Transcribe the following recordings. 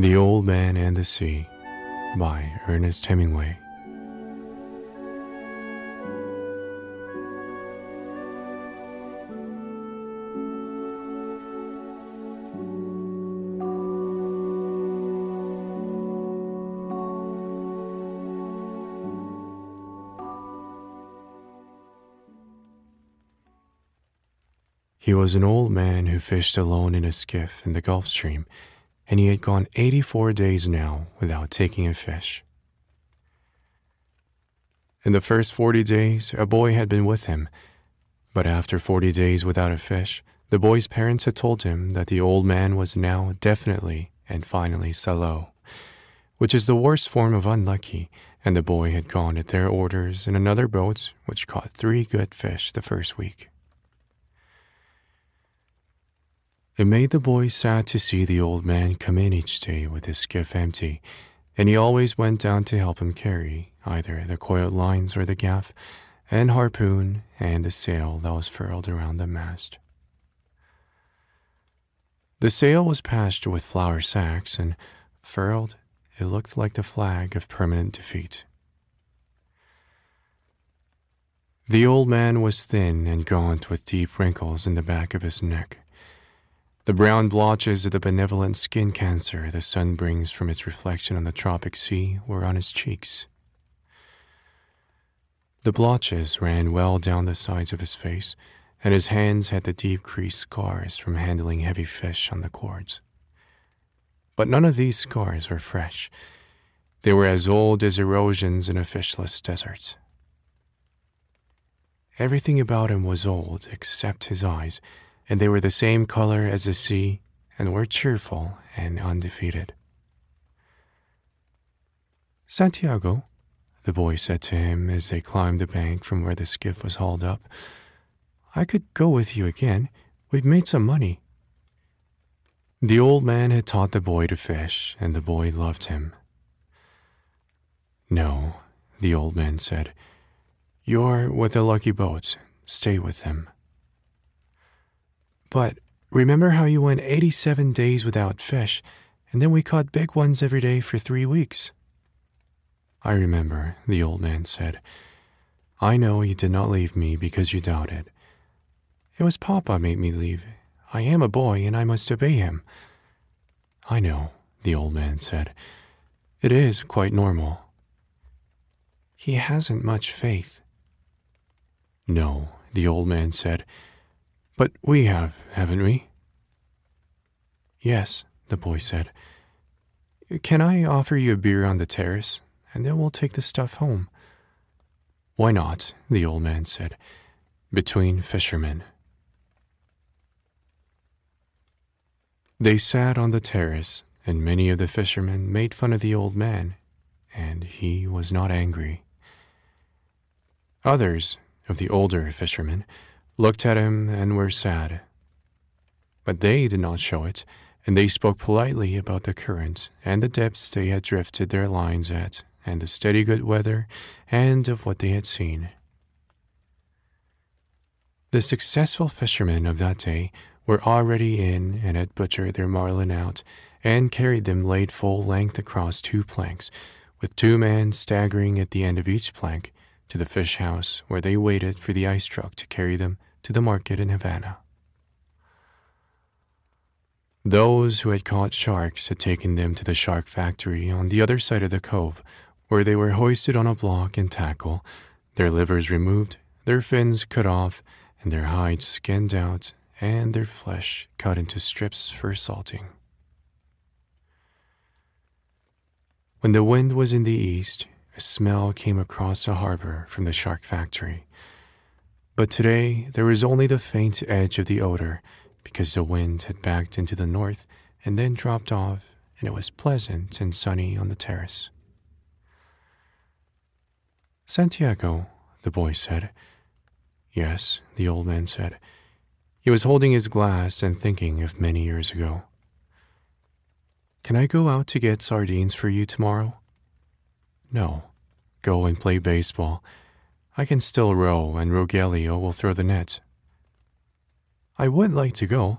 The Old Man and the Sea by Ernest Hemingway. He was an old man who fished alone in a skiff in the Gulf Stream and he had gone 84 days now without taking a fish. In the first 40 days, a boy had been with him, but after 40 days without a fish, the boy's parents had told him that the old man was now definitely and finally salao, which is the worst form of unlucky, and the boy had gone at their orders in another boat which caught three good fish the first week. It made the boy sad to see the old man come in each day with his skiff empty, and he always went down to help him carry either the coiled lines or the gaff, and harpoon, and the sail that was furled around the mast. The sail was patched with flour sacks, and furled, it looked like the flag of permanent defeat. The old man was thin and gaunt with deep wrinkles in the back of his neck. The brown blotches of the benevolent skin cancer the sun brings from its reflection on the tropic sea were on his cheeks. The blotches ran well down the sides of his face, and his hands had the deep creased scars from handling heavy fish on the cords. But none of these scars were fresh. They were as old as erosions in a fishless desert. Everything about him was old except his eyes and they were the same color as the sea and were cheerful and undefeated. Santiago, the boy said to him as they climbed the bank from where the skiff was hauled up, I could go with you again. We've made some money. The old man had taught the boy to fish, and the boy loved him. No, the old man said, You're with the lucky boats. Stay with them. But remember how you went 87 days without fish, and then we caught big ones every day for three weeks? I remember, the old man said. I know you did not leave me because you doubted. It was Papa made me leave. I am a boy and I must obey him. I know, the old man said. It is quite normal. He hasn't much faith. No, the old man said. But we have, haven't we? Yes, the boy said. Can I offer you a beer on the terrace, and then we'll take the stuff home? Why not? the old man said. Between fishermen. They sat on the terrace, and many of the fishermen made fun of the old man, and he was not angry. Others, of the older fishermen, looked at him and were sad. But they did not show it, and they spoke politely about the current and the depths they had drifted their lines at, and the steady good weather, and of what they had seen. The successful fishermen of that day were already in and had butchered their marlin out and carried them laid full length across two planks, with two men staggering at the end of each plank to the fish house where they waited for the ice truck to carry them to the market in Havana. Those who had caught sharks had taken them to the shark factory on the other side of the cove, where they were hoisted on a block and tackle, their livers removed, their fins cut off, and their hides skinned out, and their flesh cut into strips for salting. When the wind was in the east, a smell came across the harbor from the shark factory. But today there was only the faint edge of the odor because the wind had backed into the north and then dropped off, and it was pleasant and sunny on the terrace. Santiago, the boy said. Yes, the old man said. He was holding his glass and thinking of many years ago. Can I go out to get sardines for you tomorrow? No. Go and play baseball I can still row, and Rogelio will throw the net. I would like to go.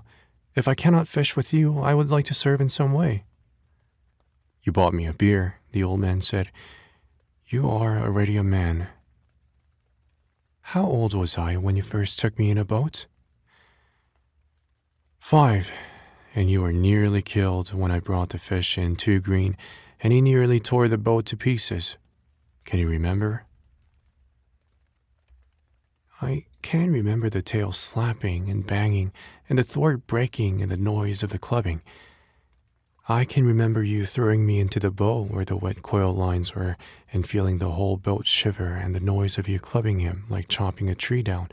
If I cannot fish with you, I would like to serve in some way. You bought me a beer, the old man said. You are already a man. How old was I when you first took me in a boat? Five, and you were nearly killed when I brought the fish in too green, and he nearly tore the boat to pieces. Can you remember? I can remember the tail slapping and banging, and the thwart breaking, and the noise of the clubbing. I can remember you throwing me into the bow where the wet coil lines were, and feeling the whole boat shiver, and the noise of you clubbing him like chopping a tree down,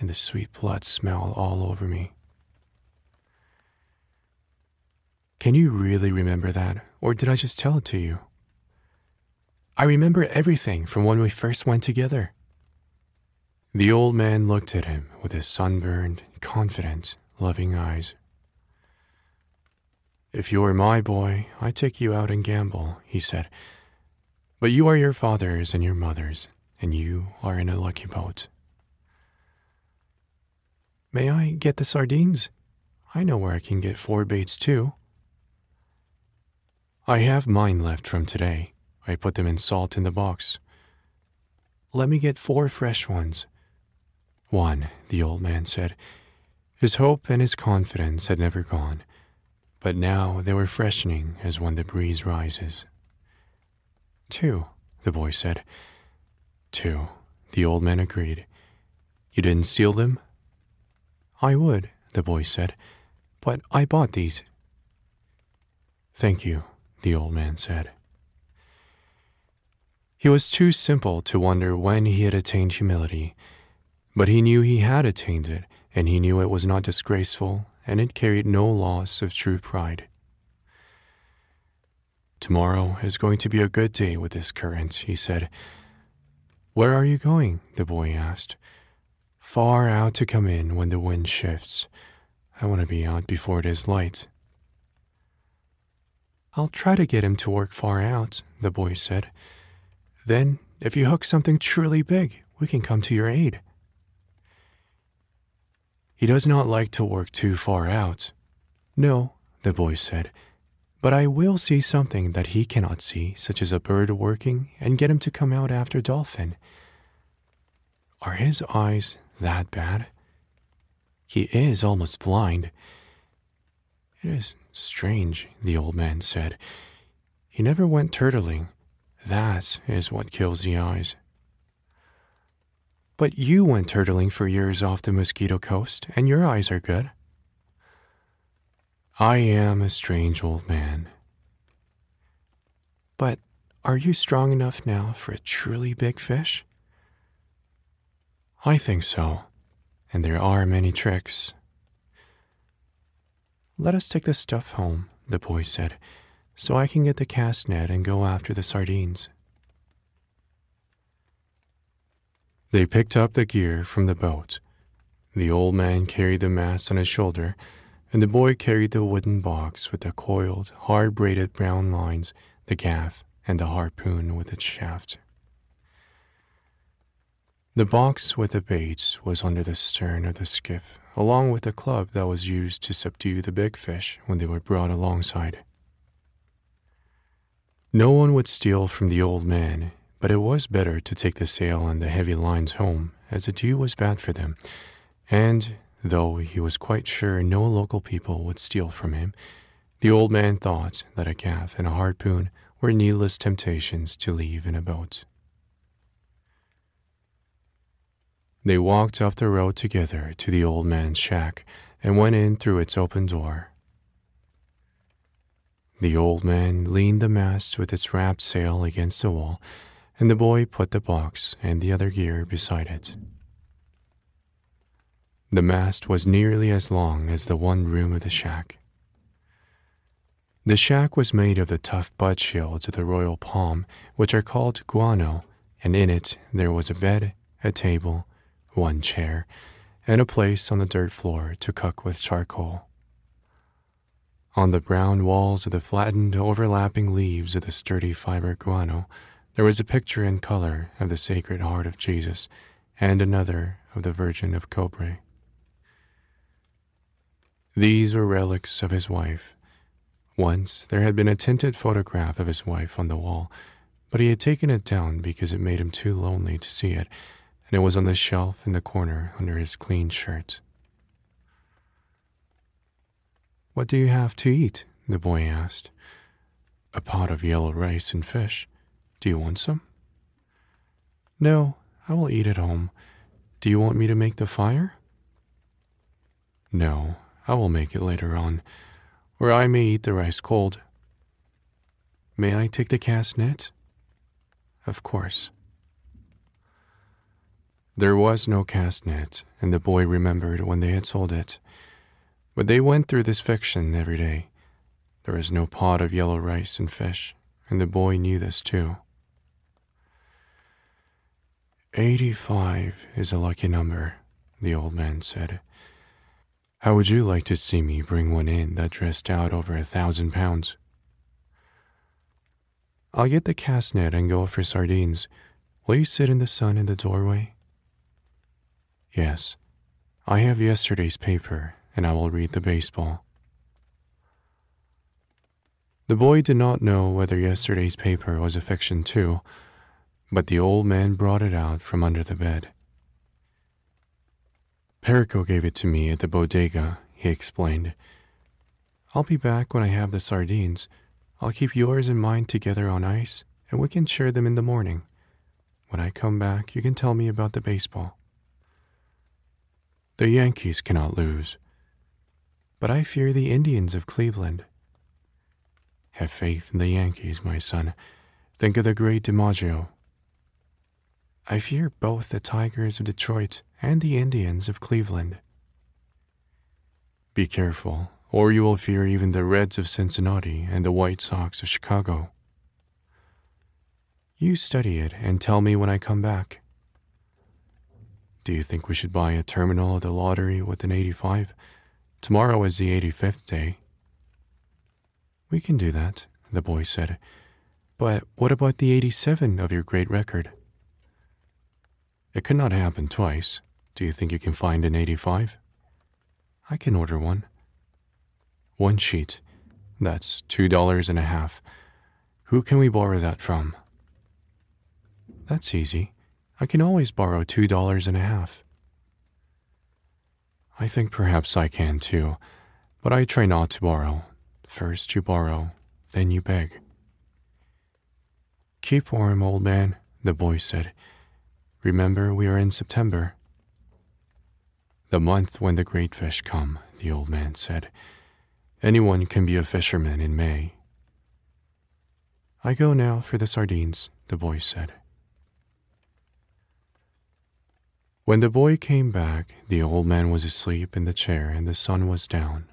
and the sweet blood smell all over me. Can you really remember that, or did I just tell it to you? I remember everything from when we first went together. The old man looked at him with his sunburned, confident, loving eyes. If you were my boy, I'd take you out and gamble, he said. But you are your father's and your mother's, and you are in a lucky boat. May I get the sardines? I know where I can get four baits too. I have mine left from today. I put them in salt in the box. Let me get four fresh ones. One, the old man said. His hope and his confidence had never gone, but now they were freshening as when the breeze rises. Two, the boy said. Two, the old man agreed. You didn't steal them? I would, the boy said, but I bought these. Thank you, the old man said. He was too simple to wonder when he had attained humility, but he knew he had attained it, and he knew it was not disgraceful, and it carried no loss of true pride. Tomorrow is going to be a good day with this current, he said. Where are you going? the boy asked. Far out to come in when the wind shifts. I want to be out before it is light. I'll try to get him to work far out, the boy said. Then, if you hook something truly big, we can come to your aid. He does not like to work too far out. No, the boy said, but I will see something that he cannot see, such as a bird working, and get him to come out after dolphin. Are his eyes that bad? He is almost blind. It is strange, the old man said. He never went turtling. That is what kills the eyes. But you went turtling for years off the Mosquito Coast, and your eyes are good. I am a strange old man. But are you strong enough now for a truly big fish? I think so, and there are many tricks. Let us take the stuff home, the boy said, so I can get the cast net and go after the sardines. They picked up the gear from the boat. The old man carried the mast on his shoulder, and the boy carried the wooden box with the coiled, hard braided brown lines, the gaff, and the harpoon with its shaft. The box with the baits was under the stern of the skiff, along with the club that was used to subdue the big fish when they were brought alongside. No one would steal from the old man, but it was better to take the sail and the heavy lines home, as the dew was bad for them, and, though he was quite sure no local people would steal from him, the old man thought that a gaff and a harpoon were needless temptations to leave in a boat. They walked up the road together to the old man's shack and went in through its open door. The old man leaned the mast with its wrapped sail against the wall, and the boy put the box and the other gear beside it. The mast was nearly as long as the one room of the shack. The shack was made of the tough bud shields of the royal palm, which are called guano, and in it there was a bed, a table, one chair, and a place on the dirt floor to cook with charcoal. On the brown walls of the flattened, overlapping leaves of the sturdy fiber guano, there was a picture in color of the Sacred Heart of Jesus and another of the Virgin of Cobre. These were relics of his wife, Once there had been a tinted photograph of his wife on the wall, but he had taken it down because it made him too lonely to see it, and it was on the shelf in the corner under his clean shirt. What do you have to eat? the boy asked. A pot of yellow rice and fish. Do you want some? No, I will eat at home. Do you want me to make the fire? No, I will make it later on, or I may eat the rice cold. May I take the cast net? Of course. There was no cast net, and the boy remembered when they had sold it. But they went through this fiction every day. There was no pot of yellow rice and fish, and the boy knew this too. 85 is a lucky number, the old man said. How would you like to see me bring one in that dressed out over a thousand pounds? I'll get the cast net and go for sardines. Will you sit in the sun in the doorway? Yes. I have yesterday's paper, and I will read the baseball. The boy did not know whether yesterday's paper was a fiction too, but the old man brought it out from under the bed. Perico gave it to me at the bodega, he explained. I'll be back when I have the sardines. I'll keep yours and mine together on ice, and we can share them in the morning. When I come back, you can tell me about the baseball. The Yankees cannot lose. But I fear the Indians of Cleveland. Have faith in the Yankees, my son. Think of the great DiMaggio. I fear both the Tigers of Detroit and the Indians of Cleveland. Be careful, or you will fear even the Reds of Cincinnati and the White Sox of Chicago. You study it and tell me when I come back. Do you think we should buy a terminal of the lottery with an 85? Tomorrow is the 85th day. We can do that, the boy said. But what about the 87 of your great record? It could not happen twice. Do you think you can find an 85? I can order one. One sheet. That's two dollars and a half. Who can we borrow that from? That's easy. I can always borrow two dollars and a half. I think perhaps I can too, but I try not to borrow. First you borrow, then you beg. Keep warm, old man, the boy said. Remember, we are in September. The month when the great fish come, the old man said. Anyone can be a fisherman in May. I go now for the sardines, the boy said. When the boy came back, the old man was asleep in the chair and the sun was down.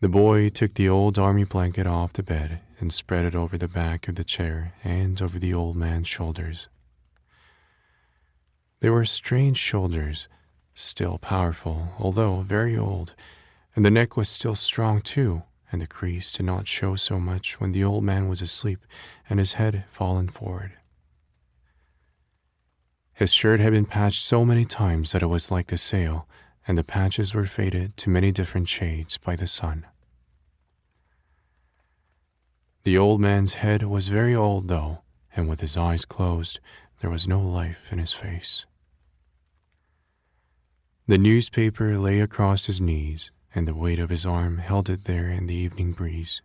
The boy took the old army blanket off the bed and spread it over the back of the chair and over the old man's shoulders. They were strange shoulders, still powerful, although very old, and the neck was still strong too, and the crease did not show so much when the old man was asleep and his head fallen forward. His shirt had been patched so many times that it was like the sail, and the patches were faded to many different shades by the sun. The old man's head was very old, though, and with his eyes closed, there was no life in his face. The newspaper lay across his knees, and the weight of his arm held it there in the evening breeze.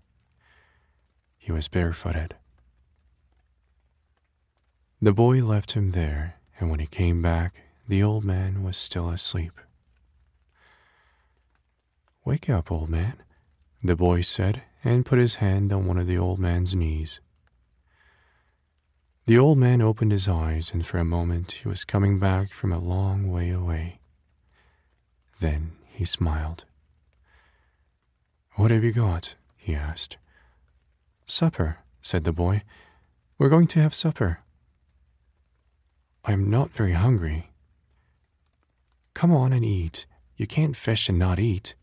He was barefooted. The boy left him there, and when he came back, the old man was still asleep. Wake up, old man, the boy said, and put his hand on one of the old man's knees. The old man opened his eyes, and for a moment he was coming back from a long way away. Then he smiled. What have you got? he asked. Supper, said the boy. We're going to have supper. I'm not very hungry. Come on and eat. You can't fish and not eat.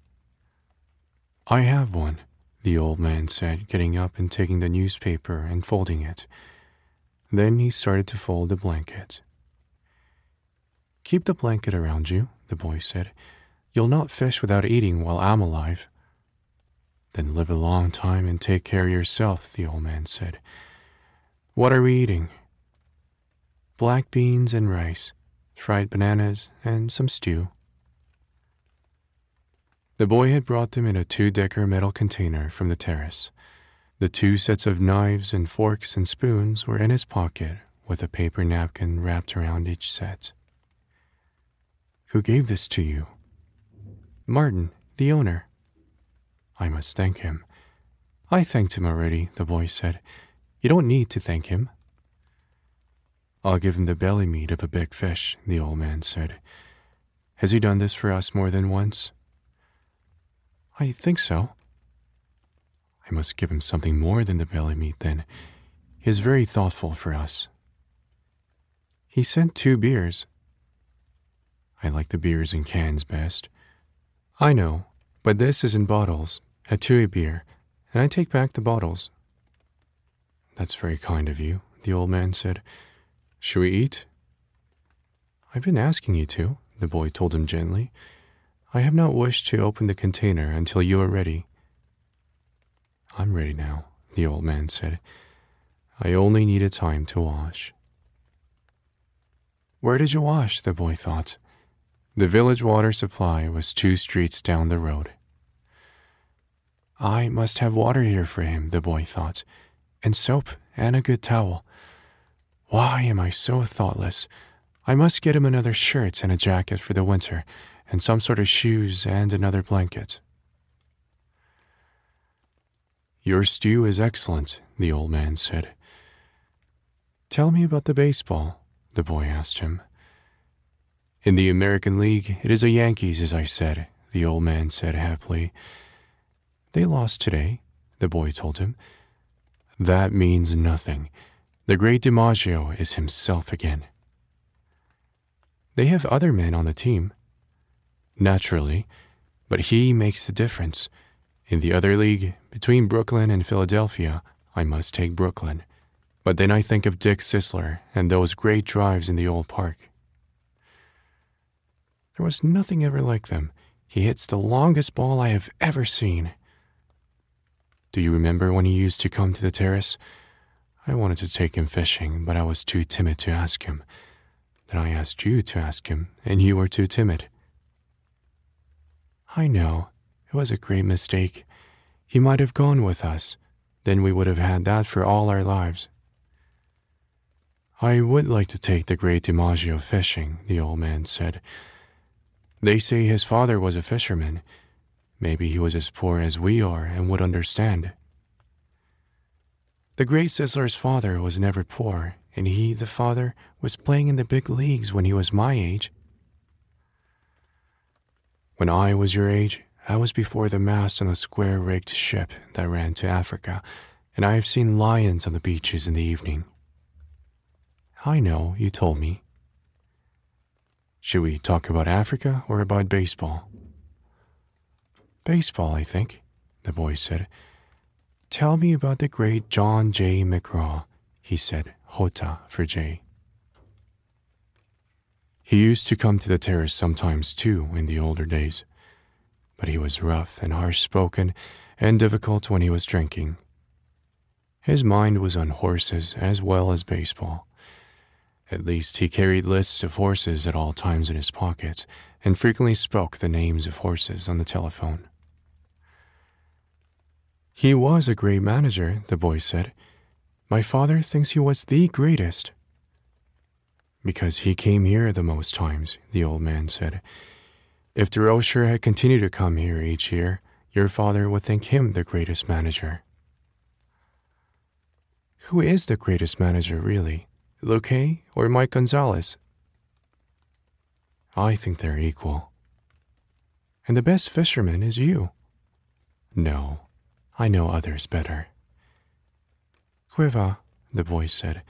I have one, the old man said, getting up and taking the newspaper and folding it. Then he started to fold the blanket. Keep the blanket around you, the boy said. You'll not fish without eating while I'm alive. Then live a long time and take care of yourself, the old man said. What are we eating? Black beans and rice, fried bananas, and some stew. The boy had brought them in a two decker metal container from the terrace. The two sets of knives and forks and spoons were in his pocket with a paper napkin wrapped around each set. Who gave this to you? Martin, the owner. I must thank him. I thanked him already, the boy said. You don't need to thank him. I'll give him the belly meat of a big fish, the old man said. Has he done this for us more than once? I think so. I must give him something more than the belly meat, then. He is very thoughtful for us. He sent two beers. I like the beers in cans best. I know, but this is in bottles, Hatuey beer, and I take back the bottles. That's very kind of you, the old man said. Shall we eat? I've been asking you to, the boy told him gently. I have not wished to open the container until you are ready. I'm ready now, the old man said. I only needed time to wash. Where did you wash? the boy thought. The village water supply was two streets down the road. I must have water here for him, the boy thought, and soap and a good towel. Why am I so thoughtless? I must get him another shirt and a jacket for the winter, and some sort of shoes and another blanket. Your stew is excellent, the old man said. Tell me about the baseball, the boy asked him. In the American League, it is the Yankees, as I said, the old man said happily. They lost today, the boy told him. That means nothing. The great DiMaggio is himself again. They have other men on the team. Naturally, but he makes the difference. In the other league, between Brooklyn and Philadelphia, I must take Brooklyn. But then I think of Dick Sisler and those great drives in the old park. There was nothing ever like them. He hits the longest ball I have ever seen. Do you remember when he used to come to the terrace? I wanted to take him fishing, but I was too timid to ask him. Then I asked you to ask him, and you were too timid. I know. It was a great mistake. He might have gone with us. Then we would have had that for all our lives. I would like to take the great DiMaggio fishing, the old man said. They say his father was a fisherman. Maybe he was as poor as we are and would understand. The great Sisler's father was never poor, and he, the father, was playing in the big leagues when he was my age. When I was your age, I was before the mast on the square rigged ship that ran to Africa, and I have seen lions on the beaches in the evening. I know, you told me. Should we talk about Africa or about baseball? Baseball, I think, the boy said. Tell me about the great John J. McGraw, he said, Jota for J. He used to come to the terrace sometimes too in the older days, but he was rough and harsh spoken and difficult when he was drinking. His mind was on horses as well as baseball. At least he carried lists of horses at all times in his pocket and frequently spoke the names of horses on the telephone. He was a great manager, the boy said. My father thinks he was the greatest. Because he came here the most times, the old man said. If Durocher had continued to come here each year, your father would think him the greatest manager. Who is the greatest manager, really? Luque or Mike Gonzalez? I think they're equal. And the best fisherman is you. No, I know others better. Que va, the boy said,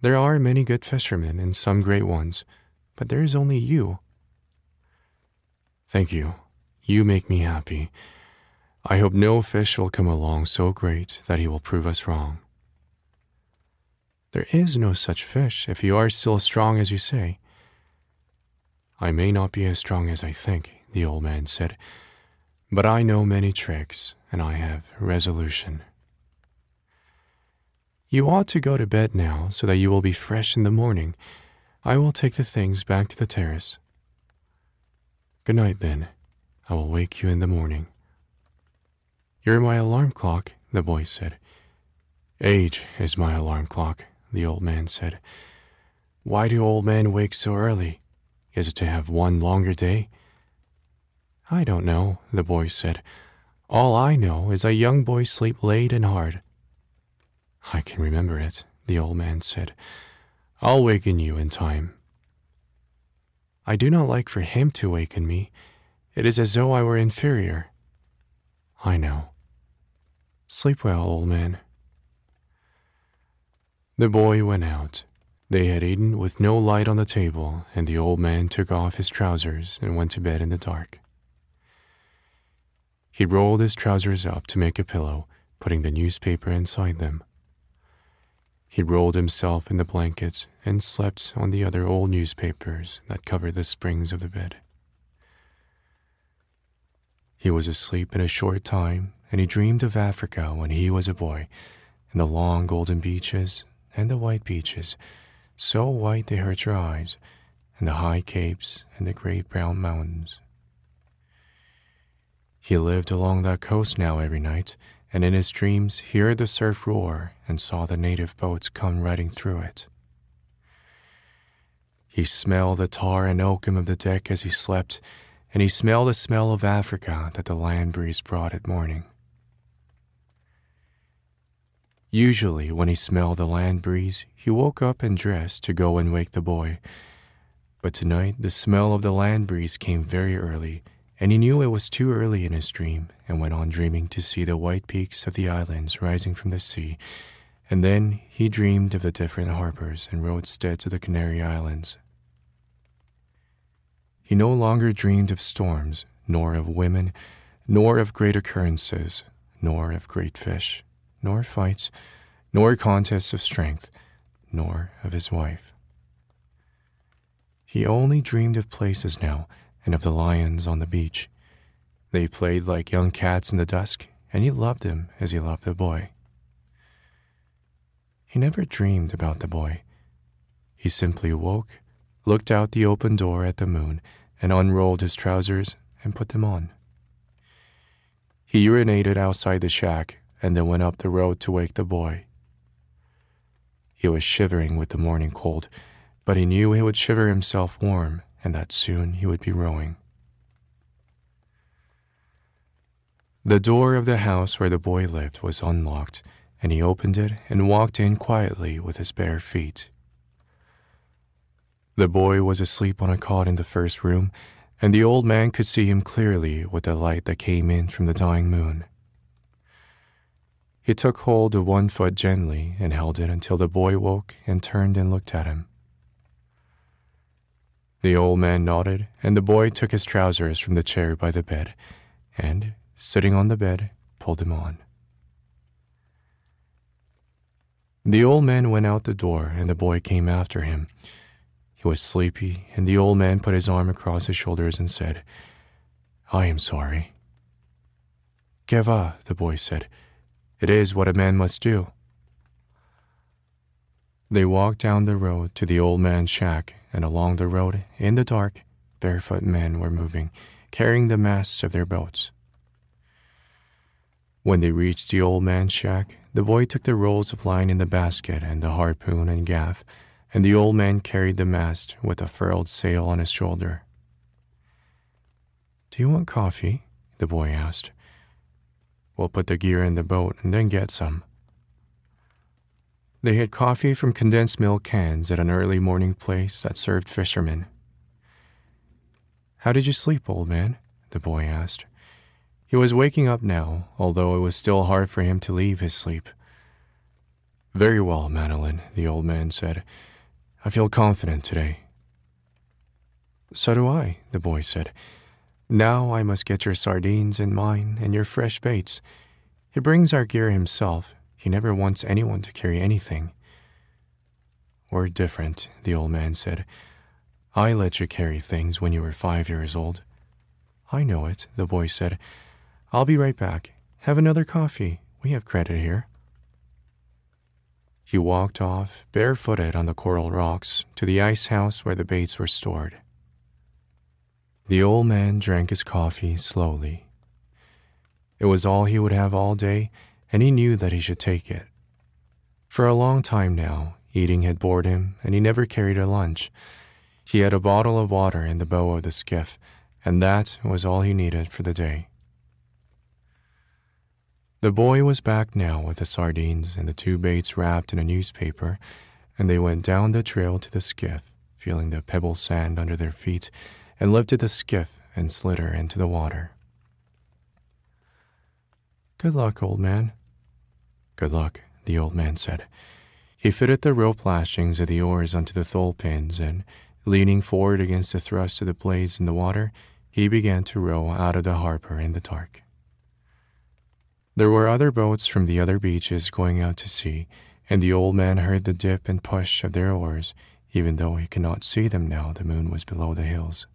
there are many good fishermen and some great ones, but there is only you. Thank you. You make me happy. I hope no fish will come along so great that he will prove us wrong. There is no such fish if you are still strong as you say. I may not be as strong as I think, the old man said, but I know many tricks, and I have resolution. You ought to go to bed now so that you will be fresh in the morning. I will take the things back to the terrace. Good night, then. I will wake you in the morning. You're my alarm clock, the boy said. Age is my alarm clock, the old man said. Why do old men wake so early? Is it to have one longer day? I don't know, the boy said. All I know is that young boys sleep late and hard. I can remember it, the old man said. I'll waken you in time. I do not like for him to waken me. It is as though I were inferior. I know. Sleep well, old man. The boy went out. They had eaten with no light on the table, and the old man took off his trousers and went to bed in the dark. He rolled his trousers up to make a pillow, putting the newspaper inside them. He rolled himself in the blankets and slept on the other old newspapers that covered the springs of the bed. He was asleep in a short time, and he dreamed of Africa when he was a boy, and the long golden beaches and the white beaches, so white they hurt your eyes, and the high capes and the great brown mountains. He lived along that coast now every night, and in his dreams he heard the surf roar and saw the native boats come riding through it. He smelled the tar and oakum of the deck as he slept, and he smelled the smell of Africa that the land breeze brought at morning. Usually, when he smelled the land breeze, he woke up and dressed to go and wake the boy. But tonight, the smell of the land breeze came very early and he knew it was too early in his dream and went on dreaming to see the white peaks of the islands rising from the sea. And then he dreamed of the different harbors and roadsteads of the Canary Islands. He no longer dreamed of storms, nor of women, nor of great occurrences, nor of great fish, nor fights, nor contests of strength, nor of his wife. He only dreamed of places now and of the lions on the beach. They played like young cats in the dusk, and he loved them as he loved the boy. He never dreamed about the boy. He simply woke, looked out the open door at the moon, and unrolled his trousers and put them on. He urinated outside the shack and then went up the road to wake the boy. He was shivering with the morning cold, but he knew he would shiver himself warm and that soon he would be rowing. The door of the house where the boy lived was unlocked, and he opened it and walked in quietly with his bare feet. The boy was asleep on a cot in the first room, and the old man could see him clearly with the light that came in from the dying moon. He took hold of one foot gently and held it until the boy woke and turned and looked at him. The old man nodded, and the boy took his trousers from the chair by the bed and, sitting on the bed, pulled them on. The old man went out the door, and the boy came after him. He was sleepy, and the old man put his arm across his shoulders and said, I am sorry. Que va, the boy said. It is what a man must do. They walked down the road to the old man's shack, and along the road, in the dark, barefoot men were moving, carrying the masts of their boats. When they reached the old man's shack, the boy took the rolls of line in the basket and the harpoon and gaff, and the old man carried the mast with a furled sail on his shoulder. Do you want coffee? the boy asked. We'll put the gear in the boat and then get some. They had coffee from condensed milk cans at an early morning place that served fishermen. How did you sleep, old man? the boy asked. He was waking up now, although it was still hard for him to leave his sleep. Very well, Manolin, the old man said. I feel confident today. So do I, the boy said. Now I must get your sardines and mine and your fresh baits. He brings our gear himself, he never wants anyone to carry anything. We're different, the old man said. I let you carry things when you were five years old. I know it, the boy said. I'll be right back. have another coffee. We have credit here. He walked off, barefooted on the coral rocks, to the ice house where the baits were stored. The old man drank his coffee slowly. It was all he would have all day, and he knew that he should take it. For a long time now, eating had bored him, and he never carried a lunch. He had a bottle of water in the bow of the skiff, and that was all he needed for the day. The boy was back now with the sardines and the two baits wrapped in a newspaper, and they went down the trail to the skiff, feeling the pebble sand under their feet, and lifted the skiff and slid her into the water. Good luck, old man. Good luck, the old man said. He fitted the rope lashings of the oars onto the thole pins, and, leaning forward against the thrust of the blades in the water, he began to row out of the harbor in the dark. There were other boats from the other beaches going out to sea, and the old man heard the dip and push of their oars, even though he could not see them now the moon was below the hills.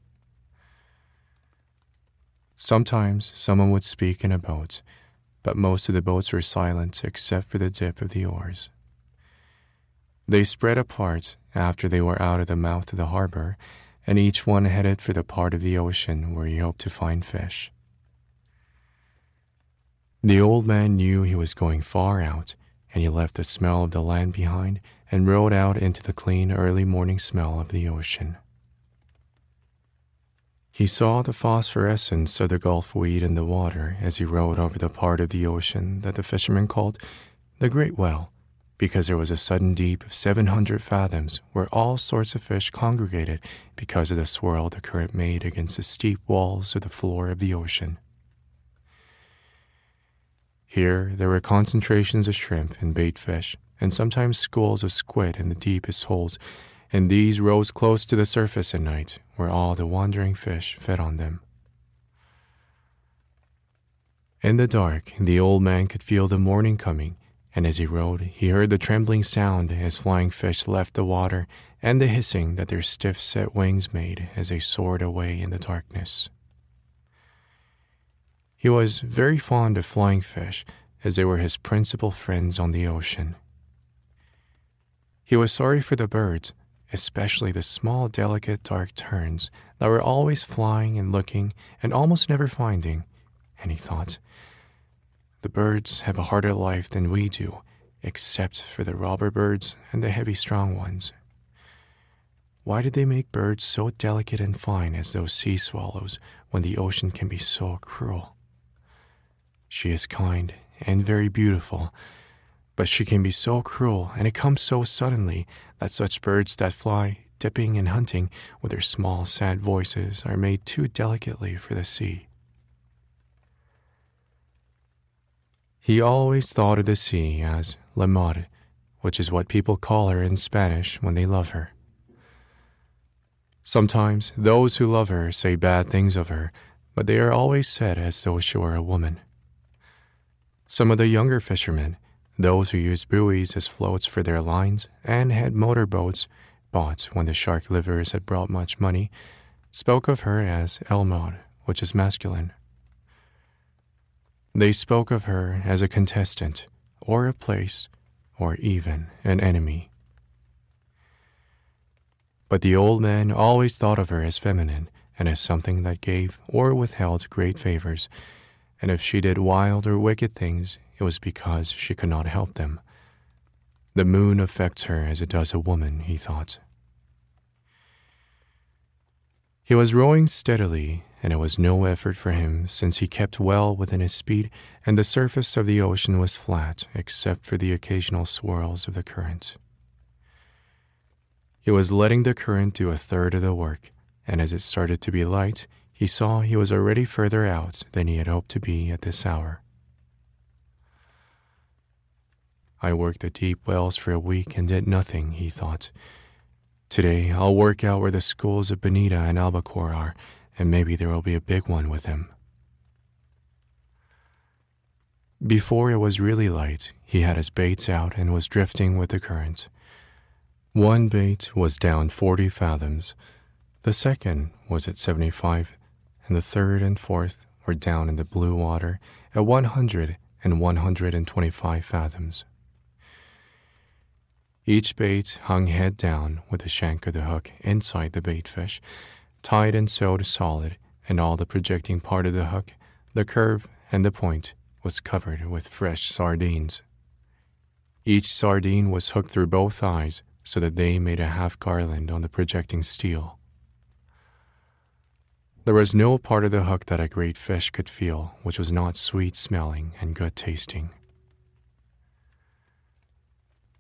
Sometimes someone would speak in a boat, but most of the boats were silent except for the dip of the oars. They spread apart after they were out of the mouth of the harbor, and each one headed for the part of the ocean where he hoped to find fish. The old man knew he was going far out, and he left the smell of the land behind and rode out into the clean early morning smell of the ocean. He saw the phosphorescence of the Gulf weed in the water as he rode over the part of the ocean that the fishermen called the Great Well, because there was a sudden deep of 700 fathoms where all sorts of fish congregated because of the swirl the current made against the steep walls of the floor of the ocean. Here, there were concentrations of shrimp and bait fish, and sometimes schools of squid in the deepest holes, and these rose close to the surface at night, where all the wandering fish fed on them. In the dark, the old man could feel the morning coming, and as he rode, he heard the trembling sound as flying fish left the water and the hissing that their stiff set wings made as they soared away in the darkness. He was very fond of flying fish, as they were his principal friends on the ocean. He was sorry for the birds, especially the small, delicate, dark terns that were always flying and looking and almost never finding, and he thought, the birds have a harder life than we do, except for the robber birds and the heavy, strong ones. Why did they make birds so delicate and fine as those sea swallows when the ocean can be so cruel? She is kind and very beautiful, but she can be so cruel, and it comes so suddenly that such birds that fly, dipping and hunting with their small, sad voices, are made too delicately for the sea. He always thought of the sea as La Mar, which is what people call her in Spanish when they love her. Sometimes those who love her say bad things of her, but they are always said as though she were a woman. Some of the younger fishermen, those who used buoys as floats for their lines and had motorboats bought when the shark livers had brought much money, spoke of her as el mar, which is masculine. They spoke of her as a contestant, or a place, or even an enemy. But the old man always thought of her as feminine and as something that gave or withheld great favors and if she did wild or wicked things, it was because she could not help them. The moon affects her as it does a woman, he thought. He was rowing steadily, and it was no effort for him since he kept well within his speed, and the surface of the ocean was flat except for the occasional swirls of the current. He was letting the current do a third of the work, and as it started to be light, he saw he was already further out than he had hoped to be at this hour. I worked the deep wells for a week and did nothing, he thought. Today I'll work out where the schools of bonito and Albacore are, and maybe there will be a big one with him. Before it was really light, he had his baits out and was drifting with the current. One bait was down 40 fathoms, the second was at 75, and the third and fourth were down in the blue water at 100 and 125 fathoms. Each bait hung head down with the shank of the hook inside the bait fish, tied and sewed solid, and all the projecting part of the hook, the curve, and the point was covered with fresh sardines. Each sardine was hooked through both eyes so that they made a half garland on the projecting steel. There was no part of the hook that a great fish could feel which was not sweet smelling and good tasting.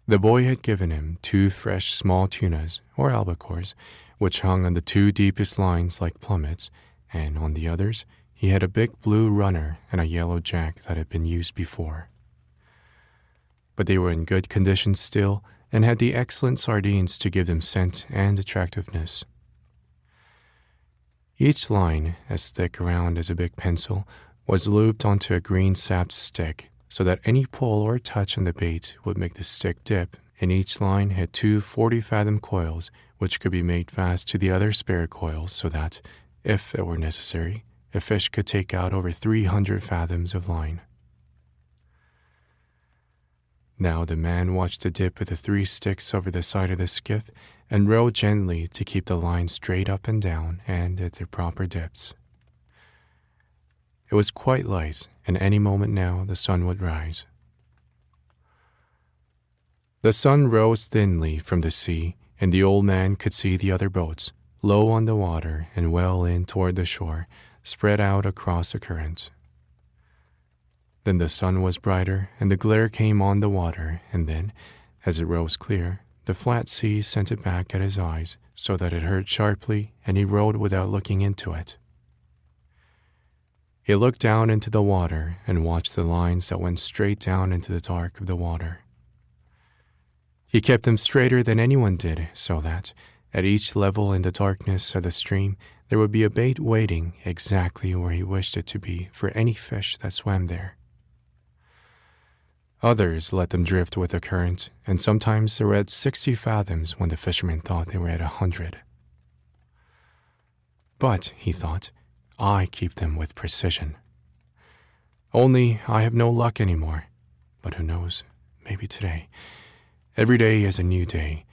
The boy had given him two fresh small tunas, or albacores, which hung on the two deepest lines like plummets, and on the others he had a big blue runner and a yellow jack that had been used before. But they were in good condition still and had the excellent sardines to give them scent and attractiveness. Each line, as thick around as a big pencil, was looped onto a green sapped stick so that any pull or touch on the bait would make the stick dip, and each line had two 40 fathom coils which could be made fast to the other spare coils so that, if it were necessary, a fish could take out over 300 fathoms of line. Now the man watched the dip of the three sticks over the side of the skiff and rowed gently to keep the line straight up and down and at their proper depths. It was quite light, and any moment now the sun would rise. The sun rose thinly from the sea, and the old man could see the other boats, low on the water and well in toward the shore, spread out across the current. Then the sun was brighter, and the glare came on the water, and then, as it rose clear, the flat sea sent it back at his eyes so that it hurt sharply, and he rowed without looking into it. He looked down into the water and watched the lines that went straight down into the dark of the water. He kept them straighter than anyone did, so that, at each level in the darkness of the stream, there would be a bait waiting exactly where he wished it to be for any fish that swam there. Others let them drift with the current, and sometimes they were at 60 fathoms when the fishermen thought they were at a 100. But, he thought, I keep them with precision. Only I have no luck anymore. But who knows? Maybe today. Every day is a new day.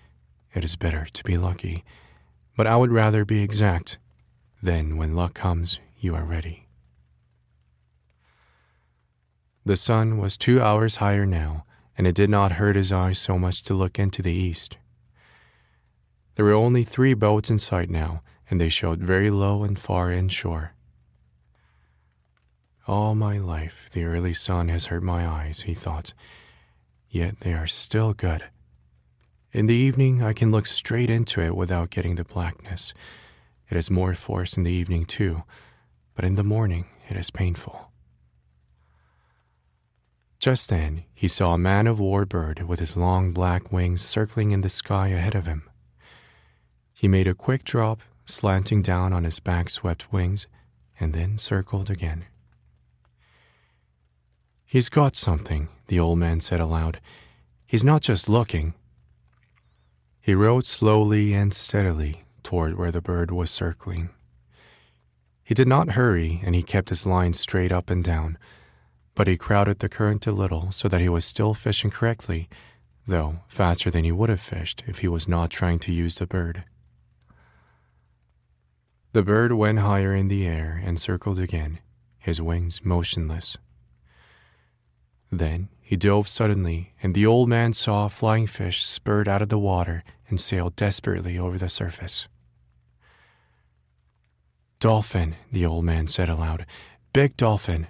It is better to be lucky. But I would rather be exact. Then, when luck comes, you are ready. The sun was two hours higher now, and it did not hurt his eyes so much to look into the east. There were only three boats in sight now, and they showed very low and far inshore. All my life the early sun has hurt my eyes, he thought, yet they are still good. In the evening, I can look straight into it without getting the blackness. It has more force in the evening, too, but in the morning it is painful. Just then, he saw a man of war bird with his long black wings circling in the sky ahead of him. He made a quick drop slanting down on his back swept wings, and then circled again. He's got something, the old man said aloud. He's not just looking. He rode slowly and steadily toward where the bird was circling. He did not hurry, and he kept his line straight up and down, but he crowded the current a little so that he was still fishing correctly, though faster than he would have fished if he was not trying to use the bird. The bird went higher in the air and circled again, his wings motionless. Then he dove suddenly, and the old man saw a flying fish spurt out of the water and sail desperately over the surface. Dolphin, the old man said aloud. Big dolphin.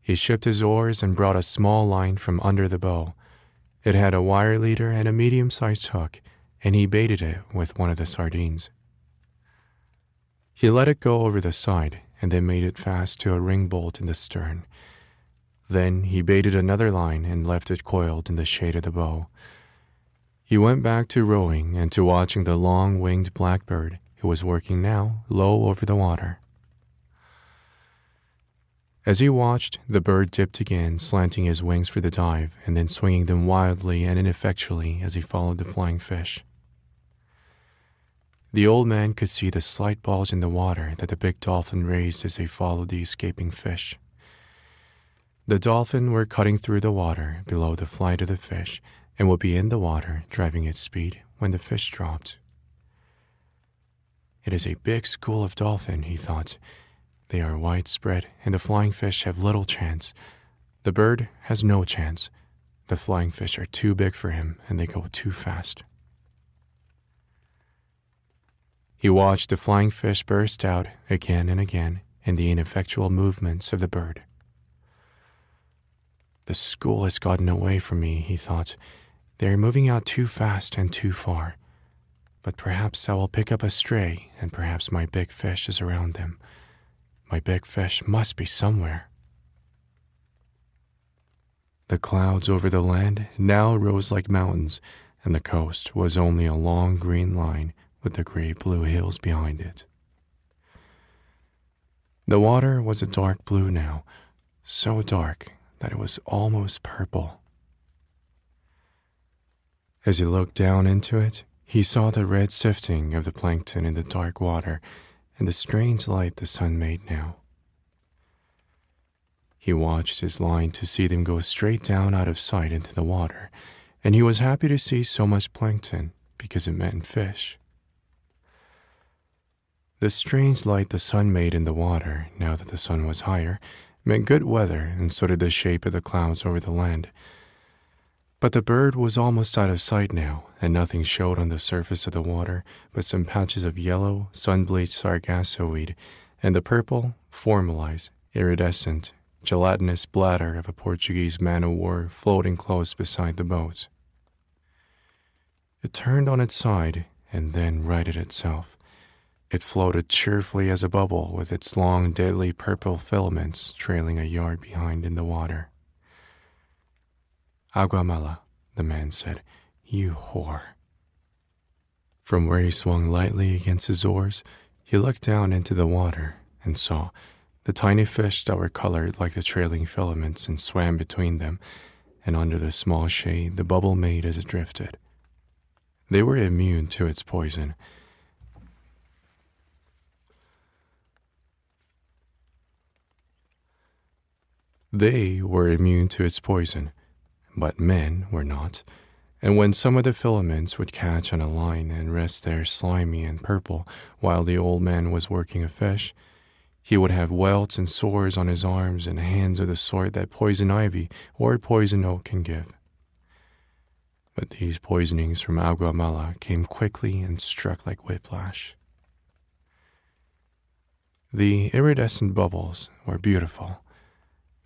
He shipped his oars and brought a small line from under the bow. It had a wire leader and a medium sized hook, and he baited it with one of the sardines. He let it go over the side and then made it fast to a ring bolt in the stern. Then he baited another line and left it coiled in the shade of the bow. He went back to rowing and to watching the long winged blackbird, who was working now low over the water. As he watched, the bird dipped again, slanting his wings for the dive and then swinging them wildly and ineffectually as he followed the flying fish. The old man could see the slight bulge in the water that the big dolphin raised as they followed the escaping fish. The dolphin were cutting through the water below the flight of the fish and would be in the water driving its speed when the fish dropped. It is a big school of dolphin, he thought. They are widespread, and the flying fish have little chance. The bird has no chance. The flying fish are too big for him, and they go too fast. He watched the flying fish burst out again and again in the ineffectual movements of the bird. The school has gotten away from me, he thought. They are moving out too fast and too far. But perhaps I will pick up a stray, and perhaps my big fish is around them. My big fish must be somewhere. The clouds over the land now rose like mountains, and the coast was only a long green line with the gray blue hills behind it. The water was a dark blue now, so dark that it was almost purple. As he looked down into it, he saw the red sifting of the plankton in the dark water and the strange light the sun made now. He watched his line to see them go straight down out of sight into the water, and he was happy to see so much plankton because it meant fish. The strange light the sun made in the water, now that the sun was higher, meant good weather, and so did the shape of the clouds over the land. But the bird was almost out of sight now, and nothing showed on the surface of the water but some patches of yellow, sun bleached sargasso weed and the purple, formalized, iridescent, gelatinous bladder of a Portuguese man o' war floating close beside the boat. It turned on its side and then righted itself. It floated cheerfully as a bubble with its long, deadly purple filaments trailing a yard behind in the water. Aguamala, the man said, you whore. From where he swung lightly against his oars, he looked down into the water and saw the tiny fish that were colored like the trailing filaments and swam between them, and under the small shade the bubble made as it drifted. They were immune to its poison They were immune to its poison, but men were not, and when some of the filaments would catch on a line and rest there slimy and purple while the old man was working a fish, he would have welts and sores on his arms and hands of the sort that poison ivy or poison oak can give. But these poisonings from Aguamala came quickly and struck like whiplash. The iridescent bubbles were beautiful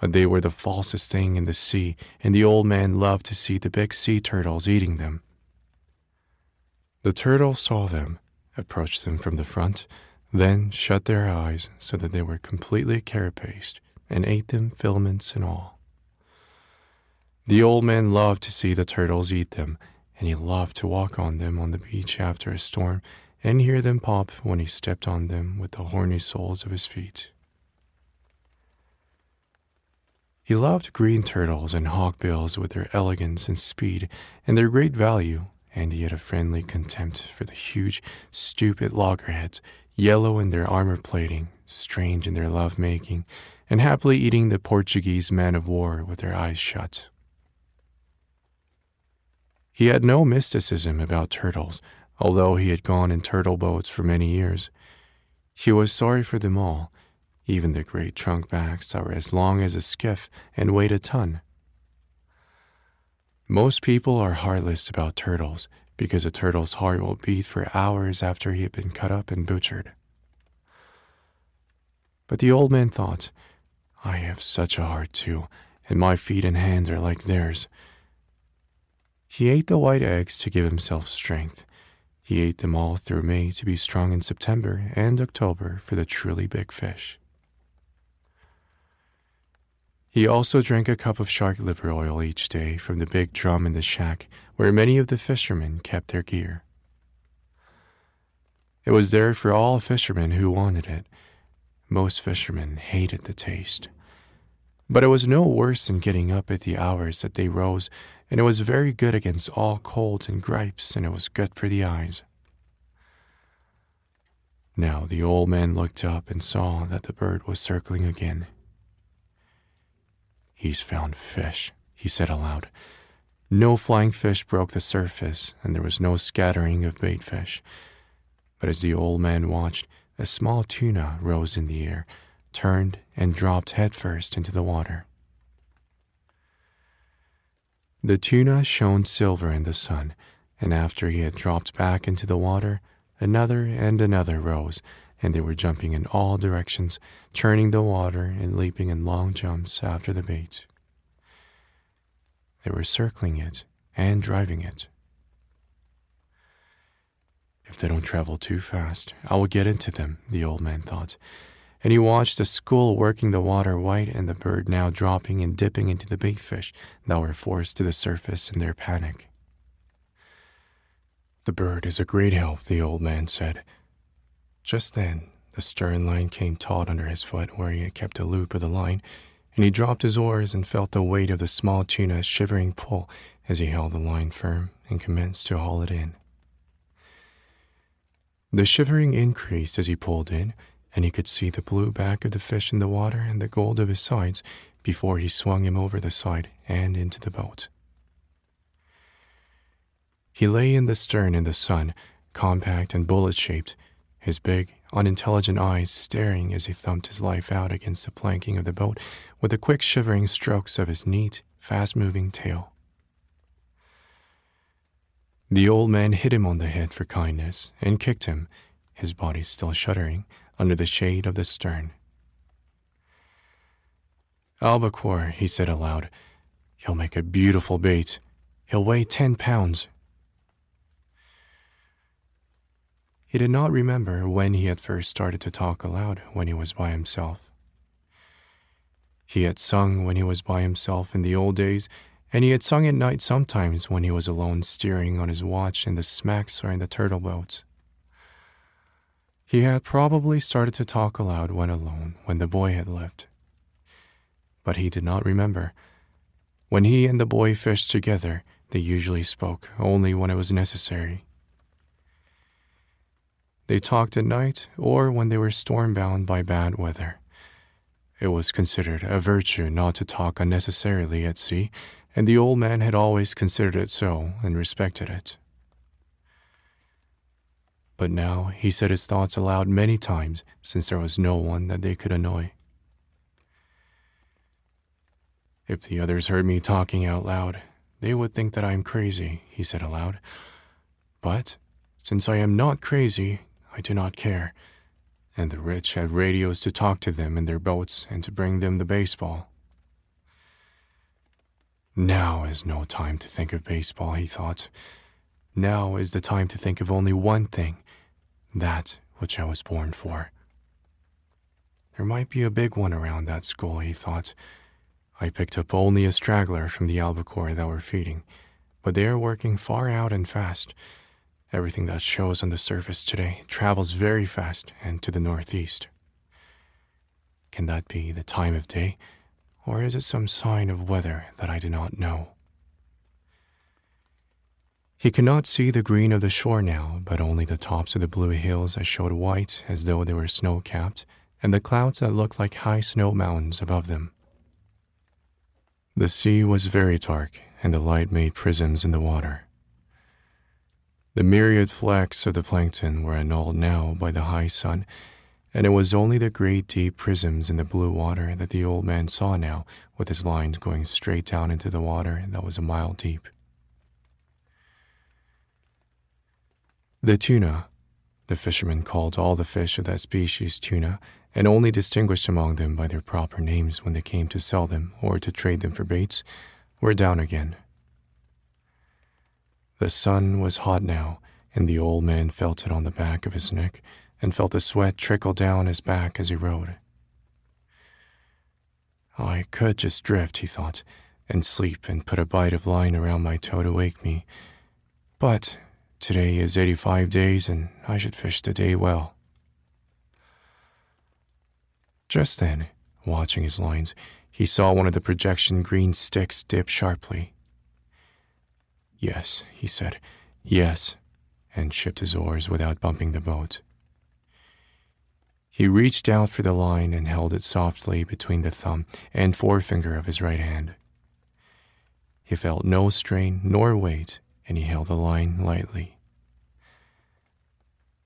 but they were the falsest thing in the sea, and the old man loved to see the big sea turtles eating them. The turtles saw them, approached them from the front, then shut their eyes so that they were completely carapaced, and ate them, filaments and all. The old man loved to see the turtles eat them, and he loved to walk on them on the beach after a storm and hear them pop when he stepped on them with the horny soles of his feet. He loved green turtles and hawkbills with their elegance and speed and their great value, and he had a friendly contempt for the huge, stupid loggerheads, yellow in their armor plating, strange in their love making, and happily eating the Portuguese man of war with their eyes shut. He had no mysticism about turtles, although he had gone in turtle boats for many years. He was sorry for them all even the great trunk backs are as long as a skiff and weigh a ton. Most people are heartless about turtles because a turtle's heart will beat for hours after he had been cut up and butchered. But the old man thought, I have such a heart too, and my feet and hands are like theirs. He ate the white eggs to give himself strength. He ate them all through May to be strong in September and October for the truly big fish. He also drank a cup of shark liver oil each day from the big drum in the shack where many of the fishermen kept their gear. It was there for all fishermen who wanted it. Most fishermen hated the taste. But it was no worse than getting up at the hours that they rose, and it was very good against all colds and gripes, and it was good for the eyes. Now the old man looked up and saw that the bird was circling again. He's found fish, he said aloud. No flying fish broke the surface, and there was no scattering of bait fish. But as the old man watched, a small tuna rose in the air, turned, and dropped headfirst into the water. The tuna shone silver in the sun, and after he had dropped back into the water, another and another rose, and they were jumping in all directions, churning the water and leaping in long jumps after the bait. They were circling it and driving it. If they don't travel too fast, I will get into them, the old man thought. And he watched the school working the water white and the bird now dropping and dipping into the big fish that were forced to the surface in their panic. The bird is a great help, the old man said. Just then, the stern line came taut under his foot where he had kept a loop of the line, and he dropped his oars and felt the weight of the small tuna's shivering pull as he held the line firm and commenced to haul it in. The shivering increased as he pulled in, and he could see the blue back of the fish in the water and the gold of his sides before he swung him over the side and into the boat. He lay in the stern in the sun, compact and bullet shaped, his big, unintelligent eyes staring as he thumped his life out against the planking of the boat with the quick shivering strokes of his neat, fast moving tail. The old man hit him on the head for kindness and kicked him, his body still shuddering, under the shade of the stern. Albacore, he said aloud, he'll make a beautiful bait. He'll weigh ten pounds. He did not remember when he had first started to talk aloud when he was by himself. He had sung when he was by himself in the old days, and he had sung at night sometimes when he was alone steering on his watch in the smacks or in the turtle boats. He had probably started to talk aloud when alone when the boy had left. But he did not remember. When he and the boy fished together, they usually spoke only when it was necessary. They talked at night or when they were storm-bound by bad weather. It was considered a virtue not to talk unnecessarily at sea, and the old man had always considered it so and respected it. But now he said his thoughts aloud many times since there was no one that they could annoy. If the others heard me talking out loud, they would think that I am crazy, he said aloud. But since I am not crazy, I do not care. And the rich had radios to talk to them in their boats and to bring them the baseball. Now is no time to think of baseball, he thought. Now is the time to think of only one thing that which I was born for. There might be a big one around that school, he thought. I picked up only a straggler from the albacore that were feeding, but they are working far out and fast Everything that shows on the surface today travels very fast and to the northeast. Can that be the time of day, or is it some sign of weather that I do not know? He could not see the green of the shore now, but only the tops of the blue hills that showed white as though they were snow capped, and the clouds that looked like high snow mountains above them. The sea was very dark, and the light made prisms in the water. The myriad flecks of the plankton were annulled now by the high sun, and it was only the great deep prisms in the blue water that the old man saw now, with his lines going straight down into the water that was a mile deep. The tuna, the fishermen called all the fish of that species tuna, and only distinguished among them by their proper names when they came to sell them or to trade them for baits, were down again the sun was hot now, and the old man felt it on the back of his neck and felt the sweat trickle down his back as he rode. I could just drift, he thought, and sleep and put a bite of line around my toe to wake me. But today is 85 days, and I should fish the day well. Just then, watching his lines, he saw one of the projection green sticks dip sharply. Yes, he said, yes, and shipped his oars without bumping the boat. He reached out for the line and held it softly between the thumb and forefinger of his right hand. He felt no strain nor weight, and he held the line lightly.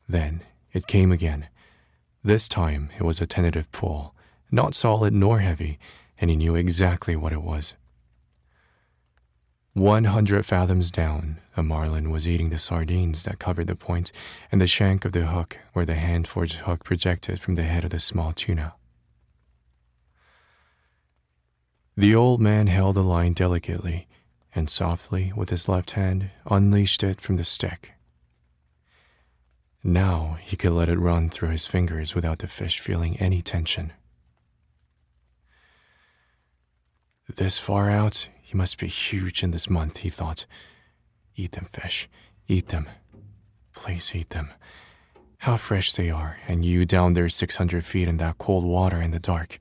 Then it came again. This time it was a tentative pull, not solid nor heavy, and he knew exactly what it was. One hundred fathoms down, a marlin was eating the sardines that covered the point and the shank of the hook where the hand forged hook projected from the head of the small tuna. The old man held the line delicately and softly, with his left hand, unleashed it from the stick. Now he could let it run through his fingers without the fish feeling any tension. This far out, he must be huge in this month, he thought. Eat them, fish. Eat them. Please eat them. How fresh they are, and you down there 600 feet in that cold water in the dark.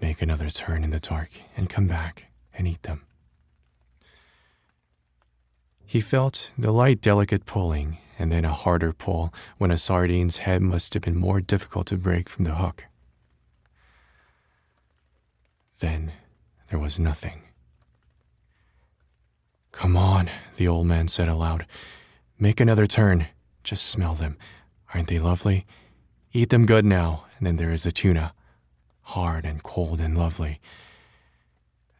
Make another turn in the dark and come back and eat them. He felt the light, delicate pulling, and then a harder pull when a sardine's head must have been more difficult to break from the hook. Then there was nothing. Come on, the old man said aloud. Make another turn. Just smell them. Aren't they lovely? Eat them good now, and then there is the tuna. Hard and cold and lovely.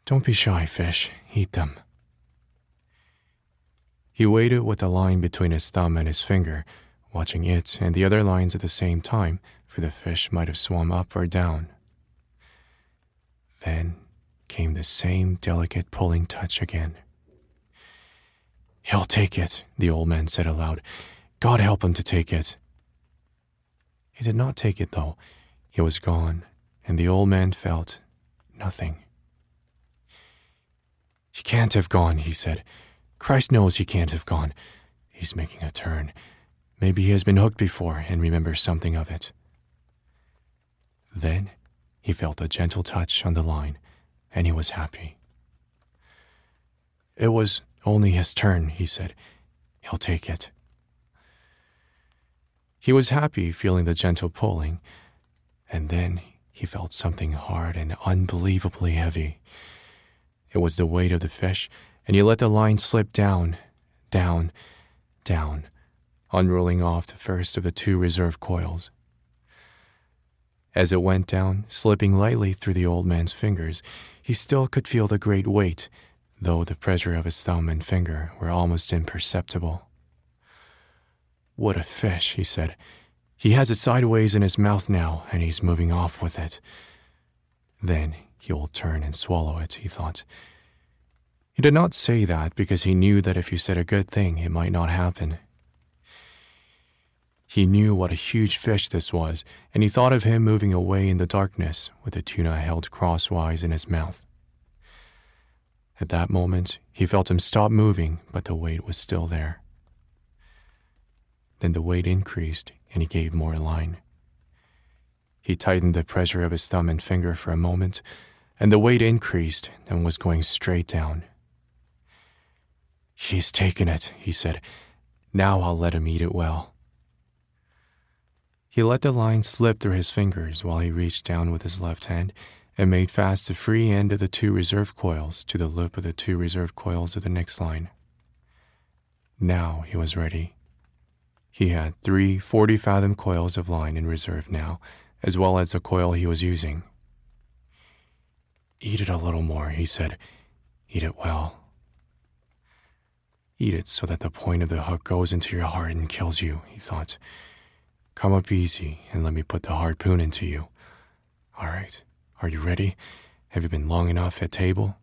Don't be shy, fish. Eat them. He waited with the line between his thumb and his finger, watching it and the other lines at the same time, for the fish might have swum up or down. Then came the same delicate pulling touch again. He'll take it, the old man said aloud. God help him to take it. He did not take it, though. It was gone, and the old man felt nothing. He can't have gone, he said. Christ knows he can't have gone. He's making a turn. Maybe he has been hooked before and remembers something of it. Then he felt a gentle touch on the line, and he was happy. It was only his turn, he said. He'll take it. He was happy feeling the gentle pulling, and then he felt something hard and unbelievably heavy. It was the weight of the fish and he let the line slip down, down, down, unrolling off the first of the two reserve coils. As it went down, slipping lightly through the old man's fingers, he still could feel the great weight, though the pressure of his thumb and finger were almost imperceptible. What a fish, he said. He has it sideways in his mouth now, and he's moving off with it. Then he'll turn and swallow it, he thought he did not say that because he knew that if he said a good thing, it might not happen. He knew what a huge fish this was, and he thought of him moving away in the darkness with the tuna held crosswise in his mouth. At that moment, he felt him stop moving, but the weight was still there. Then the weight increased, and he gave more line. He tightened the pressure of his thumb and finger for a moment, and the weight increased and was going straight down. He's taken it, he said. Now I'll let him eat it well. He let the line slip through his fingers while he reached down with his left hand and made fast the free end of the two reserve coils to the loop of the two reserve coils of the next line. Now he was ready. He had three 40 fathom coils of line in reserve now, as well as the coil he was using. Eat it a little more, he said. Eat it well. Eat it so that the point of the hook goes into your heart and kills you, he thought. Come up easy and let me put the harpoon into you. All right, are you ready? Have you been long enough at table?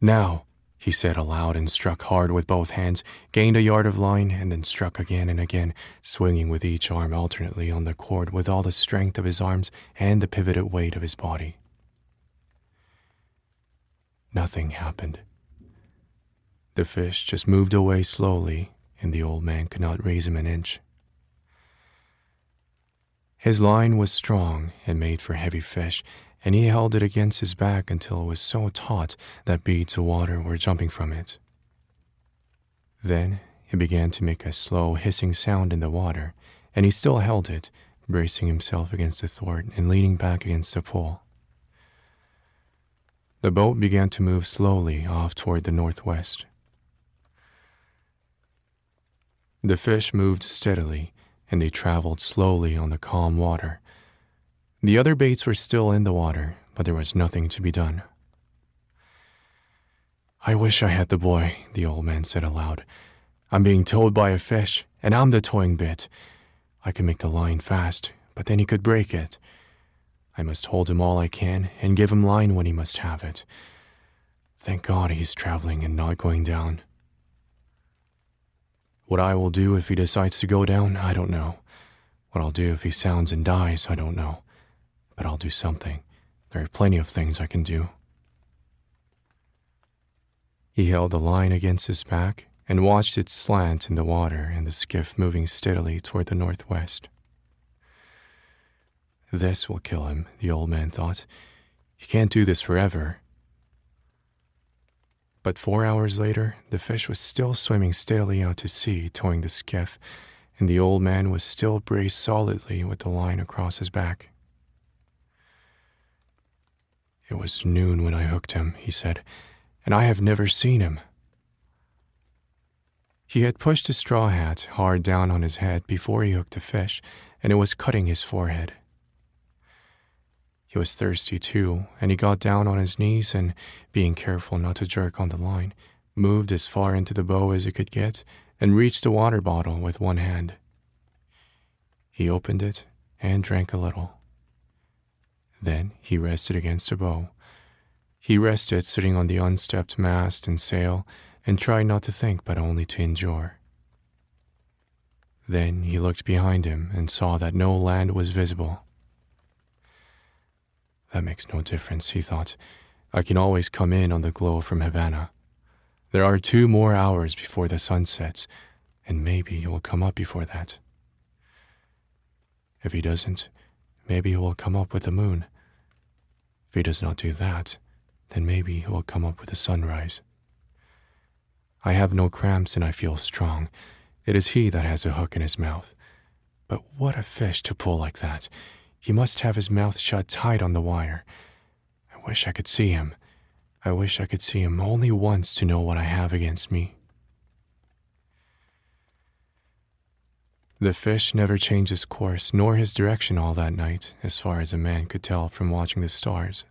Now, he said aloud and struck hard with both hands, gained a yard of line, and then struck again and again, swinging with each arm alternately on the cord with all the strength of his arms and the pivoted weight of his body. Nothing happened. The fish just moved away slowly, and the old man could not raise him an inch. His line was strong and made for heavy fish, and he held it against his back until it was so taut that beads of water were jumping from it. Then it began to make a slow hissing sound in the water, and he still held it, bracing himself against the thwart and leaning back against the pole. The boat began to move slowly off toward the northwest. The fish moved steadily, and they traveled slowly on the calm water. The other baits were still in the water, but there was nothing to be done. I wish I had the boy, the old man said aloud. I'm being towed by a fish, and I'm the towing bitt. I can make the line fast, but then he could break it. I must hold him all I can and give him line when he must have it. Thank God he's traveling and not going down. What I will do if he decides to go down, I don't know. What I'll do if he sounds and dies, I don't know. But I'll do something. There are plenty of things I can do. He held the line against his back and watched it slant in the water and the skiff moving steadily toward the northwest. This will kill him, the old man thought. He can't do this forever. But four hours later, the fish was still swimming steadily out to sea, towing the skiff, and the old man was still braced solidly with the line across his back. It was noon when I hooked him, he said, and I have never seen him. He had pushed his straw hat hard down on his head before he hooked the fish, and it was cutting his forehead. He was thirsty too, and he got down on his knees and, being careful not to jerk on the line, moved as far into the bow as he could get and reached the water bottle with one hand. He opened it and drank a little. Then he rested against the bow. He rested sitting on the unstepped mast and sail and tried not to think but only to endure. Then he looked behind him and saw that no land was visible. That makes no difference, he thought. I can always come in on the glow from Havana. There are two more hours before the sun sets, and maybe he will come up before that. If he doesn't, maybe he will come up with the moon. If he does not do that, then maybe he will come up with the sunrise. I have no cramps and I feel strong. It is he that has a hook in his mouth. But what a fish to pull like that! He must have his mouth shut tight on the wire. I wish I could see him. I wish I could see him only once to know what I have against me. The fish never changed his course nor his direction all that night, as far as a man could tell from watching the stars.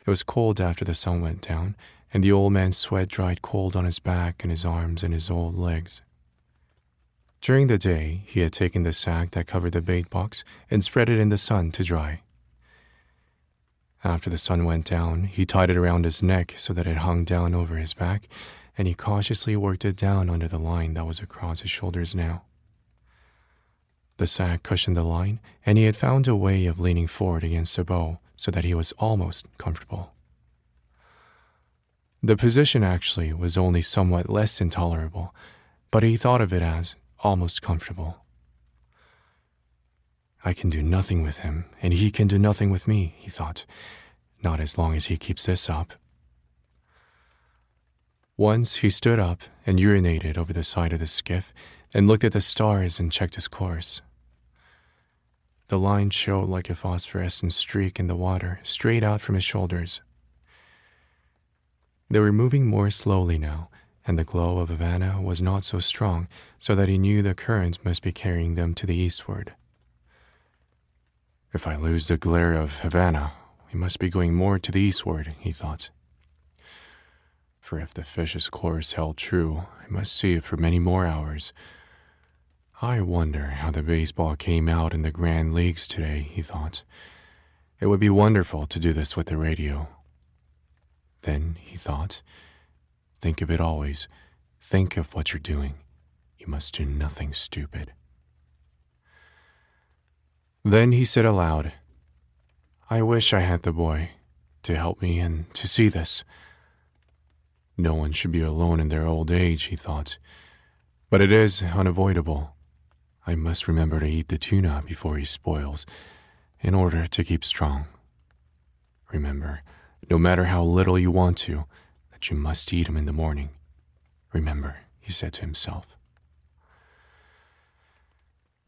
It was cold after the sun went down, and the old man's sweat dried cold on his back and his arms and his old legs. During the day, he had taken the sack that covered the bait box and spread it in the sun to dry. After the sun went down, he tied it around his neck so that it hung down over his back, and he cautiously worked it down under the line that was across his shoulders now. The sack cushioned the line, and he had found a way of leaning forward against the bow so that he was almost comfortable. The position actually was only somewhat less intolerable, but he thought of it as almost comfortable. I can do nothing with him, and he can do nothing with me, he thought. Not as long as he keeps this up. Once he stood up and urinated over the side of the skiff and looked at the stars and checked his course. The line showed like a phosphorescent streak in the water straight out from his shoulders. They were moving more slowly now, and the glow of Havana was not so strong, so that he knew the current must be carrying them to the eastward. If I lose the glare of Havana, we must be going more to the eastward, he thought. For if the fish's course held true, I must see it for many more hours. I wonder how the baseball came out in the Grand Leagues today, he thought. It would be wonderful to do this with the radio. Then, he thought, Think of it always. Think of what you're doing. You must do nothing stupid. Then he said aloud, I wish I had the boy to help me and to see this. No one should be alone in their old age, he thought. But it is unavoidable. I must remember to eat the tuna before he spoils, in order to keep strong. Remember, no matter how little you want to, you must eat him in the morning. Remember, he said to himself.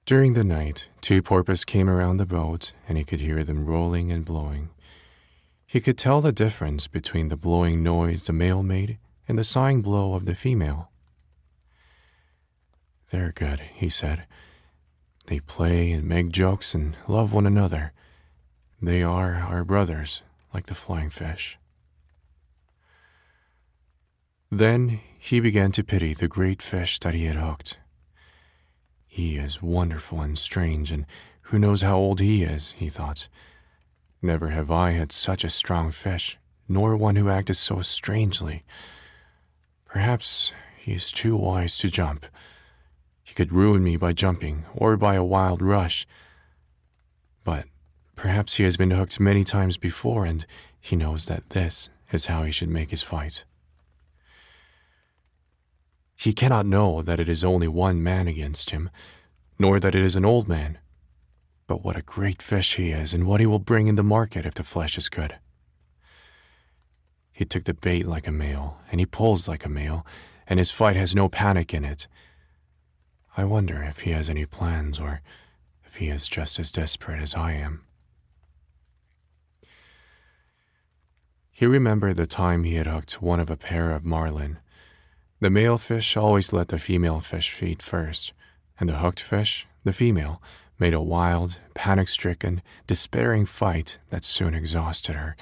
During the night, two porpoise came around the boat, and he could hear them rolling and blowing. He could tell the difference between the blowing noise the male made and the sighing blow of the female. They're good, he said. They play and make jokes and love one another. They are our brothers, like the flying fish. Then he began to pity the great fish that he had hooked. He is wonderful and strange, and who knows how old he is, he thought. Never have I had such a strong fish, nor one who acted so strangely. Perhaps he is too wise to jump. He could ruin me by jumping, or by a wild rush. But perhaps he has been hooked many times before, and he knows that this is how he should make his fight. He cannot know that it is only one man against him, nor that it is an old man. But what a great fish he is, and what he will bring in the market if the flesh is good. He took the bait like a male, and he pulls like a male, and his fight has no panic in it. I wonder if he has any plans, or if he is just as desperate as I am. He remembered the time he had hooked one of a pair of marlin the male fish always let the female fish feed first, and the hooked fish, the female, made a wild, panic stricken, despairing fight that soon exhausted her.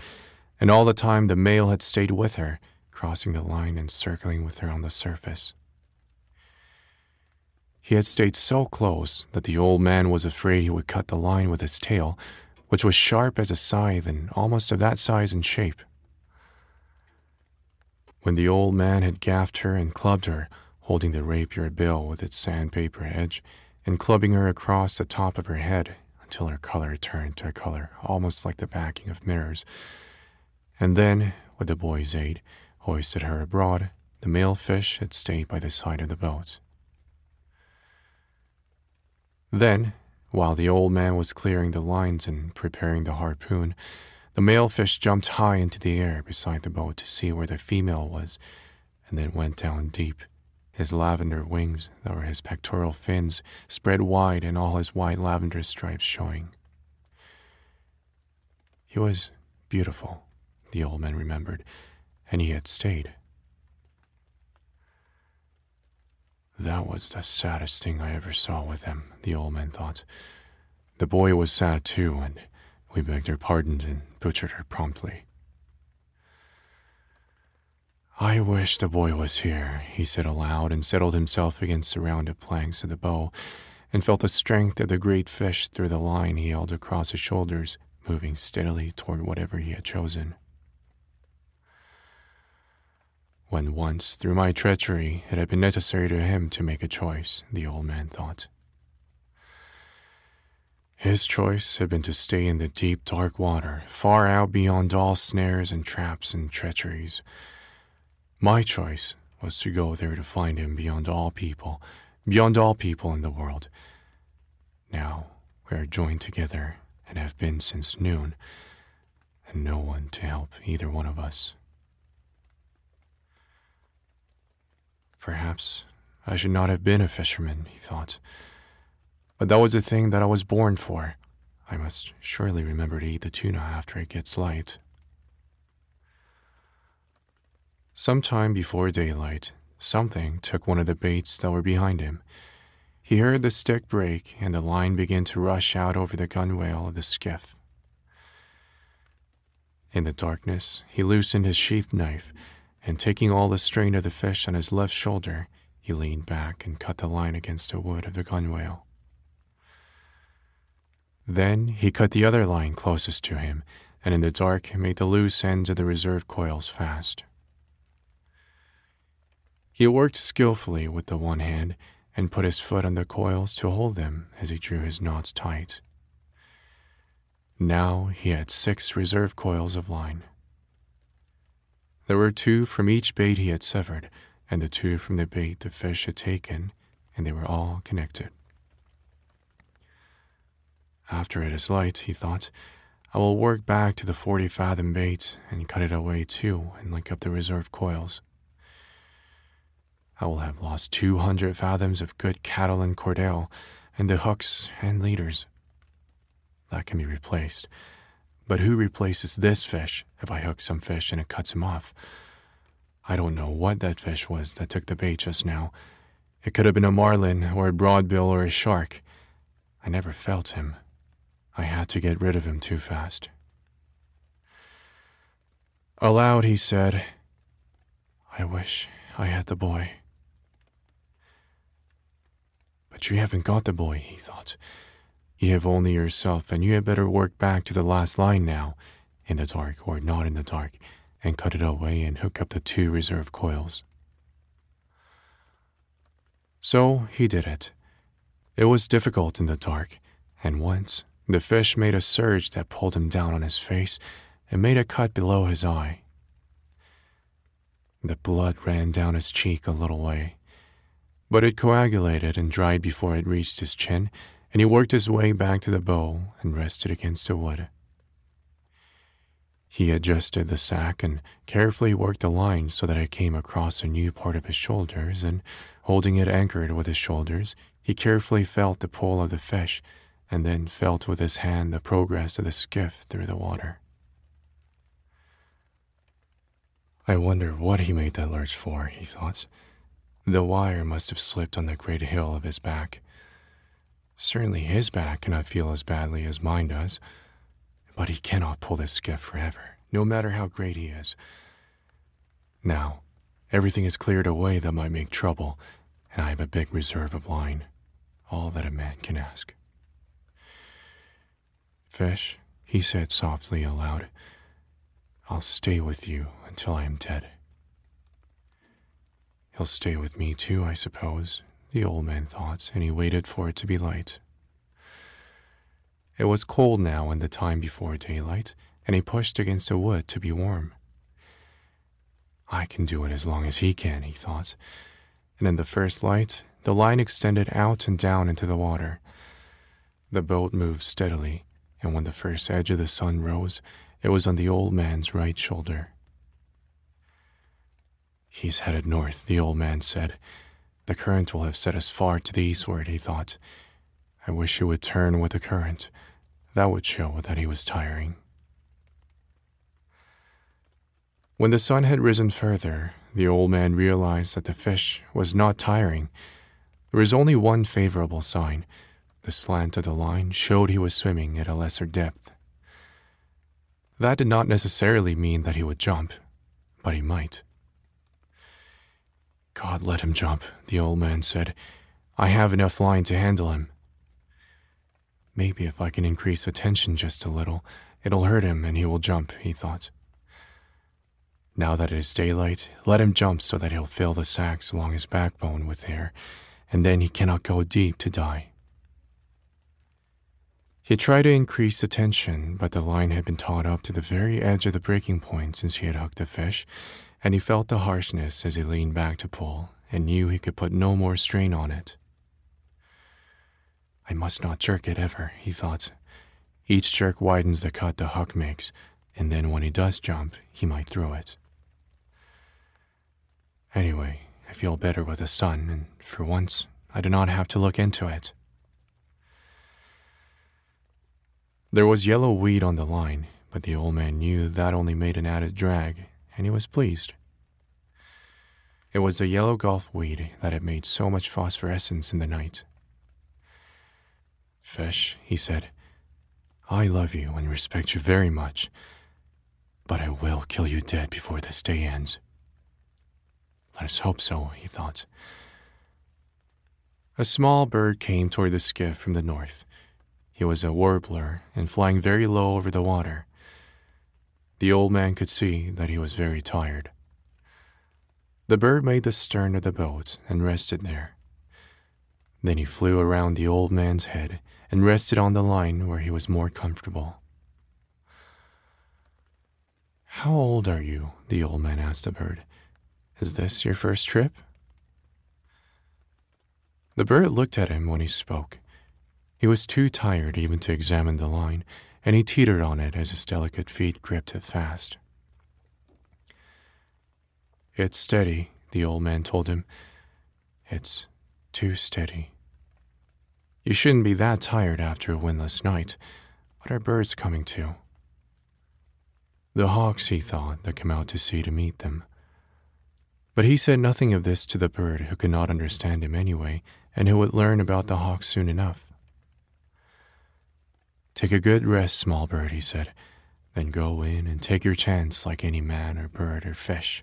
And all the time the male had stayed with her, crossing the line and circling with her on the surface. He had stayed so close that the old man was afraid he would cut the line with his tail, which was sharp as a scythe and almost of that size and shape. When the old man had gaffed her and clubbed her, holding the rapier bill with its sandpaper edge, and clubbing her across the top of her head until her color turned to a color almost like the backing of mirrors, and then, with the boy's aid, hoisted her abroad, the male fish had stayed by the side of the boat. Then, while the old man was clearing the lines and preparing the harpoon, the male fish jumped high into the air beside the boat to see where the female was, and then went down deep, his lavender wings, that were his pectoral fins, spread wide and all his white lavender stripes showing. He was beautiful, the old man remembered, and he had stayed. That was the saddest thing I ever saw with him, the old man thought. The boy was sad too, and we begged her pardon and butchered her promptly. I wish the boy was here, he said aloud and settled himself against the rounded planks of the bow and felt the strength of the great fish through the line he held across his shoulders, moving steadily toward whatever he had chosen. When once, through my treachery, it had been necessary to him to make a choice, the old man thought. His choice had been to stay in the deep, dark water, far out beyond all snares and traps and treacheries. My choice was to go there to find him beyond all people, beyond all people in the world. Now we are joined together and have been since noon, and no one to help either one of us. Perhaps I should not have been a fisherman, he thought. But that was the thing that I was born for. I must surely remember to eat the tuna after it gets light. Some time before daylight, something took one of the baits that were behind him. He heard the stick break and the line begin to rush out over the gunwale of the skiff. In the darkness, he loosened his sheath knife, and taking all the strain of the fish on his left shoulder, he leaned back and cut the line against the wood of the gunwale. Then he cut the other line closest to him, and in the dark made the loose ends of the reserve coils fast. He worked skillfully with the one hand and put his foot on the coils to hold them as he drew his knots tight. Now he had six reserve coils of line. There were two from each bait he had severed, and the two from the bait the fish had taken, and they were all connected. After it is light, he thought, I will work back to the 40 fathom bait and cut it away too and link up the reserve coils. I will have lost 200 fathoms of good Catalan cordel, and the hooks and leaders. That can be replaced. But who replaces this fish if I hook some fish and it cuts him off? I don't know what that fish was that took the bait just now. It could have been a marlin or a broadbill or a shark. I never felt him. I had to get rid of him too fast. Aloud, he said, I wish I had the boy. But you haven't got the boy, he thought. You have only yourself, and you had better work back to the last line now, in the dark or not in the dark, and cut it away and hook up the two reserve coils. So he did it. It was difficult in the dark, and once the fish made a surge that pulled him down on his face and made a cut below his eye. The blood ran down his cheek a little way, but it coagulated and dried before it reached his chin, and he worked his way back to the bow and rested against the wood. He adjusted the sack and carefully worked the line so that it came across a new part of his shoulders, and holding it anchored with his shoulders, he carefully felt the pull of the fish and then felt with his hand the progress of the skiff through the water. I wonder what he made that lurch for, he thought. The wire must have slipped on the great hill of his back. Certainly his back cannot feel as badly as mine does, but he cannot pull this skiff forever, no matter how great he is. Now, everything is cleared away that might make trouble, and I have a big reserve of line, all that a man can ask. Fish, he said softly aloud, I'll stay with you until I am dead. He'll stay with me too, I suppose, the old man thought, and he waited for it to be light. It was cold now in the time before daylight, and he pushed against the wood to be warm. I can do it as long as he can, he thought, and in the first light, the line extended out and down into the water. The boat moved steadily, and when the first edge of the sun rose, it was on the old man's right shoulder. He's headed north, the old man said. The current will have set us far to the eastward, he thought. I wish he would turn with the current. That would show that he was tiring. When the sun had risen further, the old man realized that the fish was not tiring. There was only one favorable sign the slant of the line showed he was swimming at a lesser depth. That did not necessarily mean that he would jump, but he might. God let him jump, the old man said. I have enough line to handle him. Maybe if I can increase the tension just a little, it'll hurt him and he will jump, he thought. Now that it is daylight, let him jump so that he'll fill the sacks along his backbone with air, and then he cannot go deep to die. He tried to increase the tension, but the line had been taut up to the very edge of the breaking point since he had hooked the fish, and he felt the harshness as he leaned back to pull and knew he could put no more strain on it. I must not jerk it ever, he thought. Each jerk widens the cut the hook makes, and then when he does jump, he might throw it. Anyway, I feel better with the sun, and for once, I do not have to look into it. There was yellow weed on the line, but the old man knew that only made an added drag, and he was pleased. It was the yellow gulf weed that had made so much phosphorescence in the night. Fish, he said, I love you and respect you very much, but I will kill you dead before this day ends. Let us hope so, he thought. A small bird came toward the skiff from the north. He was a warbler and flying very low over the water. The old man could see that he was very tired. The bird made the stern of the boat and rested there. Then he flew around the old man's head and rested on the line where he was more comfortable. How old are you? the old man asked the bird. Is this your first trip? The bird looked at him when he spoke he was too tired even to examine the line, and he teetered on it as his delicate feet gripped it fast. It's steady, the old man told him. It's too steady. You shouldn't be that tired after a windless night. What are birds coming to? The hawks, he thought, that come out to sea to meet them. But he said nothing of this to the bird who could not understand him anyway, and who would learn about the hawks soon enough. Take a good rest, small bird, he said. Then go in and take your chance like any man or bird or fish.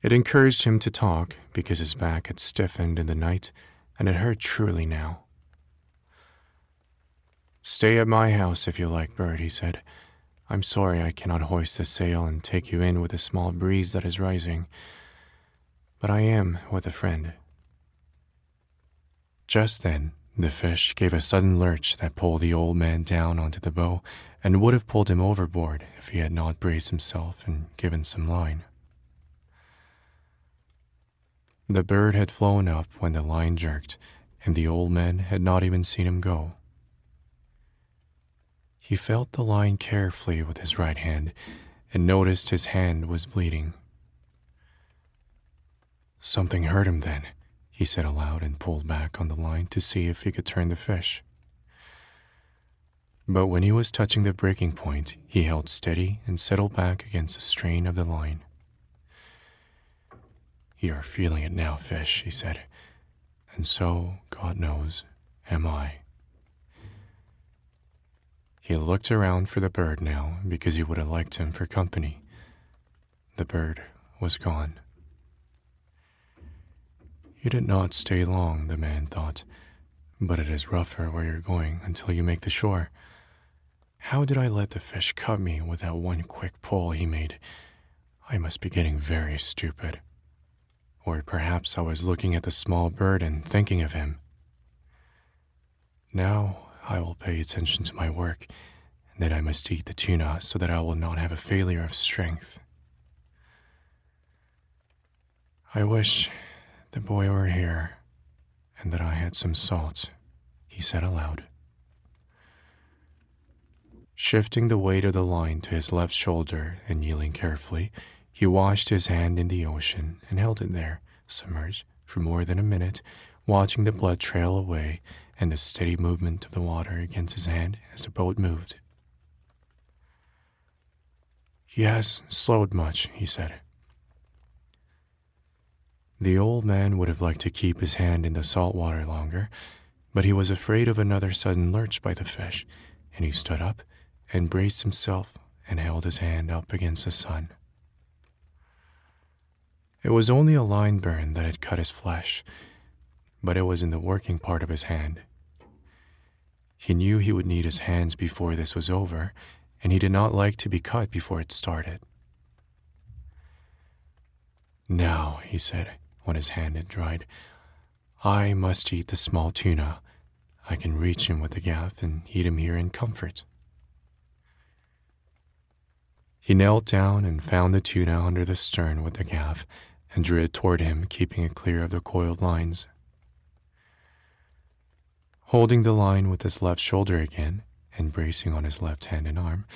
It encouraged him to talk because his back had stiffened in the night and it hurt truly now. Stay at my house if you like, Bird, he said. I'm sorry I cannot hoist the sail and take you in with the small breeze that is rising, but I am with a friend. Just then, the fish gave a sudden lurch that pulled the old man down onto the bow and would have pulled him overboard if he had not braced himself and given some line. The bird had flown up when the line jerked, and the old man had not even seen him go. He felt the line carefully with his right hand and noticed his hand was bleeding. Something hurt him then, he said aloud and pulled back on the line to see if he could turn the fish. But when he was touching the breaking point, he held steady and settled back against the strain of the line. You're feeling it now, fish, he said. And so, God knows, am I. He looked around for the bird now because he would have liked him for company. The bird was gone. You did not stay long, the man thought, but it is rougher where you're going until you make the shore. How did I let the fish cut me with that one quick pull he made? I must be getting very stupid. Or perhaps I was looking at the small bird and thinking of him. Now I will pay attention to my work, and then I must eat the tuna so that I will not have a failure of strength. I wish the boy were here, and that I had some salt, he said aloud. Shifting the weight of the line to his left shoulder and kneeling carefully, he washed his hand in the ocean and held it there, submerged, for more than a minute, watching the blood trail away and the steady movement of the water against his hand as the boat moved. He has slowed much, he said. The old man would have liked to keep his hand in the salt water longer, but he was afraid of another sudden lurch by the fish, and he stood up and braced himself and held his hand up against the sun. It was only a line burn that had cut his flesh, but it was in the working part of his hand. He knew he would need his hands before this was over, and he did not like to be cut before it started. Now, he said, when his hand had dried, I must eat the small tuna. I can reach him with the gaff and eat him here in comfort. He knelt down and found the tuna under the stern with the gaff and drew it toward him, keeping it clear of the coiled lines. Holding the line with his left shoulder again and bracing on his left hand and arm,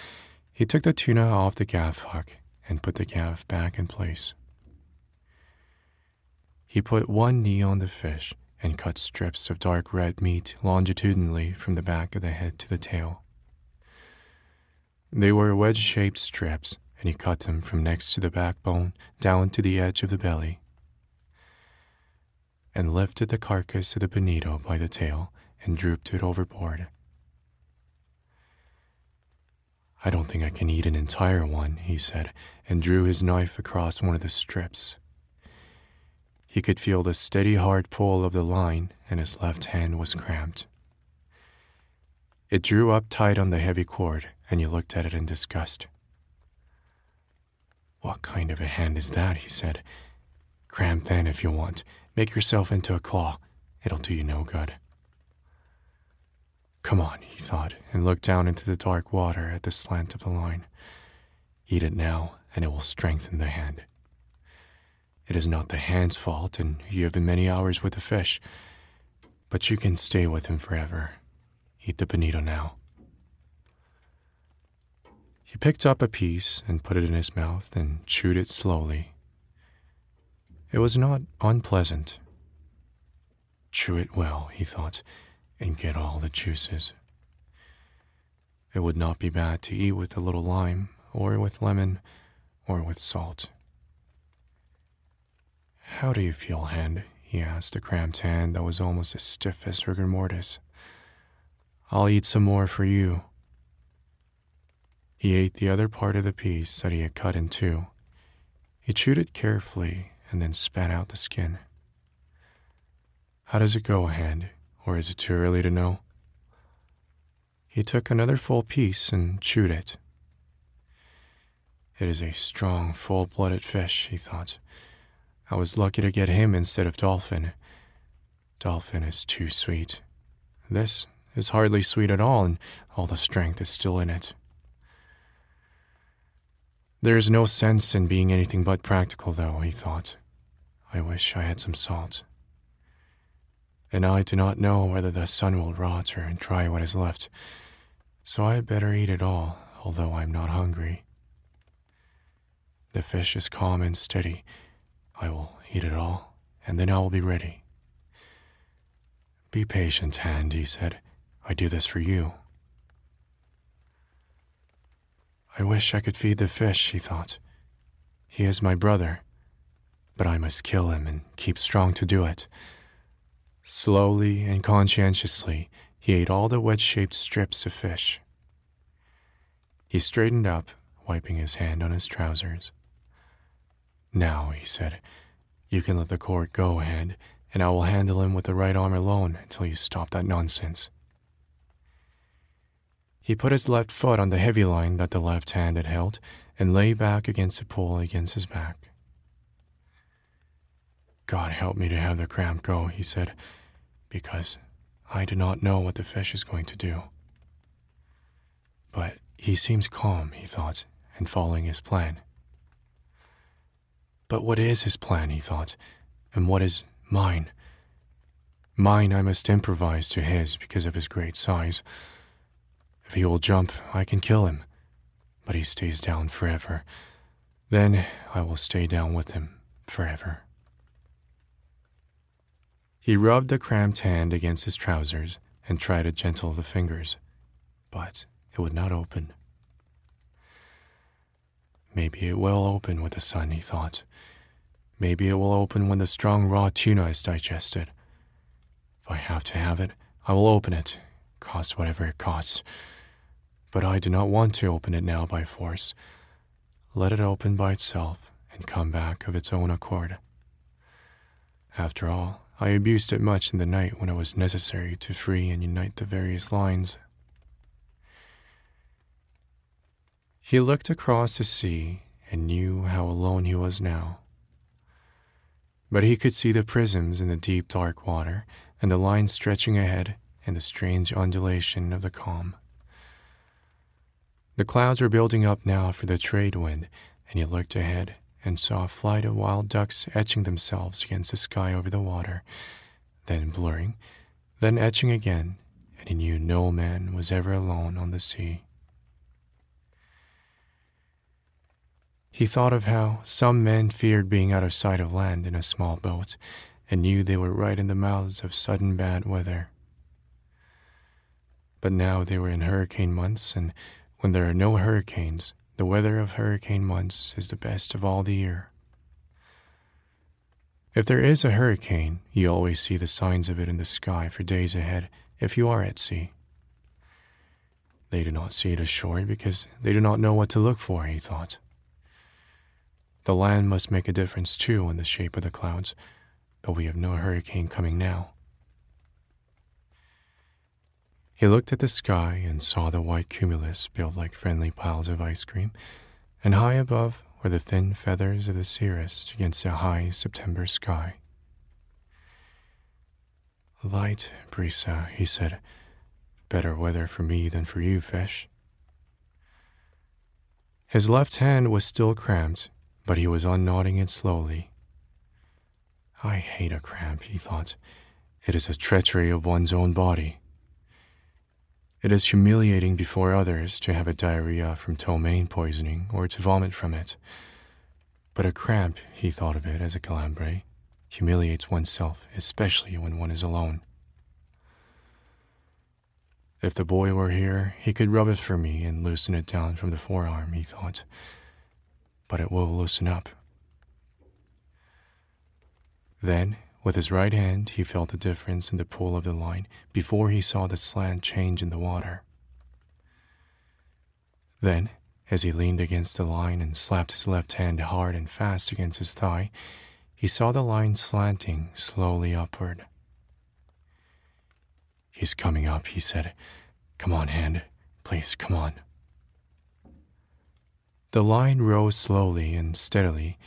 he took the tuna off the gaff hook and put the gaff back in place. He put one knee on the fish and cut strips of dark red meat longitudinally from the back of the head to the tail. They were wedge shaped strips and he cut them from next to the backbone down to the edge of the belly, and lifted the carcass of the bonito by the tail and drooped it overboard. I don't think I can eat an entire one, he said, and drew his knife across one of the strips. He could feel the steady hard pull of the line, and his left hand was cramped. It drew up tight on the heavy cord, and he looked at it in disgust. What kind of a hand is that? he said. Cram then if you want. Make yourself into a claw. It'll do you no good. Come on, he thought, and looked down into the dark water at the slant of the line. Eat it now, and it will strengthen the hand. It is not the hand's fault, and you have been many hours with the fish, but you can stay with him forever. Eat the bonito now. He picked up a piece and put it in his mouth and chewed it slowly. It was not unpleasant. chew it well, he thought, and get all the juices. It would not be bad to eat with a little lime, or with lemon, or with salt. How do you feel, Hand? he asked a cramped hand that was almost as stiff as rigor mortis. I'll eat some more for you. He ate the other part of the piece that he had cut in two. He chewed it carefully and then spat out the skin. How does it go, Hand? Or is it too early to know? He took another full piece and chewed it. It is a strong, full blooded fish, he thought. I was lucky to get him instead of Dolphin. Dolphin is too sweet. This is hardly sweet at all, and all the strength is still in it. There is no sense in being anything but practical, though, he thought. I wish I had some salt. And I do not know whether the sun will rot or dry what is left, so I had better eat it all, although I am not hungry. The fish is calm and steady, I will eat it all, and then I will be ready. Be patient, Hand, he said. I do this for you. I wish I could feed the fish, he thought. He is my brother, but I must kill him and keep strong to do it. Slowly and conscientiously, he ate all the wedge shaped strips of fish. He straightened up, wiping his hand on his trousers. Now, he said, you can let the court go ahead, and I will handle him with the right arm alone until you stop that nonsense. He put his left foot on the heavy line that the left hand had held and lay back against the pole against his back. God help me to have the cramp go, he said, because I do not know what the fish is going to do. But he seems calm, he thought, and following his plan. But what is his plan, he thought, and what is mine? Mine I must improvise to his because of his great size. If he will jump, I can kill him, but he stays down forever. Then I will stay down with him forever. He rubbed the cramped hand against his trousers and tried to gentle the fingers, but it would not open. Maybe it will open with the sun, he thought. Maybe it will open when the strong raw tuna is digested. If I have to have it, I will open it, cost whatever it costs. But I do not want to open it now by force. Let it open by itself and come back of its own accord. After all, I abused it much in the night when it was necessary to free and unite the various lines He looked across the sea and knew how alone he was now. But he could see the prisms in the deep dark water and the line stretching ahead and the strange undulation of the calm. The clouds were building up now for the trade wind, and he looked ahead and saw a flight of wild ducks etching themselves against the sky over the water, then blurring, then etching again, and he knew no man was ever alone on the sea. He thought of how some men feared being out of sight of land in a small boat and knew they were right in the mouths of sudden bad weather. But now they were in hurricane months, and when there are no hurricanes, the weather of hurricane months is the best of all the year. If there is a hurricane, you always see the signs of it in the sky for days ahead if you are at sea. They do not see it ashore because they do not know what to look for, he thought. The land must make a difference too in the shape of the clouds, but we have no hurricane coming now. He looked at the sky and saw the white cumulus built like friendly piles of ice cream, and high above were the thin feathers of the cirrus against the high September sky. Light, Brisa, he said. Better weather for me than for you, fish. His left hand was still cramped, but he was unknotting it slowly. I hate a cramp, he thought. It is a treachery of one's own body. It is humiliating before others to have a diarrhea from ptomaine poisoning or to vomit from it. But a cramp, he thought of it as a calambre, humiliates oneself, especially when one is alone. If the boy were here, he could rub it for me and loosen it down from the forearm, he thought. But it will loosen up. Then, with his right hand, he felt the difference in the pull of the line before he saw the slant change in the water. Then, as he leaned against the line and slapped his left hand hard and fast against his thigh, he saw the line slanting slowly upward. He's coming up, he said. Come on, hand. Please, come on. The line rose slowly and steadily,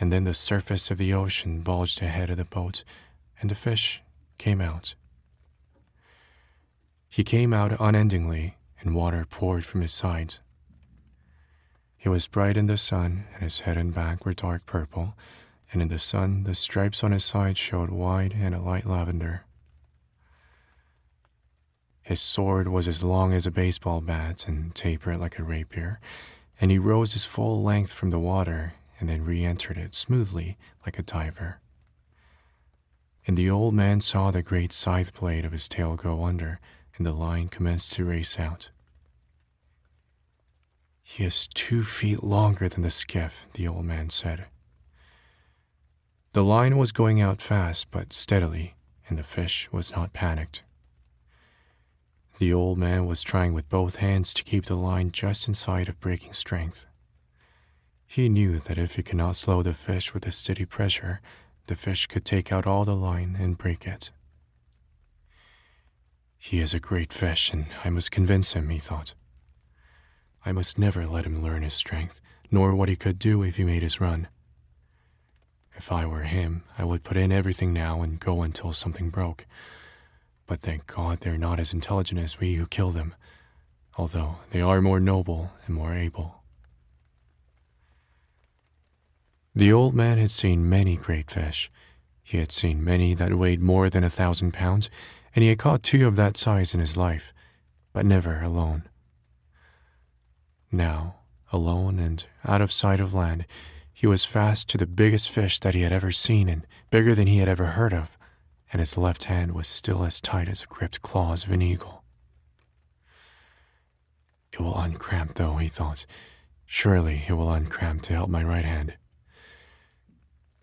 and then the surface of the ocean bulged ahead of the boat, and the fish came out. He came out unendingly, and water poured from his sides. He was bright in the sun, and his head and back were dark purple, and in the sun the stripes on his side showed wide and a light lavender. His sword was as long as a baseball bat and tapered like a rapier, and he rose his full length from the water and then re entered it smoothly like a diver. And the old man saw the great scythe blade of his tail go under, and the line commenced to race out. He is two feet longer than the skiff, the old man said. The line was going out fast but steadily, and the fish was not panicked. The old man was trying with both hands to keep the line just inside of breaking strength. He knew that if he could not slow the fish with a steady pressure, the fish could take out all the line and break it. He is a great fish, and I must convince him, he thought. I must never let him learn his strength, nor what he could do if he made his run. If I were him, I would put in everything now and go until something broke but thank God they're not as intelligent as we who kill them, although they are more noble and more able. The old man had seen many great fish. He had seen many that weighed more than a thousand pounds, and he had caught two of that size in his life, but never alone. Now, alone and out of sight of land, he was fast to the biggest fish that he had ever seen and bigger than he had ever heard of and his left hand was still as tight as the gripped claws of an eagle. It will uncramp, though, he thought. Surely it will uncramp to help my right hand.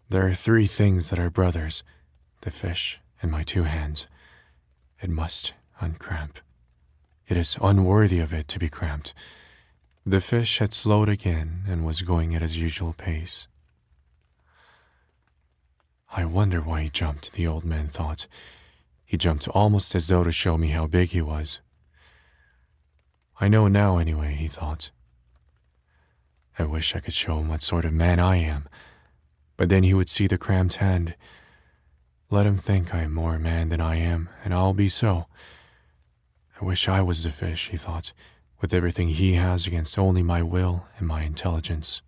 There are three things that are brothers the fish and my two hands. It must uncramp. It is unworthy of it to be cramped. The fish had slowed again and was going at his usual pace. I wonder why he jumped, the old man thought. He jumped almost as though to show me how big he was. I know now, anyway, he thought. I wish I could show him what sort of man I am, but then he would see the cramped hand. Let him think I am more a man than I am, and I'll be so. I wish I was the fish, he thought, with everything he has against only my will and my intelligence.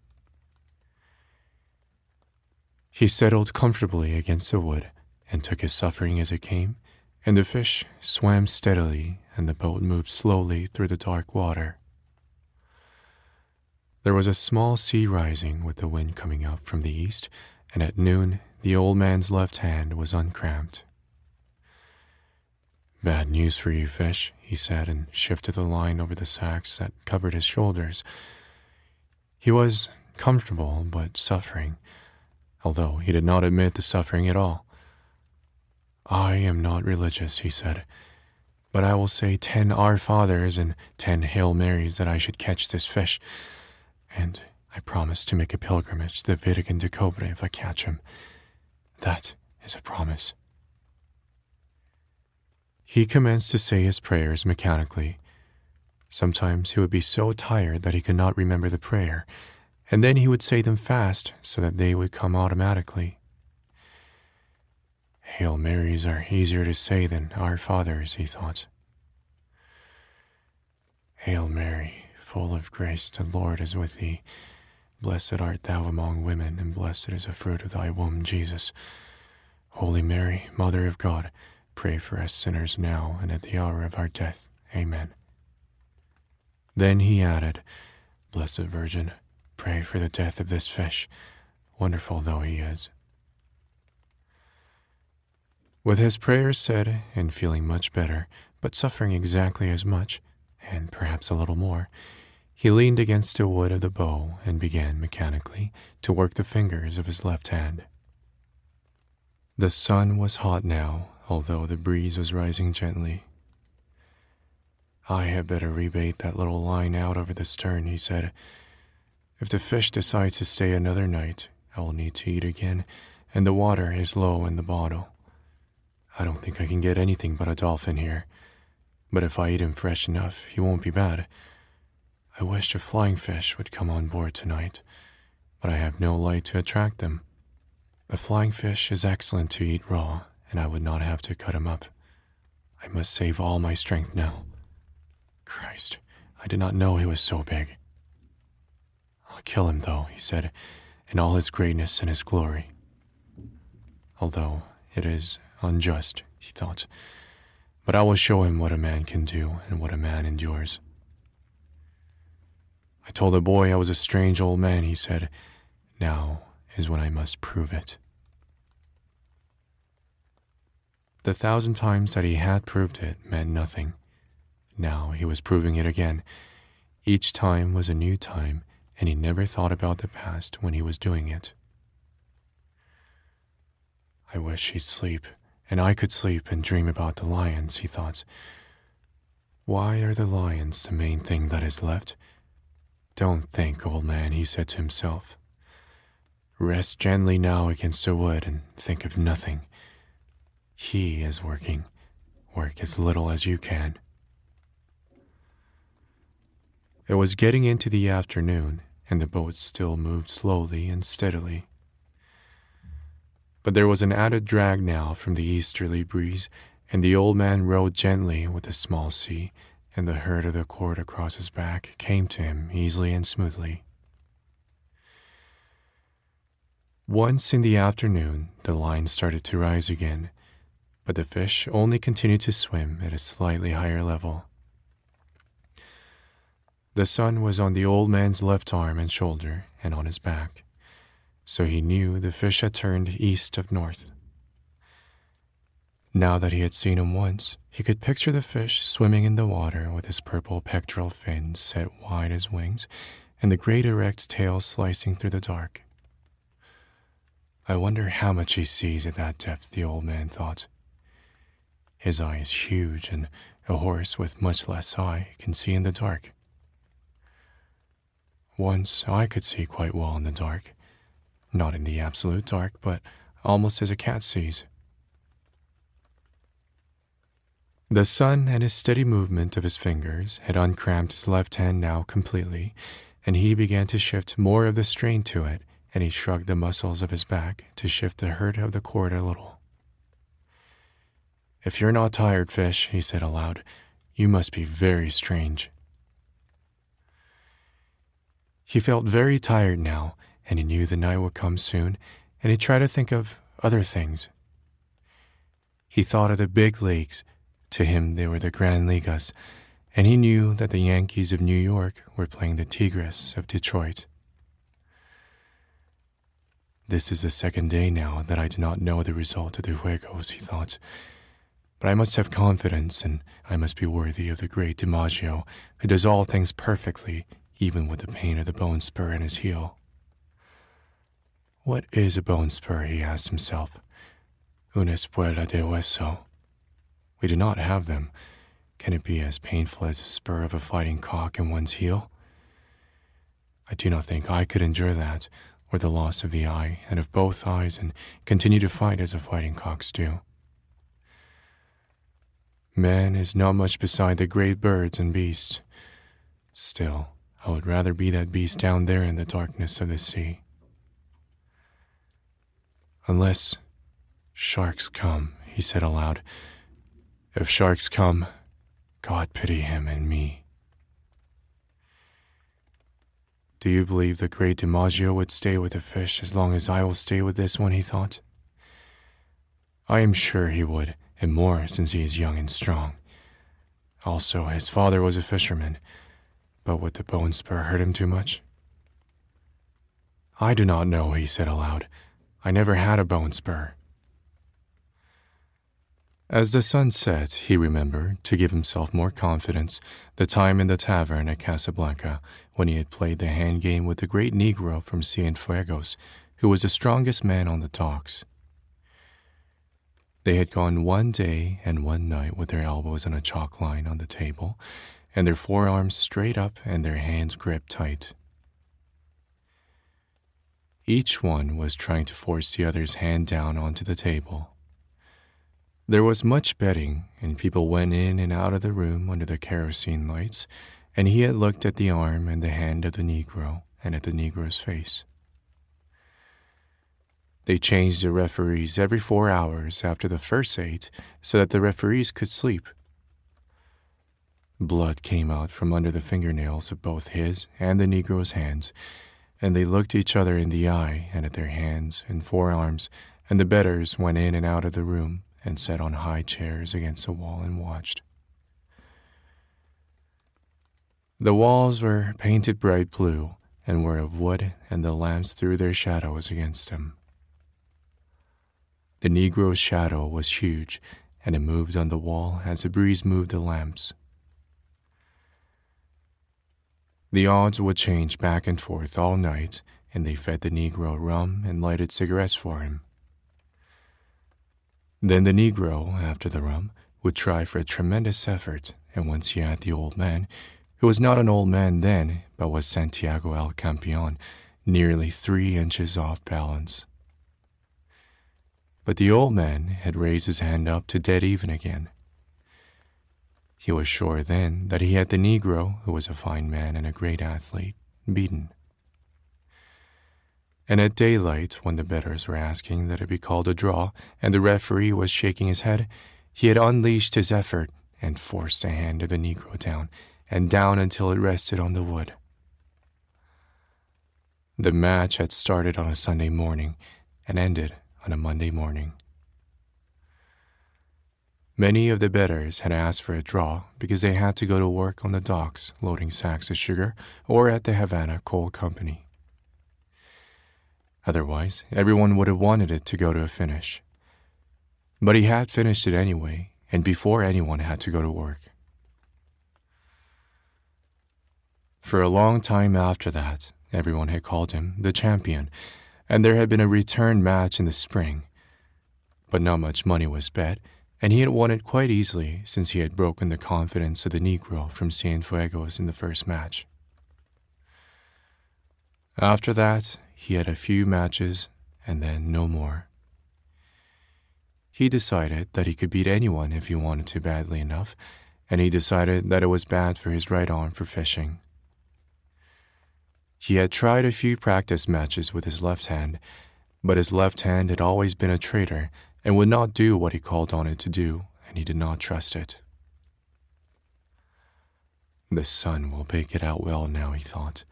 He settled comfortably against the wood and took his suffering as it came, and the fish swam steadily and the boat moved slowly through the dark water. There was a small sea rising with the wind coming up from the east, and at noon the old man's left hand was uncramped. Bad news for you, fish, he said, and shifted the line over the sacks that covered his shoulders. He was comfortable but suffering although he did not admit the suffering at all. I am not religious, he said, but I will say ten Our Fathers and ten Hail Marys that I should catch this fish, and I promise to make a pilgrimage to the Virgen de Cobre if I catch him. That is a promise. He commenced to say his prayers mechanically. Sometimes he would be so tired that he could not remember the prayer, and then he would say them fast so that they would come automatically. Hail Marys are easier to say than Our Fathers, he thought. Hail Mary, full of grace, the Lord is with thee. Blessed art thou among women, and blessed is the fruit of thy womb, Jesus. Holy Mary, Mother of God, pray for us sinners now and at the hour of our death. Amen. Then he added, Blessed Virgin, Pray for the death of this fish, wonderful though he is. With his prayers said and feeling much better, but suffering exactly as much, and perhaps a little more, he leaned against a wood of the bow and began mechanically to work the fingers of his left hand. The sun was hot now, although the breeze was rising gently. I had better rebait that little line out over the stern, he said. If the fish decides to stay another night, I will need to eat again, and the water is low in the bottle. I don't think I can get anything but a dolphin here, but if I eat him fresh enough, he won't be bad. I wish a flying fish would come on board tonight, but I have no light to attract them. A flying fish is excellent to eat raw, and I would not have to cut him up. I must save all my strength now. Christ, I did not know he was so big. I'll kill him, though, he said, in all his greatness and his glory. Although it is unjust, he thought, but I will show him what a man can do and what a man endures. I told the boy I was a strange old man, he said. Now is when I must prove it. The thousand times that he had proved it meant nothing. Now he was proving it again. Each time was a new time, and he never thought about the past when he was doing it. I wish he'd sleep, and I could sleep and dream about the lions, he thought. Why are the lions the main thing that is left? Don't think, old man, he said to himself. Rest gently now against the wood and think of nothing. He is working. Work as little as you can. It was getting into the afternoon, and the boat still moved slowly and steadily. But there was an added drag now from the easterly breeze, and the old man rowed gently with the small sea and the hurt of the cord across his back came to him easily and smoothly. Once in the afternoon, the line started to rise again, but the fish only continued to swim at a slightly higher level. The sun was on the old man's left arm and shoulder and on his back, so he knew the fish had turned east of north. Now that he had seen him once, he could picture the fish swimming in the water with his purple pectoral fins set wide as wings and the great erect tail slicing through the dark. I wonder how much he sees at that depth, the old man thought. His eye is huge, and a horse with much less eye can see in the dark. Once I could see quite well in the dark. Not in the absolute dark, but almost as a cat sees. The sun and his steady movement of his fingers had uncramped his left hand now completely, and he began to shift more of the strain to it, and he shrugged the muscles of his back to shift the hurt of the cord a little. If you're not tired, fish, he said aloud, you must be very strange. He felt very tired now, and he knew the night would come soon, and he tried to think of other things. He thought of the big leagues. to him, they were the Gran Ligas, and he knew that the Yankees of New York were playing the Tigres of Detroit. This is the second day now that I do not know the result of the Juegos, he thought. But I must have confidence, and I must be worthy of the great DiMaggio, who does all things perfectly, even with the pain of the bone spur in his heel. What is a bone spur, he asked himself. Una espuela de hueso. We do not have them. Can it be as painful as a spur of a fighting cock in one's heel? I do not think I could endure that, or the loss of the eye and of both eyes, and continue to fight as the fighting cocks do. Man is not much beside the great birds and beasts. Still, I would rather be that beast down there in the darkness of the sea. Unless sharks come, he said aloud, if sharks come, God pity him and me. Do you believe the great DiMaggio would stay with the fish as long as I will stay with this one? he thought. I am sure he would, and more since he is young and strong. Also, his father was a fisherman, but would the bone spur hurt him too much? I do not know, he said aloud. I never had a bone spur. As the sun set, he remembered, to give himself more confidence, the time in the tavern at Casablanca when he had played the hand game with the great Negro from Cienfuegos, who was the strongest man on the docks. They had gone one day and one night with their elbows on a chalk line on the table, and their forearms straight up and their hands gripped tight. Each one was trying to force the other's hand down onto the table. There was much betting, and people went in and out of the room under the kerosene lights, and he had looked at the arm and the hand of the Negro and at the Negro's face. They changed the referees every four hours after the first eight so that the referees could sleep. Blood came out from under the fingernails of both his and the Negro's hands, and they looked each other in the eye and at their hands and forearms, and the betters went in and out of the room and sat on high chairs against the wall and watched. The walls were painted bright blue and were of wood, and the lamps threw their shadows against them. The Negro's shadow was huge, and it moved on the wall as the breeze moved the lamps. The odds would change back and forth all night, and they fed the Negro rum and lighted cigarettes for him. Then the Negro, after the rum, would try for a tremendous effort, and once he had the old man, who was not an old man then, but was Santiago El Campeon, nearly three inches off balance. But the old man had raised his hand up to dead even again. He was sure then that he had the Negro, who was a fine man and a great athlete, beaten. And at daylight, when the betters were asking that it be called a draw, and the referee was shaking his head, he had unleashed his effort and forced the hand of the Negro down and down until it rested on the wood. The match had started on a Sunday morning and ended on a Monday morning. Many of the betters had asked for a draw because they had to go to work on the docks loading sacks of sugar or at the Havana Coal Company. Otherwise, everyone would have wanted it to go to a finish. But he had finished it anyway, and before anyone had to go to work. For a long time after that, everyone had called him the champion and there had been a return match in the spring. But not much money was bet, and he had won it quite easily since he had broken the confidence of the Negro from Cienfuegos in the first match. After that, he had a few matches and then no more. He decided that he could beat anyone if he wanted to badly enough, and he decided that it was bad for his right arm for fishing. He had tried a few practice matches with his left hand, but his left hand had always been a traitor and would not do what he called on it to do, and he did not trust it. The sun will bake it out well now, he thought.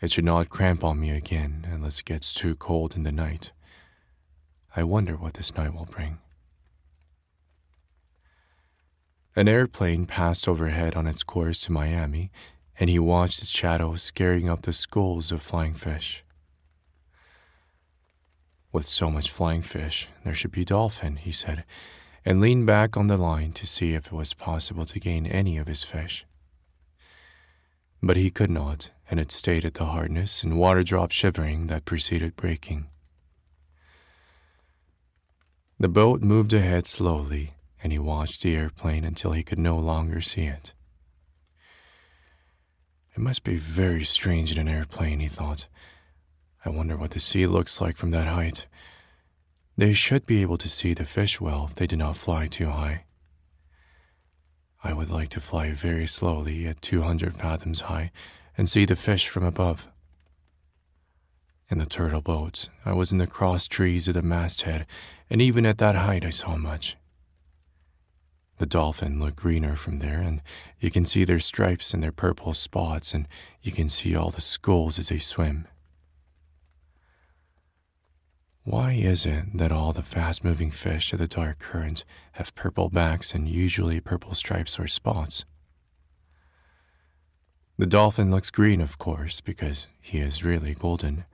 It should not cramp on me again unless it gets too cold in the night. I wonder what this night will bring. An airplane passed overhead on its course to Miami, and he watched its shadow scaring up the schools of flying fish. With so much flying fish, there should be dolphin, he said, and leaned back on the line to see if it was possible to gain any of his fish. But he could not, and it stayed at the hardness and water drop shivering that preceded breaking. The boat moved ahead slowly, and he watched the airplane until he could no longer see it. It must be very strange in an airplane, he thought. I wonder what the sea looks like from that height. They should be able to see the fish well if they do not fly too high. I would like to fly very slowly at 200 fathoms high and see the fish from above. In the turtle boats, I was in the cross trees of the masthead, and even at that height I saw much. The dolphin look greener from there, and you can see their stripes and their purple spots, and you can see all the skulls as they swim. Why is it that all the fast moving fish of the dark current have purple backs and usually purple stripes or spots? The dolphin looks green, of course, because he is really golden.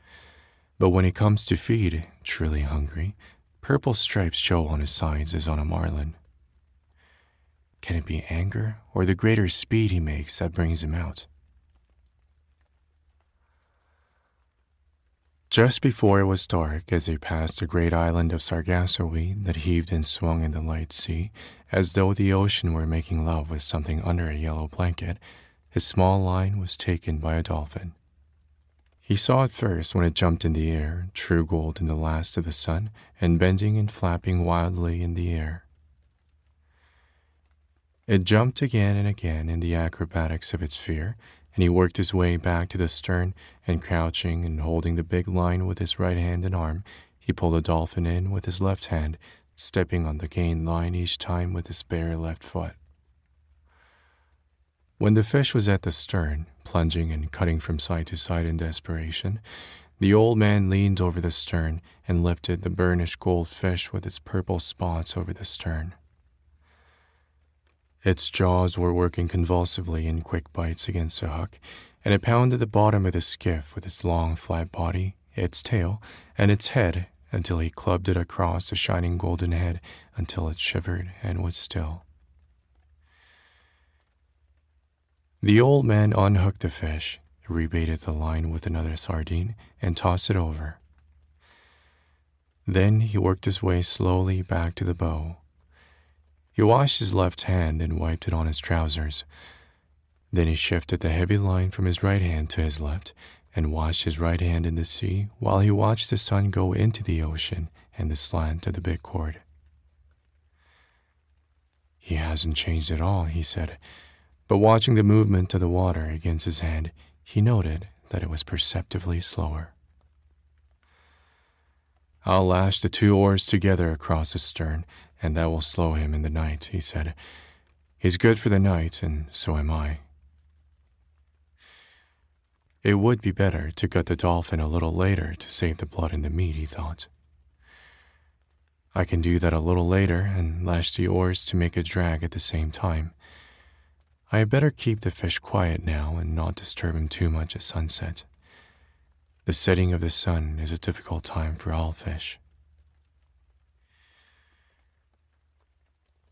But when he comes to feed, truly hungry, purple stripes show on his sides as on a marlin. Can it be anger or the greater speed he makes that brings him out? Just before it was dark, as they passed the great island of Sargasso that heaved and swung in the light sea, as though the ocean were making love with something under a yellow blanket, his small line was taken by a dolphin. He saw it first when it jumped in the air, true gold in the last of the sun, and bending and flapping wildly in the air. It jumped again and again in the acrobatics of its fear, and he worked his way back to the stern, and crouching and holding the big line with his right hand and arm, he pulled the dolphin in with his left hand, stepping on the gain line each time with his bare left foot. When the fish was at the stern, plunging and cutting from side to side in desperation, the old man leaned over the stern and lifted the burnished gold fish with its purple spots over the stern. Its jaws were working convulsively in quick bites against the hook, and it pounded the bottom of the skiff with its long, flat body, its tail, and its head until he clubbed it across the shining golden head until it shivered and was still. The old man unhooked the fish, rebaited the line with another sardine, and tossed it over. Then he worked his way slowly back to the bow. He washed his left hand and wiped it on his trousers. Then he shifted the heavy line from his right hand to his left and washed his right hand in the sea while he watched the sun go into the ocean and the slant of the big cord. He hasn't changed at all, he said but watching the movement of the water against his hand, he noted that it was perceptibly slower. I'll lash the two oars together across the stern, and that will slow him in the night, he said. He's good for the night, and so am I. It would be better to gut the dolphin a little later to save the blood in the meat, he thought. I can do that a little later and lash the oars to make a drag at the same time. I had better keep the fish quiet now and not disturb him too much at sunset. The setting of the sun is a difficult time for all fish.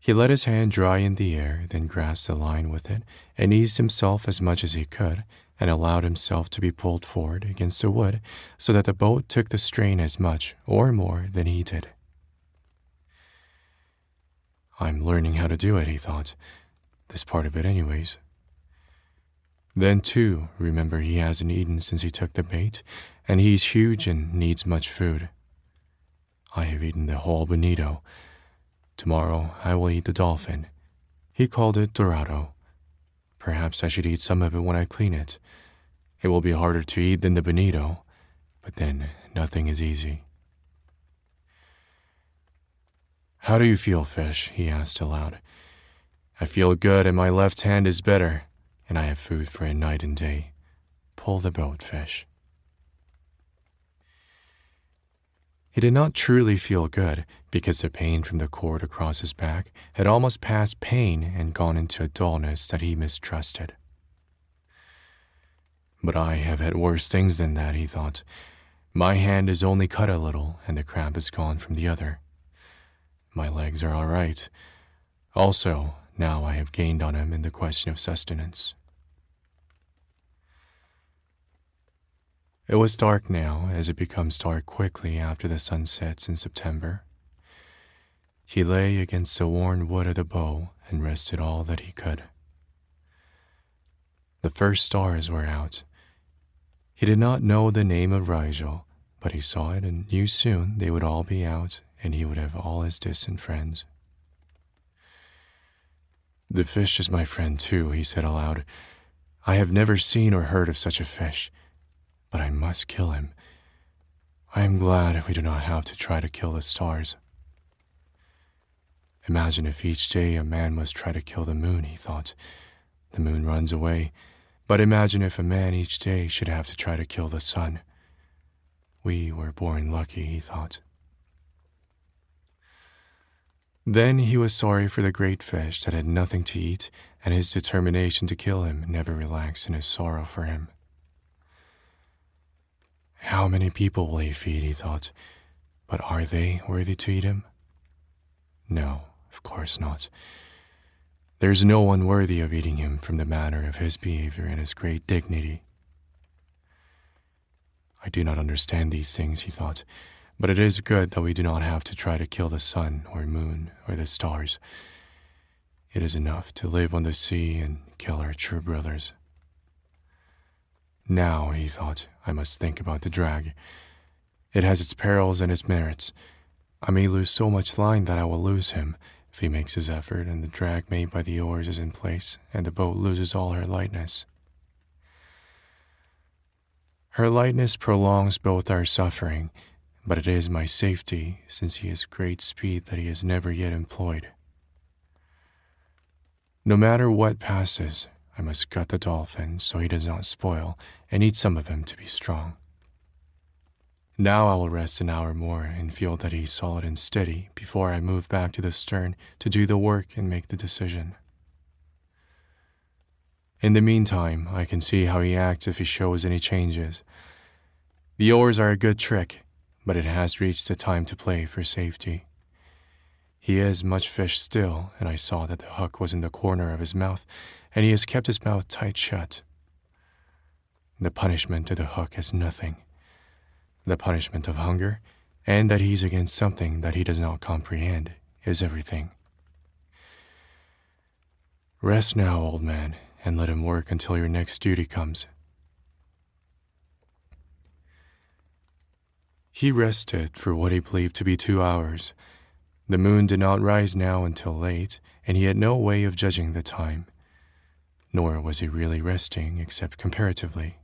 He let his hand dry in the air, then grasped the line with it, and eased himself as much as he could, and allowed himself to be pulled forward against the wood so that the boat took the strain as much or more than he did. I'm learning how to do it, he thought, this part of it, anyways. Then, too, remember he hasn't eaten since he took the bait, and he's huge and needs much food. I have eaten the whole bonito. Tomorrow I will eat the dolphin. He called it dorado. Perhaps I should eat some of it when I clean it. It will be harder to eat than the bonito, but then nothing is easy. How do you feel, fish? he asked aloud. I feel good and my left hand is better, and I have food for a night and day. Pull the boat, fish. He did not truly feel good because the pain from the cord across his back had almost passed pain and gone into a dullness that he mistrusted. But I have had worse things than that, he thought. My hand is only cut a little, and the cramp is gone from the other. My legs are all right. Also, now I have gained on him in the question of sustenance. It was dark now, as it becomes dark quickly after the sun sets in September. He lay against the worn wood of the bow and rested all that he could. The first stars were out. He did not know the name of Rigel, but he saw it and knew soon they would all be out and he would have all his distant friends. The fish is my friend, too, he said aloud. I have never seen or heard of such a fish, but I must kill him. I am glad we do not have to try to kill the stars. Imagine if each day a man must try to kill the moon, he thought. The moon runs away, but imagine if a man each day should have to try to kill the sun. We were born lucky, he thought. Then he was sorry for the great fish that had nothing to eat, and his determination to kill him never relaxed in his sorrow for him. How many people will he feed, he thought, but are they worthy to eat him? No, of course not. There's no one worthy of eating him from the manner of his behavior and his great dignity. I do not understand these things, he thought, but it is good that we do not have to try to kill the sun or moon or the stars. It is enough to live on the sea and kill our true brothers. Now, he thought, I must think about the drag. It has its perils and its merits. I may lose so much line that I will lose him if he makes his effort and the drag made by the oars is in place and the boat loses all her lightness. Her lightness prolongs both our suffering, but it is my safety since he has great speed that he has never yet employed. No matter what passes, I must gut the dolphin so he does not spoil and eat some of him to be strong. Now I will rest an hour more and feel that he is solid and steady before I move back to the stern to do the work and make the decision. In the meantime, I can see how he acts if he shows any changes. The oars are a good trick, but it has reached the time to play for safety. He is much fish still, and I saw that the hook was in the corner of his mouth, and he has kept his mouth tight shut. The punishment to the hook is nothing. The punishment of hunger, and that he's against something that he does not comprehend, is everything. Rest now, old man, and let him work until your next duty comes. He rested for what he believed to be two hours the moon did not rise now until late, and he had no way of judging the time. Nor was he really resting, except comparatively.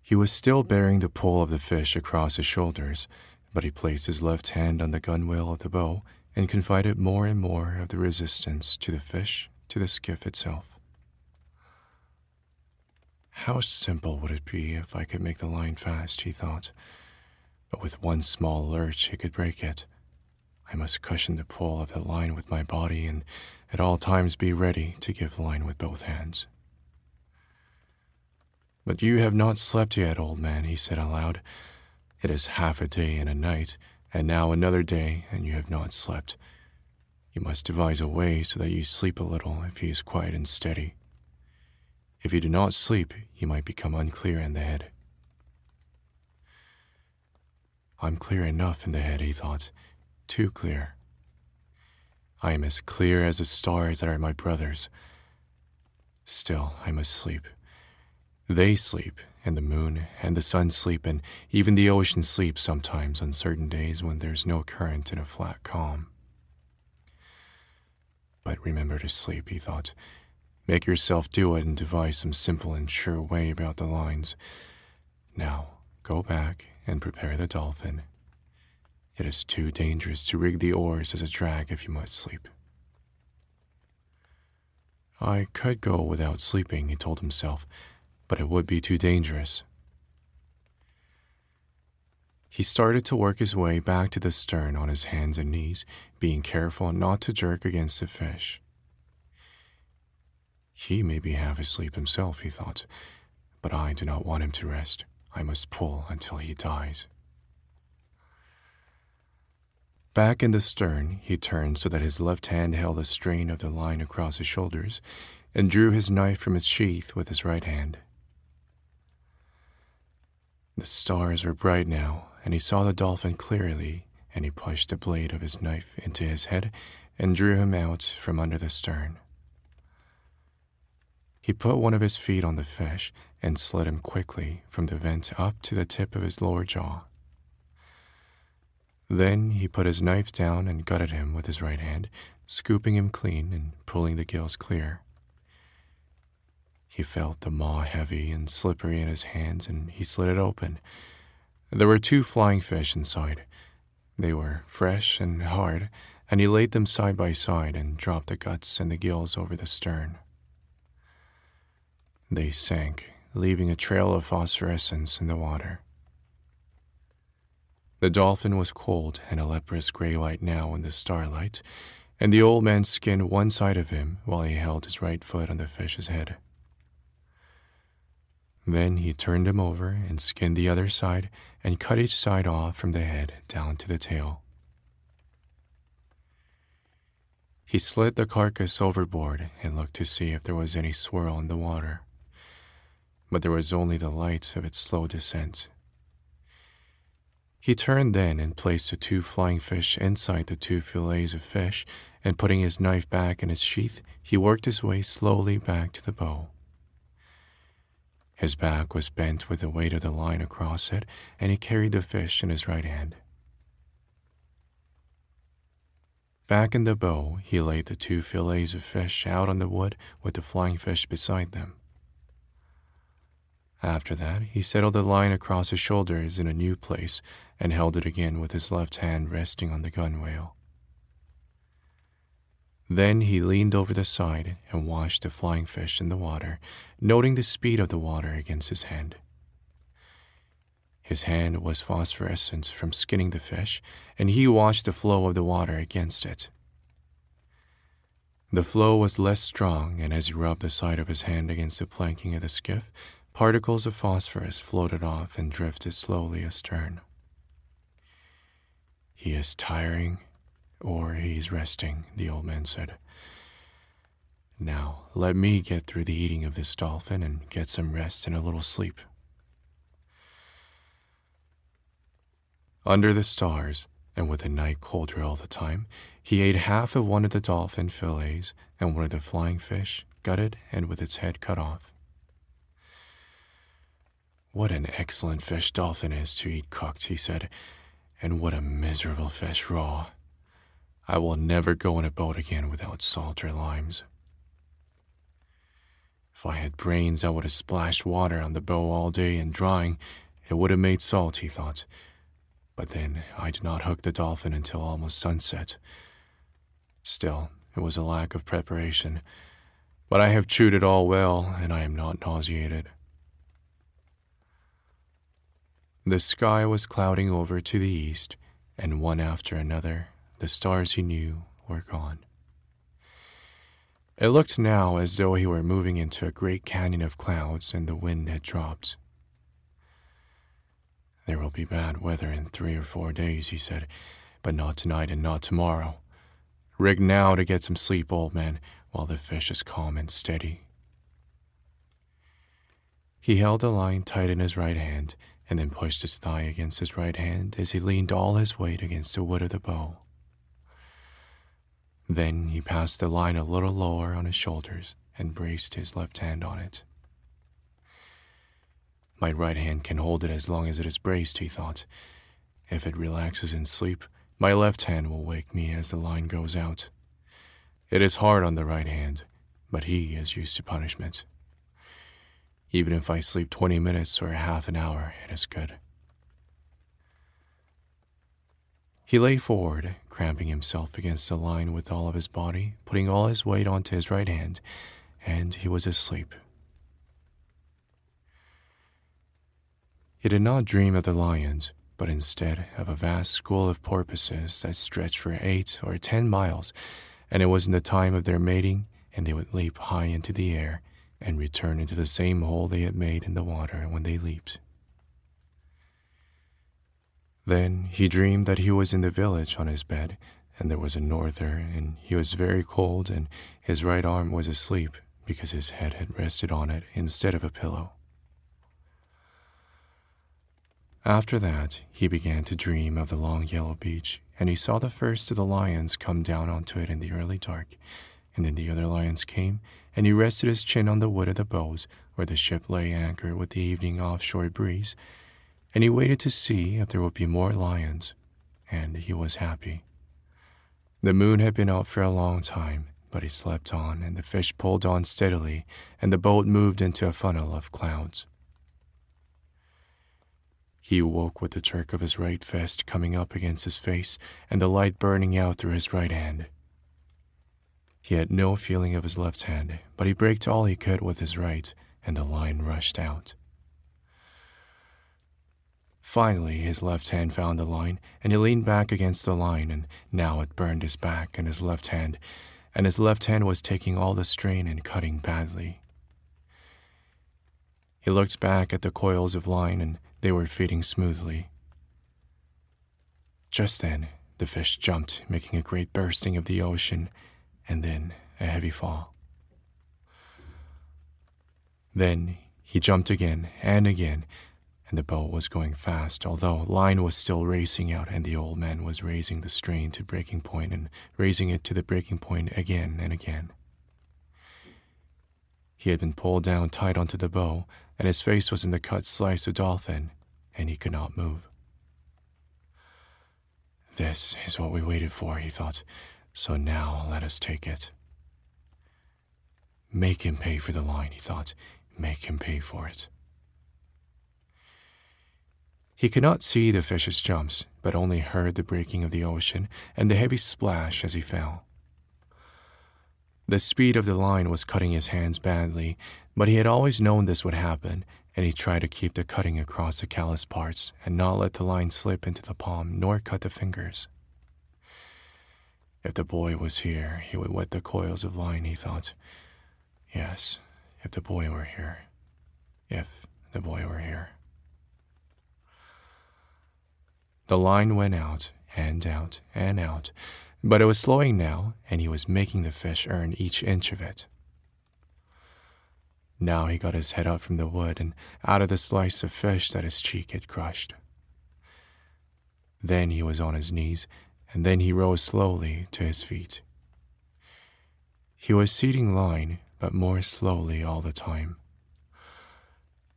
He was still bearing the pole of the fish across his shoulders, but he placed his left hand on the gunwale of the bow and confided more and more of the resistance to the fish to the skiff itself. How simple would it be if I could make the line fast, he thought but with one small lurch he could break it. I must cushion the pull of the line with my body and at all times be ready to give line with both hands. But you have not slept yet, old man, he said aloud. It is half a day and a night, and now another day, and you have not slept. You must devise a way so that you sleep a little if he is quiet and steady. If you do not sleep, you might become unclear in the head. I'm clear enough in the head, he thought. Too clear. I am as clear as the stars that are my brothers. Still, I must sleep. They sleep, and the moon and the sun sleep, and even the ocean sleeps sometimes on certain days when there's no current in a flat calm. But remember to sleep, he thought. Make yourself do it and devise some simple and sure way about the lines. Now, go back and prepare the dolphin. It is too dangerous to rig the oars as a drag if you must sleep. I could go without sleeping, he told himself, but it would be too dangerous. He started to work his way back to the stern on his hands and knees, being careful not to jerk against the fish. He may be half asleep himself, he thought, but I do not want him to rest. I must pull until he dies. Back in the stern, he turned so that his left hand held the strain of the line across his shoulders and drew his knife from its sheath with his right hand. The stars were bright now, and he saw the dolphin clearly, and he pushed the blade of his knife into his head and drew him out from under the stern. He put one of his feet on the fish and slid him quickly from the vent up to the tip of his lower jaw. Then he put his knife down and gutted him with his right hand, scooping him clean and pulling the gills clear. He felt the maw heavy and slippery in his hands, and he slid it open. There were two flying fish inside. They were fresh and hard, and he laid them side by side and dropped the guts and the gills over the stern. They sank, leaving a trail of phosphorescence in the water. The dolphin was cold and a leprous gray white now in the starlight, and the old man skinned one side of him while he held his right foot on the fish's head. Then he turned him over and skinned the other side and cut each side off from the head down to the tail. He slid the carcass overboard and looked to see if there was any swirl in the water. But there was only the light of its slow descent. He turned then and placed the two flying fish inside the two fillets of fish, and putting his knife back in its sheath, he worked his way slowly back to the bow. His back was bent with the weight of the line across it, and he carried the fish in his right hand. Back in the bow, he laid the two fillets of fish out on the wood with the flying fish beside them. After that, he settled the line across his shoulders in a new place and held it again with his left hand resting on the gunwale. Then he leaned over the side and watched the flying fish in the water, noting the speed of the water against his hand. His hand was phosphorescent from skinning the fish, and he watched the flow of the water against it. The flow was less strong, and as he rubbed the side of his hand against the planking of the skiff, particles of phosphorus floated off and drifted slowly astern. He is tiring, or he's resting, the old man said. Now, let me get through the eating of this dolphin and get some rest and a little sleep. Under the stars, and with the night colder all the time, he ate half of one of the dolphin fillets and one of the flying fish, gutted and with its head cut off. What an excellent fish dolphin is to eat cooked, he said, and what a miserable fish raw. I will never go in a boat again without salt or limes. If I had brains, I would have splashed water on the bow all day and drying. It would have made salt, he thought. But then I did not hook the dolphin until almost sunset. Still, it was a lack of preparation. But I have chewed it all well, and I am not nauseated. The sky was clouding over to the east, and one after another, the stars he knew were gone. It looked now as though he were moving into a great canyon of clouds and the wind had dropped. There will be bad weather in three or four days, he said, but not tonight and not tomorrow. Rig now to get some sleep, old man, while the fish is calm and steady. He held the line tight in his right hand and then pushed his thigh against his right hand as he leaned all his weight against the wood of the bow. Then he passed the line a little lower on his shoulders and braced his left hand on it. My right hand can hold it as long as it is braced, he thought. If it relaxes in sleep, my left hand will wake me as the line goes out. It is hard on the right hand, but he is used to punishment. Even if I sleep 20 minutes or half an hour, it is good. He lay forward, cramping himself against the line with all of his body, putting all his weight onto his right hand, and he was asleep. He did not dream of the lions, but instead of a vast school of porpoises that stretched for eight or ten miles, and it was in the time of their mating, and they would leap high into the air and return into the same hole they had made in the water when they leaped. Then he dreamed that he was in the village on his bed, and there was a norther, and he was very cold, and his right arm was asleep because his head had rested on it instead of a pillow. After that, he began to dream of the long yellow beach, and he saw the first of the lions come down onto it in the early dark, and then the other lions came, and he rested his chin on the wood of the bows where the ship lay anchored with the evening offshore breeze and he waited to see if there would be more lions, and he was happy. The moon had been out for a long time, but he slept on, and the fish pulled on steadily, and the boat moved into a funnel of clouds. He woke with the jerk of his right fist coming up against his face and the light burning out through his right hand. He had no feeling of his left hand, but he braked all he could with his right, and the line rushed out. Finally, his left hand found the line, and he leaned back against the line, and now it burned his back and his left hand, and his left hand was taking all the strain and cutting badly. He looked back at the coils of line, and they were feeding smoothly. Just then, the fish jumped, making a great bursting of the ocean, and then a heavy fall. Then he jumped again and again, and the boat was going fast, although line was still racing out, and the old man was raising the strain to breaking point and raising it to the breaking point again and again. He had been pulled down tight onto the bow, and his face was in the cut slice of dolphin, and he could not move. This is what we waited for, he thought, so now let us take it. Make him pay for the line, he thought. Make him pay for it. He could not see the fish's jumps, but only heard the breaking of the ocean and the heavy splash as he fell. The speed of the line was cutting his hands badly, but he had always known this would happen, and he tried to keep the cutting across the callous parts and not let the line slip into the palm nor cut the fingers. If the boy was here, he would wet the coils of line, he thought. Yes, if the boy were here. If the boy were here. The line went out and out and out, but it was slowing now, and he was making the fish earn each inch of it. Now he got his head up from the wood and out of the slice of fish that his cheek had crushed. Then he was on his knees, and then he rose slowly to his feet. He was seating line, but more slowly all the time.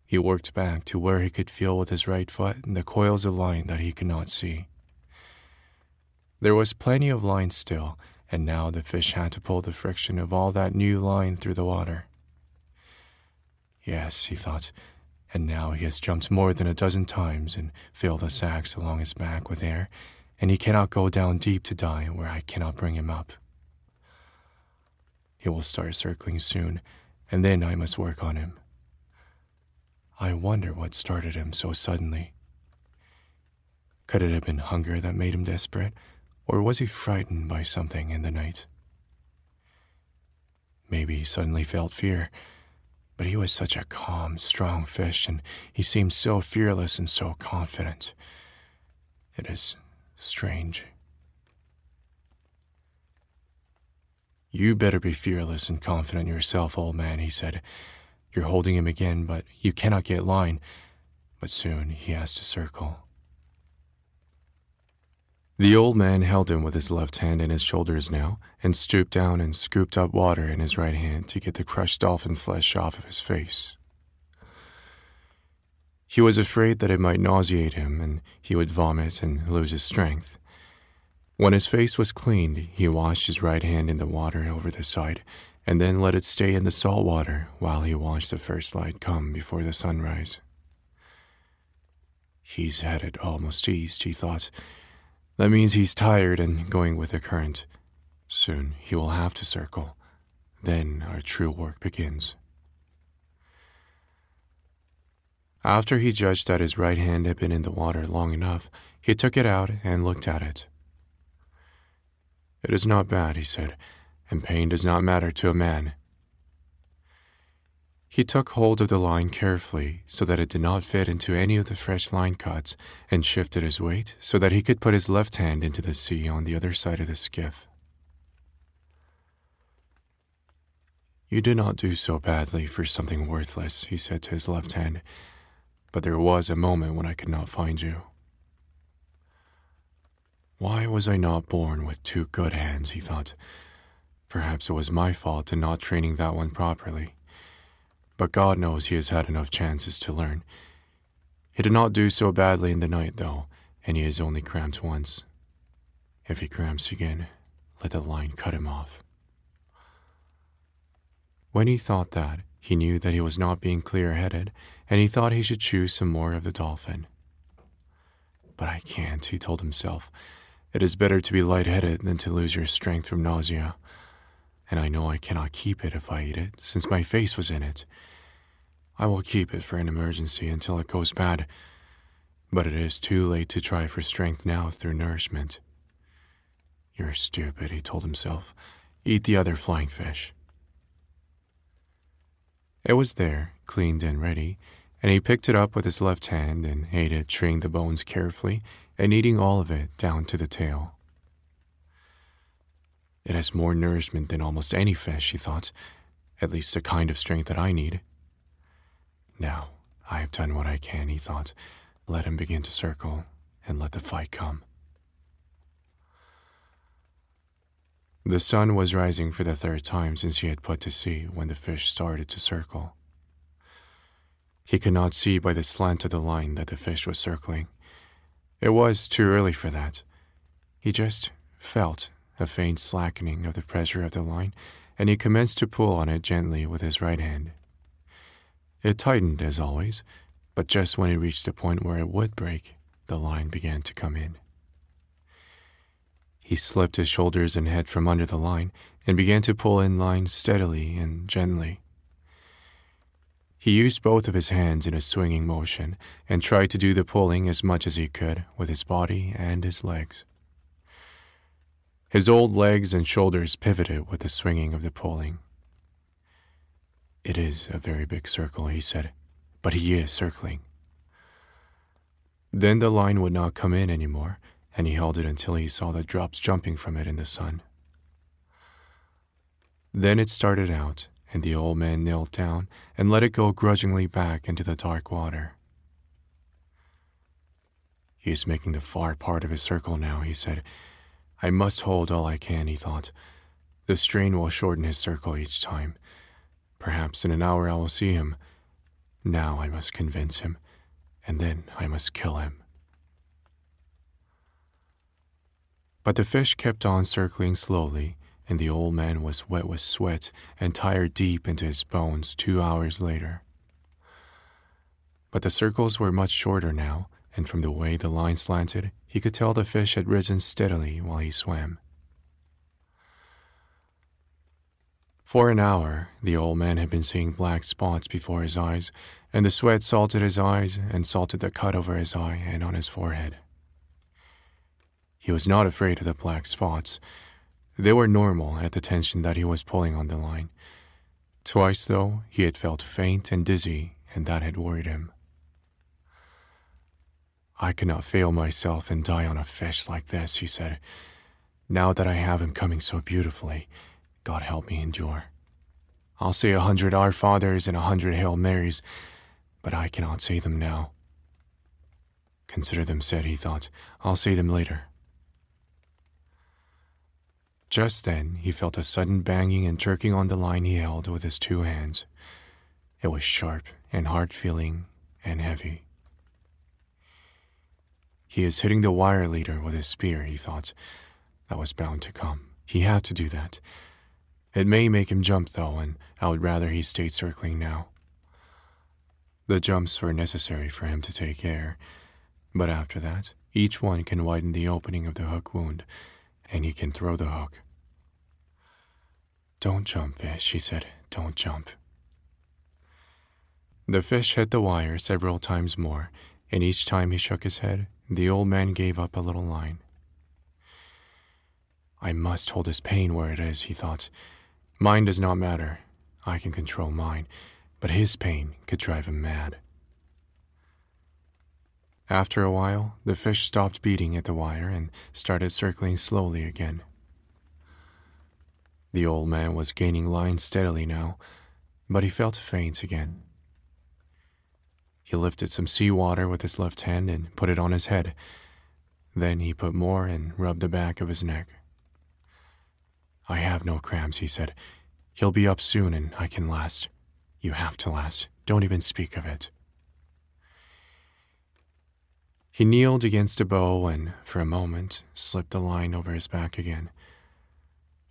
He worked back to where he could feel with his right foot the coils of line that he could not see. There was plenty of line still, and now the fish had to pull the friction of all that new line through the water. Yes, he thought, and now he has jumped more than a dozen times and filled the sacks along his back with air, and he cannot go down deep to die where I cannot bring him up. He will start circling soon, and then I must work on him. I wonder what started him so suddenly. Could it have been hunger that made him desperate, or was he frightened by something in the night? Maybe he suddenly felt fear but he was such a calm, strong fish, and he seemed so fearless and so confident. It is strange. You better be fearless and confident yourself, old man, he said. You're holding him again, but you cannot get line. But soon he has to circle. The old man held him with his left hand in his shoulders now, and stooped down and scooped up water in his right hand to get the crushed dolphin flesh off of his face. He was afraid that it might nauseate him and he would vomit and lose his strength. When his face was cleaned, he washed his right hand in the water over the side and then let it stay in the salt water while he watched the first light come before the sunrise. He's headed almost east, he thought that means he's tired and going with the current. Soon he will have to circle. Then our true work begins. After he judged that his right hand had been in the water long enough, he took it out and looked at it. It is not bad, he said, and pain does not matter to a man. He took hold of the line carefully so that it did not fit into any of the fresh line cuts and shifted his weight so that he could put his left hand into the sea on the other side of the skiff. You did not do so badly for something worthless, he said to his left hand, but there was a moment when I could not find you. Why was I not born with two good hands, he thought. Perhaps it was my fault in not training that one properly but God knows he has had enough chances to learn. He did not do so badly in the night, though, and he has only cramped once. If he cramps again, let the line cut him off. When he thought that, he knew that he was not being clear headed, and he thought he should choose some more of the dolphin. But I can't, he told himself. It is better to be light headed than to lose your strength from nausea and I know I cannot keep it if I eat it, since my face was in it. I will keep it for an emergency until it goes bad, but it is too late to try for strength now through nourishment. You're stupid, he told himself. Eat the other flying fish. It was there, cleaned and ready, and he picked it up with his left hand and ate it, treeing the bones carefully and eating all of it down to the tail. It has more nourishment than almost any fish, he thought, at least the kind of strength that I need. Now, I have done what I can, he thought. Let him begin to circle and let the fight come. The sun was rising for the third time since he had put to sea when the fish started to circle. He could not see by the slant of the line that the fish was circling. It was too early for that. He just felt a faint slackening of the pressure of the line, and he commenced to pull on it gently with his right hand. It tightened as always, but just when it reached the point where it would break, the line began to come in. He slipped his shoulders and head from under the line and began to pull in line steadily and gently. He used both of his hands in a swinging motion and tried to do the pulling as much as he could with his body and his legs. His old legs and shoulders pivoted with the swinging of the pulling. It is a very big circle, he said, but he is circling. Then the line would not come in anymore, and he held it until he saw the drops jumping from it in the sun. Then it started out, and the old man knelt down and let it go grudgingly back into the dark water. He is making the far part of his circle now, he said. I must hold all I can, he thought. The strain will shorten his circle each time. Perhaps in an hour I will see him. Now I must convince him, and then I must kill him. But the fish kept on circling slowly, and the old man was wet with sweat and tired deep into his bones two hours later. But the circles were much shorter now, and from the way the line slanted, he could tell the fish had risen steadily while he swam. For an hour, the old man had been seeing black spots before his eyes, and the sweat salted his eyes and salted the cut over his eye and on his forehead. He was not afraid of the black spots. They were normal at the tension that he was pulling on the line. Twice, though, he had felt faint and dizzy, and that had worried him. I cannot fail myself and die on a fish like this, he said. Now that I have him coming so beautifully, God help me endure. I'll say a hundred Our Fathers and a hundred Hail Marys, but I cannot say them now. Consider them said, he thought. I'll say them later. Just then, he felt a sudden banging and jerking on the line he held with his two hands. It was sharp and hard feeling and heavy. He is hitting the wire leader with his spear, he thought. That was bound to come. He had to do that. It may make him jump, though, and I would rather he stayed circling now. The jumps were necessary for him to take air, but after that, each one can widen the opening of the hook wound, and he can throw the hook. Don't jump, fish, she said. Don't jump. The fish hit the wire several times more, and each time he shook his head, the old man gave up a little line. I must hold his pain where it is, he thought. Mine does not matter. I can control mine, but his pain could drive him mad. After a while, the fish stopped beating at the wire and started circling slowly again. The old man was gaining line steadily now, but he felt faint again. He lifted some sea water with his left hand and put it on his head. Then he put more and rubbed the back of his neck. I have no cramps, he said. He'll be up soon and I can last. You have to last. Don't even speak of it. He kneeled against a bow and, for a moment, slipped the line over his back again.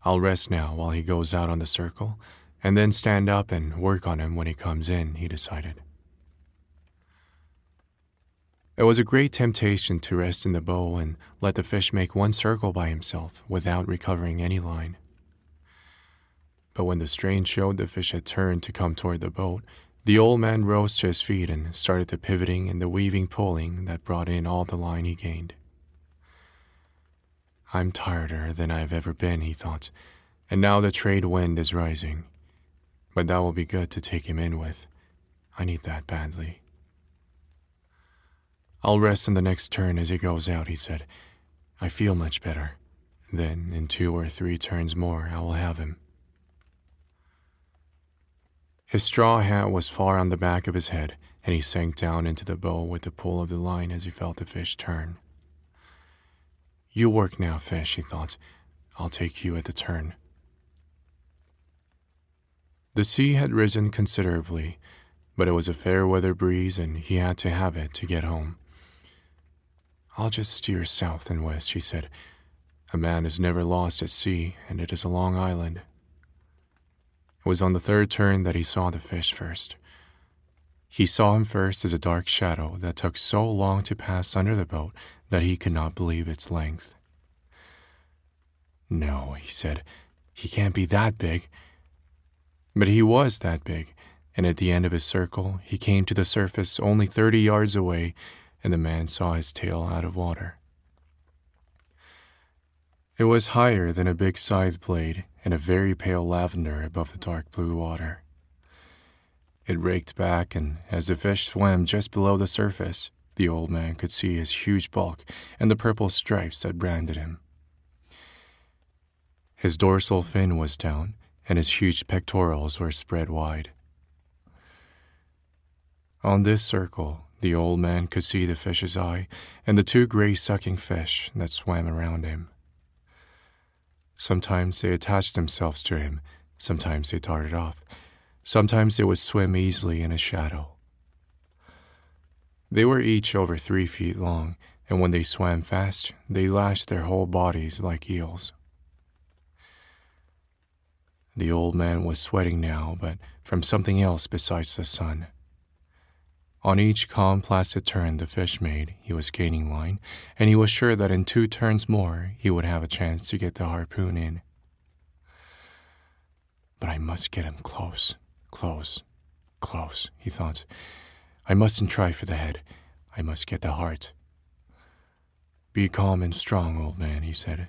I'll rest now while he goes out on the circle, and then stand up and work on him when he comes in, he decided. It was a great temptation to rest in the bow and let the fish make one circle by himself without recovering any line. But when the strain showed the fish had turned to come toward the boat, the old man rose to his feet and started the pivoting and the weaving pulling that brought in all the line he gained. I'm tireder than I have ever been, he thought, and now the trade wind is rising. But that will be good to take him in with. I need that badly. I'll rest in the next turn as he goes out, he said. I feel much better. Then, in two or three turns more, I will have him. His straw hat was far on the back of his head, and he sank down into the bowl with the pull of the line as he felt the fish turn. You work now, fish, he thought. I'll take you at the turn. The sea had risen considerably, but it was a fair weather breeze and he had to have it to get home. I'll just steer south and west, she said. A man is never lost at sea, and it is a long island. It was on the third turn that he saw the fish first. He saw him first as a dark shadow that took so long to pass under the boat that he could not believe its length. No, he said, he can't be that big. But he was that big, and at the end of his circle, he came to the surface only 30 yards away, and the man saw his tail out of water. It was higher than a big scythe blade and a very pale lavender above the dark blue water. It raked back, and as the fish swam just below the surface, the old man could see his huge bulk and the purple stripes that branded him. His dorsal fin was down, and his huge pectorals were spread wide. On this circle, the old man could see the fish's eye and the two gray sucking fish that swam around him. Sometimes they attached themselves to him, sometimes they darted off, sometimes they would swim easily in his shadow. They were each over three feet long, and when they swam fast, they lashed their whole bodies like eels. The old man was sweating now, but from something else besides the sun. On each calm, placid turn the fish made, he was gaining line, and he was sure that in two turns more he would have a chance to get the harpoon in. But I must get him close, close, close, he thought. I mustn't try for the head. I must get the heart. Be calm and strong, old man, he said.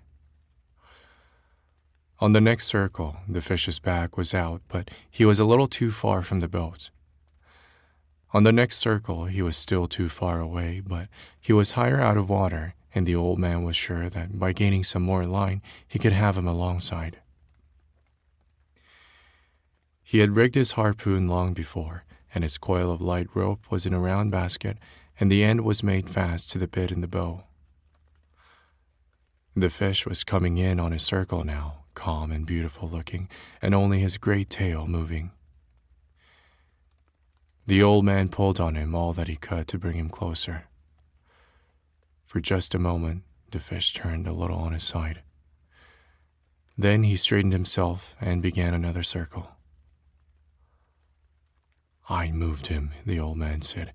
On the next circle, the fish's back was out, but he was a little too far from the boat. On the next circle, he was still too far away, but he was higher out of water, and the old man was sure that by gaining some more line, he could have him alongside. He had rigged his harpoon long before, and its coil of light rope was in a round basket, and the end was made fast to the bitt in the bow. The fish was coming in on his circle now, calm and beautiful looking, and only his great tail moving. The old man pulled on him all that he could to bring him closer. For just a moment, the fish turned a little on his side. Then he straightened himself and began another circle. I moved him, the old man said.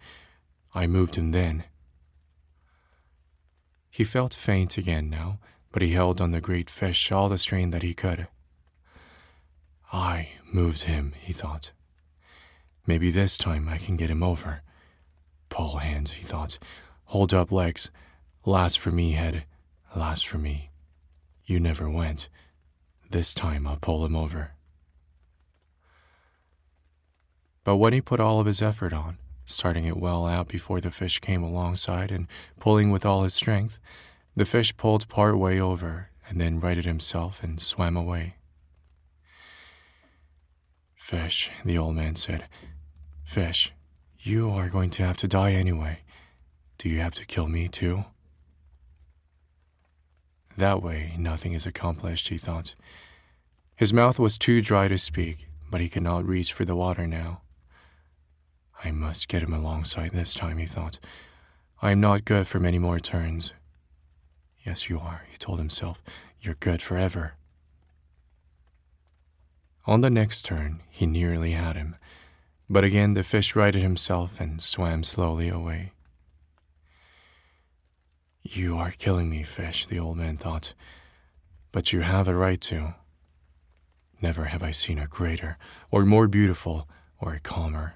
I moved him then. He felt faint again now, but he held on the great fish all the strain that he could. I moved him, he thought. Maybe this time I can get him over. Pull hands, he thought. Hold up legs. Last for me, head. Last for me. You never went. This time I'll pull him over. But when he put all of his effort on, starting it well out before the fish came alongside and pulling with all his strength, the fish pulled part way over and then righted himself and swam away. Fish, the old man said, Fish, you are going to have to die anyway. Do you have to kill me too? That way, nothing is accomplished, he thought. His mouth was too dry to speak, but he could not reach for the water now. I must get him alongside this time, he thought. I am not good for many more turns. Yes, you are, he told himself. You're good forever. On the next turn, he nearly had him, but again the fish righted himself and swam slowly away. You are killing me, fish, the old man thought, but you have a right to. Never have I seen a greater, or more beautiful, or calmer,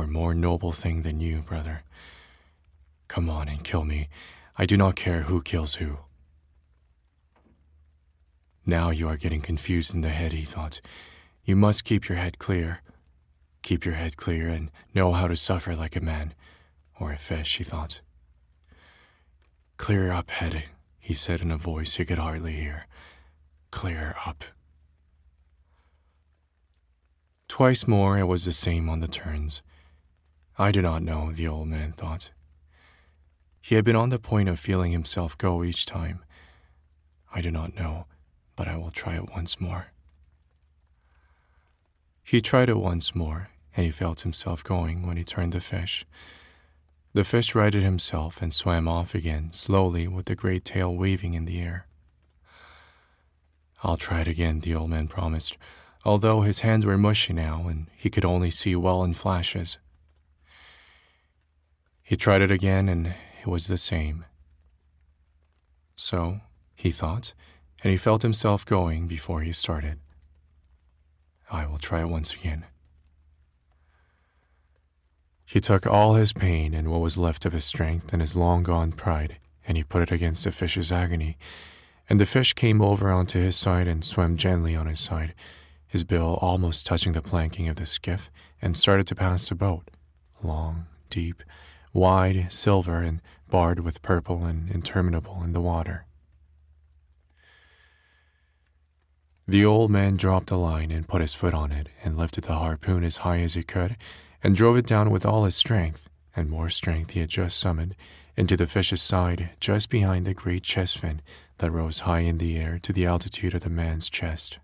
or more noble thing than you, brother. Come on and kill me. I do not care who kills who. Now you are getting confused in the head, he thought. You must keep your head clear. Keep your head clear and know how to suffer like a man, or a fish, he thought. Clear up, head, he said in a voice he could hardly hear. Clear up. Twice more it was the same on the turns. I do not know, the old man thought. He had been on the point of feeling himself go each time. I do not know, but I will try it once more. He tried it once more, and he felt himself going when he turned the fish. The fish righted himself and swam off again, slowly, with the great tail waving in the air. I'll try it again, the old man promised, although his hands were mushy now and he could only see well in flashes. He tried it again and it was the same. So, he thought, and he felt himself going before he started. I will try it once again. He took all his pain and what was left of his strength and his long gone pride, and he put it against the fish's agony. And the fish came over onto his side and swam gently on his side, his bill almost touching the planking of the skiff, and started to pass the boat. Long, deep, wide, silver, and barred with purple and interminable in the water. The old man dropped the line and put his foot on it and lifted the harpoon as high as he could and drove it down with all his strength, and more strength he had just summoned, into the fish's side just behind the great chest fin that rose high in the air to the altitude of the man's chest.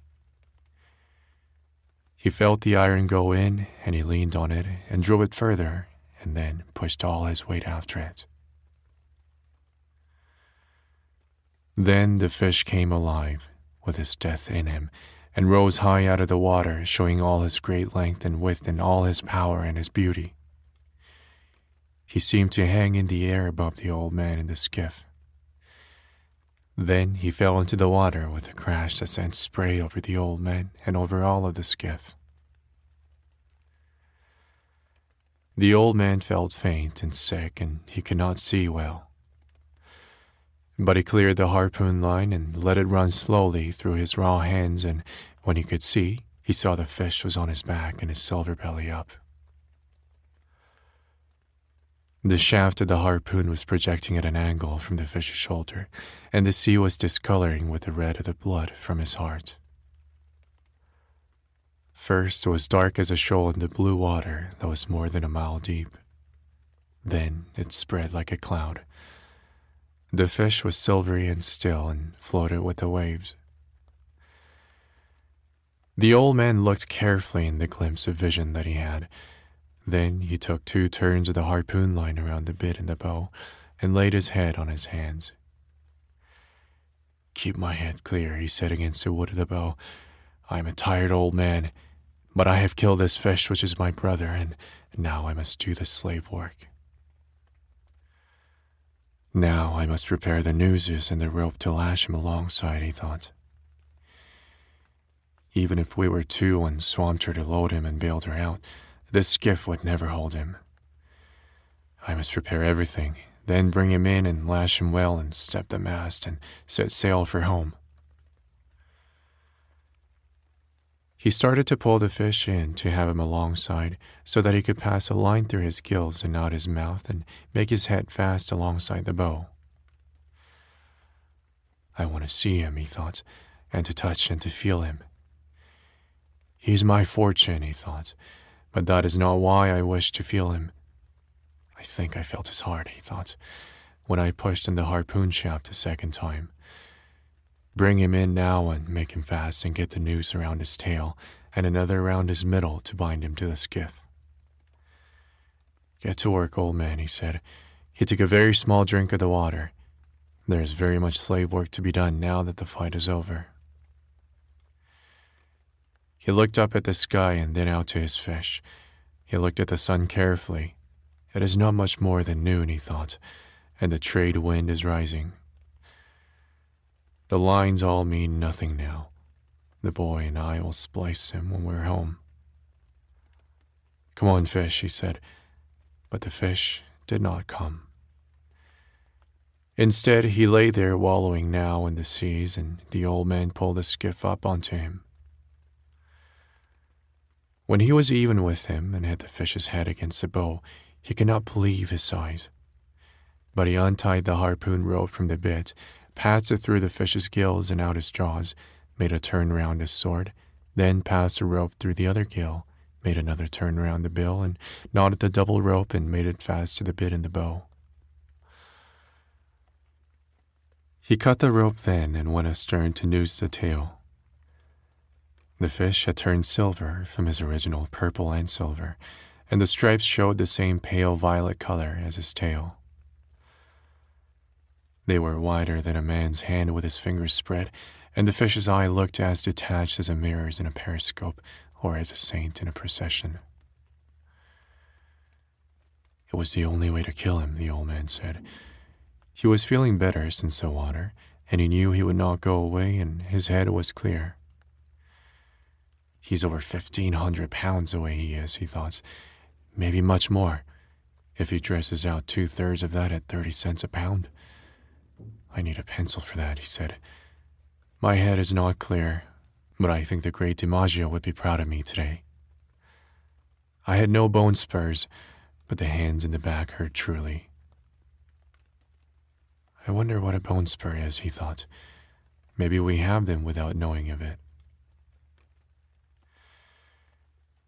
He felt the iron go in, and he leaned on it and drove it further, and then pushed all his weight after it. Then the fish came alive, with his death in him, and rose high out of the water, showing all his great length and width and all his power and his beauty. He seemed to hang in the air above the old man in the skiff. Then he fell into the water with a crash that sent spray over the old man and over all of the skiff. The old man felt faint and sick, and he could not see well. But he cleared the harpoon line and let it run slowly through his raw hands, and when he could see, he saw the fish was on his back and his silver belly up. The shaft of the harpoon was projecting at an angle from the fish's shoulder, and the sea was discoloring with the red of the blood from his heart. First, it was dark as a shoal in the blue water that was more than a mile deep. Then it spread like a cloud, the fish was silvery and still and floated with the waves. The old man looked carefully in the glimpse of vision that he had. Then he took two turns of the harpoon line around the bitt and the bow and laid his head on his hands. Keep my head clear, he said against the wood of the bow. I am a tired old man, but I have killed this fish which is my brother, and now I must do the slave work. Now I must prepare the nooses and the rope to lash him alongside, he thought. Even if we were two and swamped her to load him and bailed her out, this skiff would never hold him. I must prepare everything, then bring him in and lash him well and step the mast and set sail for home. He started to pull the fish in to have him alongside so that he could pass a line through his gills and not his mouth and make his head fast alongside the bow. I want to see him, he thought, and to touch and to feel him. He's my fortune, he thought, but that is not why I wish to feel him. I think I felt his heart, he thought, when I pushed in the harpoon shaft a second time. Bring him in now and make him fast and get the noose around his tail and another around his middle to bind him to the skiff. Get to work, old man, he said. He took a very small drink of the water. There is very much slave work to be done now that the fight is over. He looked up at the sky and then out to his fish. He looked at the sun carefully. It is not much more than noon, he thought, and the trade wind is rising. The lines all mean nothing now. The boy and I will splice him when we're home. Come on, fish, he said, but the fish did not come. Instead, he lay there wallowing now in the seas, and the old man pulled the skiff up onto him. When he was even with him and had the fish's head against the bow, he could not believe his eyes. But he untied the harpoon rope from the bitt passed it through the fish's gills and out his jaws, made a turn round his sword, then passed a rope through the other gill, made another turn round the bill, and knotted the double rope and made it fast to the bitt in the bow. He cut the rope then and went astern to noose the tail. The fish had turned silver from his original purple and silver, and the stripes showed the same pale violet color as his tail. They were wider than a man's hand with his fingers spread, and the fish's eye looked as detached as a mirror's in a periscope or as a saint in a procession. It was the only way to kill him, the old man said. He was feeling better since the water, and he knew he would not go away, and his head was clear. He's over fifteen hundred pounds away, he is, he thought. Maybe much more, if he dresses out two thirds of that at thirty cents a pound. I need a pencil for that, he said. My head is not clear, but I think the great DiMaggio would be proud of me today. I had no bone spurs, but the hands in the back hurt truly. I wonder what a bone spur is, he thought. Maybe we have them without knowing of it.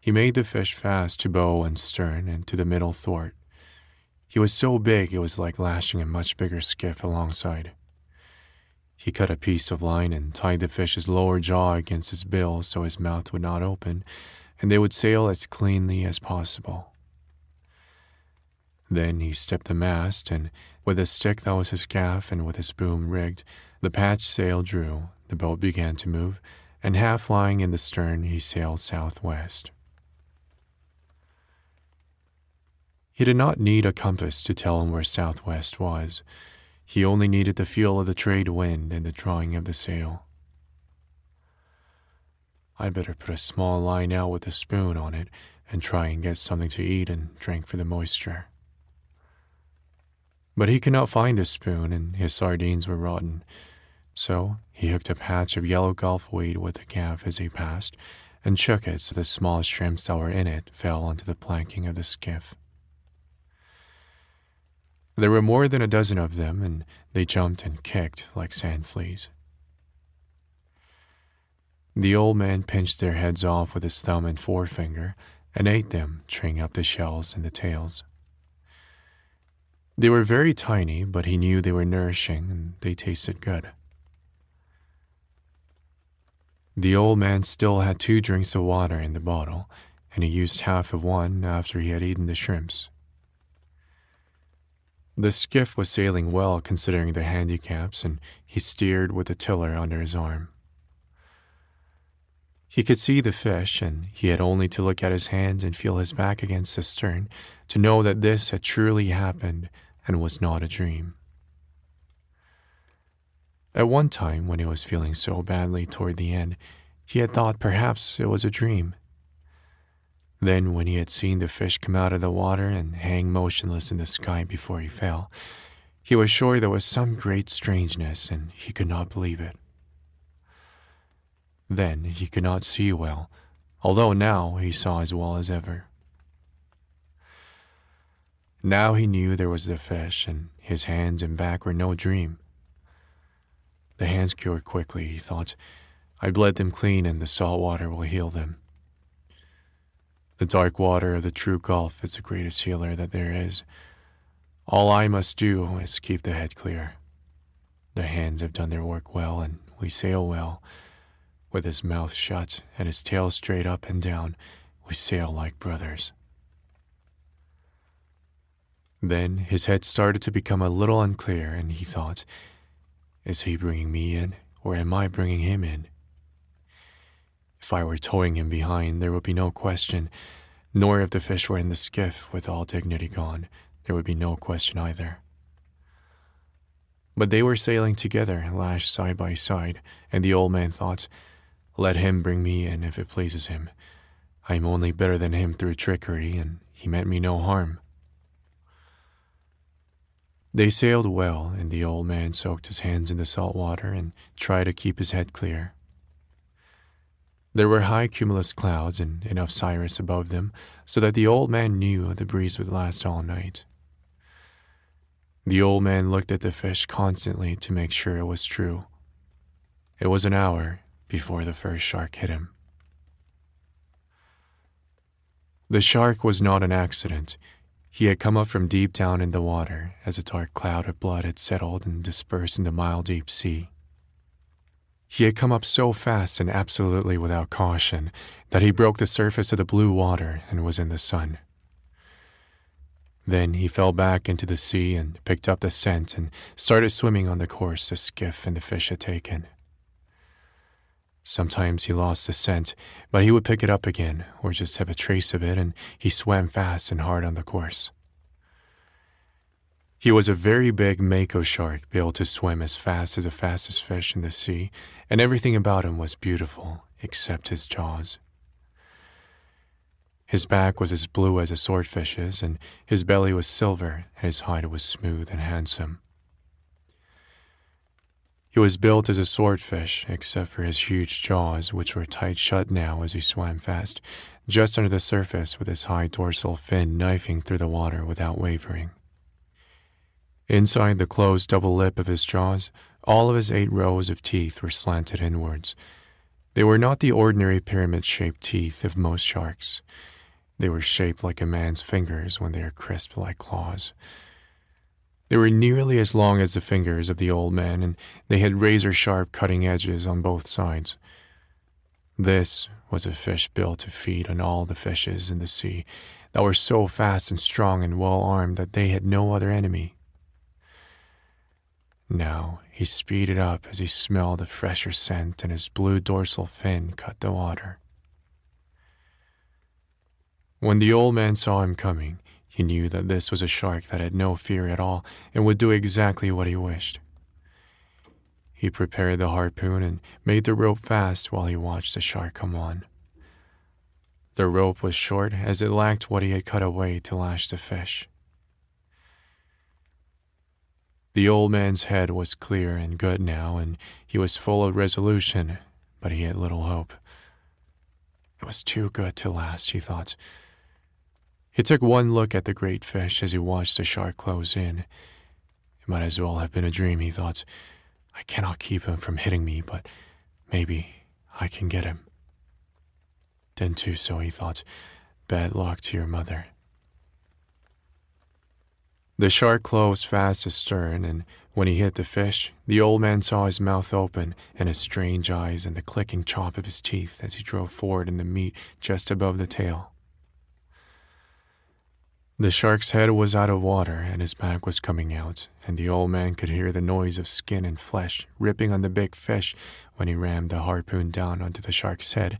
He made the fish fast to bow and stern and to the middle thwart. He was so big it was like lashing a much bigger skiff alongside. He cut a piece of line and tied the fish's lower jaw against his bill so his mouth would not open, and they would sail as cleanly as possible. Then he stepped the mast, and with a stick that was his gaff and with his boom rigged, the patch sail drew, the boat began to move, and half lying in the stern, he sailed southwest. He did not need a compass to tell him where southwest was. He only needed the feel of the trade wind and the drawing of the sail. I better put a small line out with a spoon on it and try and get something to eat and drink for the moisture. But he could not find a spoon, and his sardines were rotten. So he hooked a patch of yellow gulf weed with a gaff as he passed, and shook it so the small shrimps that were in it fell onto the planking of the skiff. There were more than a dozen of them, and they jumped and kicked like sand fleas. The old man pinched their heads off with his thumb and forefinger and ate them, treeing up the shells and the tails. They were very tiny, but he knew they were nourishing and they tasted good. The old man still had two drinks of water in the bottle, and he used half of one after he had eaten the shrimps. The skiff was sailing well considering the handicaps, and he steered with the tiller under his arm. He could see the fish, and he had only to look at his hands and feel his back against the stern to know that this had truly happened and was not a dream. At one time, when he was feeling so badly toward the end, he had thought perhaps it was a dream. Then, when he had seen the fish come out of the water and hang motionless in the sky before he fell, he was sure there was some great strangeness and he could not believe it. Then he could not see well, although now he saw as well as ever. Now he knew there was the fish, and his hands and back were no dream. The hands cured quickly, he thought. I bled them clean, and the salt water will heal them. The dark water of the true Gulf is the greatest healer that there is. All I must do is keep the head clear. The hands have done their work well, and we sail well. With his mouth shut and his tail straight up and down, we sail like brothers. Then his head started to become a little unclear, and he thought, Is he bringing me in, or am I bringing him in? If I were towing him behind, there would be no question, nor if the fish were in the skiff with all dignity gone, there would be no question either. But they were sailing together, lashed side by side, and the old man thought, Let him bring me in if it pleases him. I am only better than him through trickery, and he meant me no harm. They sailed well, and the old man soaked his hands in the salt water and tried to keep his head clear. There were high cumulus clouds and enough cirrus above them so that the old man knew the breeze would last all night. The old man looked at the fish constantly to make sure it was true. It was an hour before the first shark hit him. The shark was not an accident. He had come up from deep down in the water as a dark cloud of blood had settled and dispersed in the mile deep sea. He had come up so fast and absolutely without caution that he broke the surface of the blue water and was in the sun. Then he fell back into the sea and picked up the scent and started swimming on the course the skiff and the fish had taken. Sometimes he lost the scent, but he would pick it up again or just have a trace of it, and he swam fast and hard on the course. He was a very big mako shark, built to swim as fast as the fastest fish in the sea, and everything about him was beautiful except his jaws. His back was as blue as a swordfish's, and his belly was silver, and his hide was smooth and handsome. He was built as a swordfish, except for his huge jaws, which were tight shut now as he swam fast, just under the surface with his high dorsal fin knifing through the water without wavering. Inside the closed double lip of his jaws, all of his eight rows of teeth were slanted inwards. They were not the ordinary pyramid shaped teeth of most sharks. They were shaped like a man's fingers when they are crisp like claws. They were nearly as long as the fingers of the old man, and they had razor sharp cutting edges on both sides. This was a fish built to feed on all the fishes in the sea that were so fast and strong and well armed that they had no other enemy. Now he speeded up as he smelled the fresher scent, and his blue dorsal fin cut the water. When the old man saw him coming, he knew that this was a shark that had no fear at all and would do exactly what he wished. He prepared the harpoon and made the rope fast while he watched the shark come on. The rope was short as it lacked what he had cut away to lash the fish. The old man's head was clear and good now, and he was full of resolution, but he had little hope. It was too good to last, he thought. He took one look at the great fish as he watched the shark close in. It might as well have been a dream, he thought. I cannot keep him from hitting me, but maybe I can get him. Then, too, so he thought, bad luck to your mother. The shark closed fast astern, and when he hit the fish, the old man saw his mouth open and his strange eyes and the clicking chop of his teeth as he drove forward in the meat just above the tail. The shark's head was out of water and his back was coming out, and the old man could hear the noise of skin and flesh ripping on the big fish when he rammed the harpoon down onto the shark's head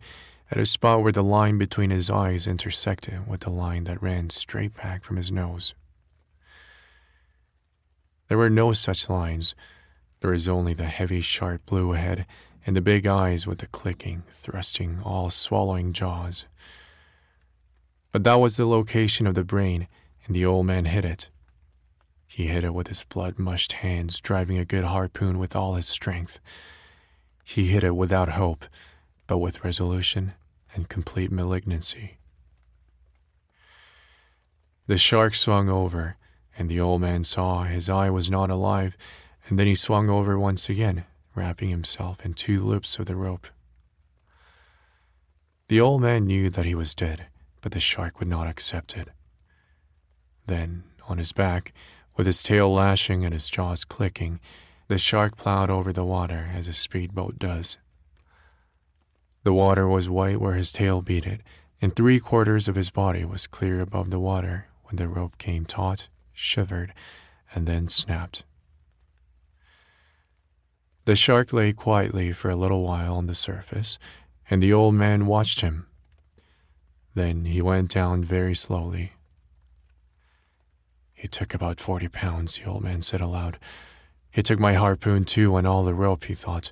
at a spot where the line between his eyes intersected with the line that ran straight back from his nose. There were no such lines. There was only the heavy, sharp blue head and the big eyes with the clicking, thrusting, all swallowing jaws. But that was the location of the brain, and the old man hit it. He hit it with his blood mushed hands, driving a good harpoon with all his strength. He hit it without hope, but with resolution and complete malignancy. The shark swung over, and the old man saw his eye was not alive, and then he swung over once again, wrapping himself in two loops of the rope. The old man knew that he was dead but the shark would not accept it. Then, on his back, with his tail lashing and his jaws clicking, the shark plowed over the water as a speedboat does. The water was white where his tail beat it, and three quarters of his body was clear above the water when the rope came taut, shivered, and then snapped. The shark lay quietly for a little while on the surface, and the old man watched him then he went down very slowly. He took about forty pounds, the old man said aloud. He took my harpoon too and all the rope, he thought,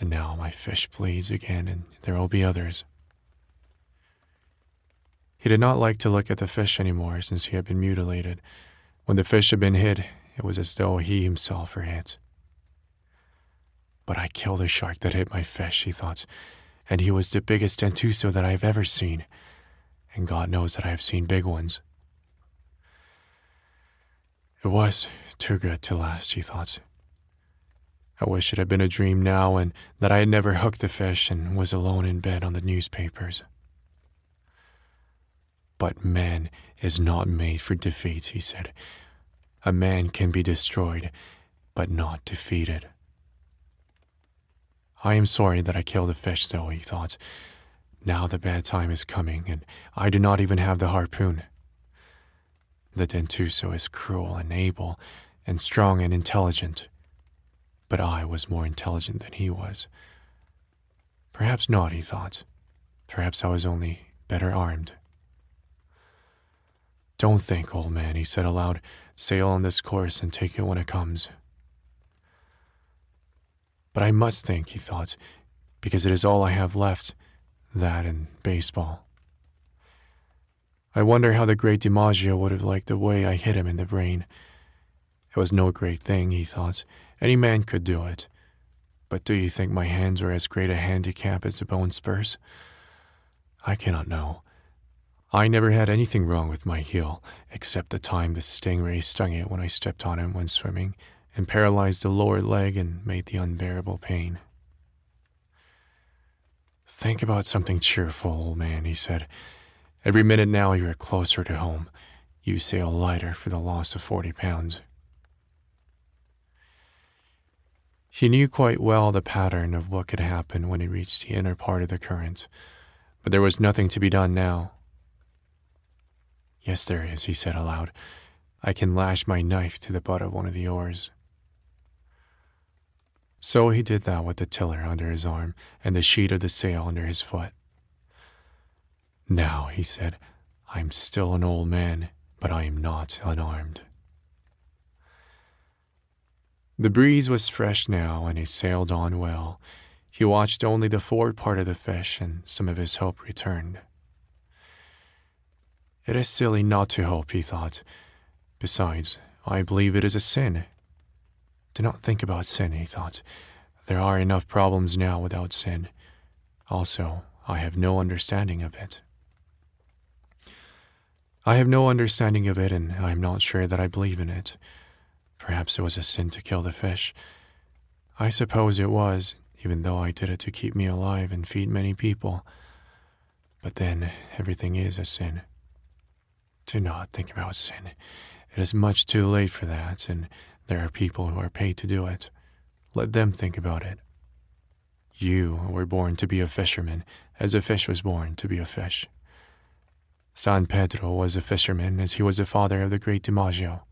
and now my fish bleeds again, and there will be others. He did not like to look at the fish any more since he had been mutilated. When the fish had been hit, it was as though he himself were hit. But I killed the shark that hit my fish, he thought, and he was the biggest dentuso that I have ever seen and God knows that I have seen big ones. It was too good to last, he thought. I wish it had been a dream now and that I had never hooked the fish and was alone in bed on the newspapers. But man is not made for defeat, he said. A man can be destroyed, but not defeated. I am sorry that I killed the fish, though, he thought. Now the bad time is coming, and I do not even have the harpoon. The Dentuso is cruel and able, and strong and intelligent. But I was more intelligent than he was. Perhaps not, he thought. Perhaps I was only better armed. Don't think, old man, he said aloud. Sail on this course and take it when it comes. But I must think, he thought, because it is all I have left that and baseball. I wonder how the great DiMaggio would have liked the way I hit him in the brain. It was no great thing, he thought. Any man could do it. But do you think my hands were as great a handicap as the bone spurs? I cannot know. I never had anything wrong with my heel, except the time the stingray stung it when I stepped on it when swimming and paralyzed the lower leg and made the unbearable pain. Think about something cheerful, old man, he said. Every minute now you are closer to home. You sail lighter for the loss of forty pounds. He knew quite well the pattern of what could happen when he reached the inner part of the current, but there was nothing to be done now. Yes, there is, he said aloud. I can lash my knife to the butt of one of the oars. So he did that with the tiller under his arm and the sheet of the sail under his foot. Now, he said, I'm still an old man, but I am not unarmed. The breeze was fresh now, and he sailed on well. He watched only the forward part of the fish, and some of his hope returned. It is silly not to hope, he thought. Besides, I believe it is a sin. Do not think about sin, he thought. There are enough problems now without sin. Also, I have no understanding of it. I have no understanding of it, and I am not sure that I believe in it. Perhaps it was a sin to kill the fish. I suppose it was, even though I did it to keep me alive and feed many people. But then, everything is a sin. Do not think about sin. It is much too late for that, and there are people who are paid to do it. Let them think about it. You were born to be a fisherman, as a fish was born to be a fish. San Pedro was a fisherman, as he was the father of the great DiMaggio.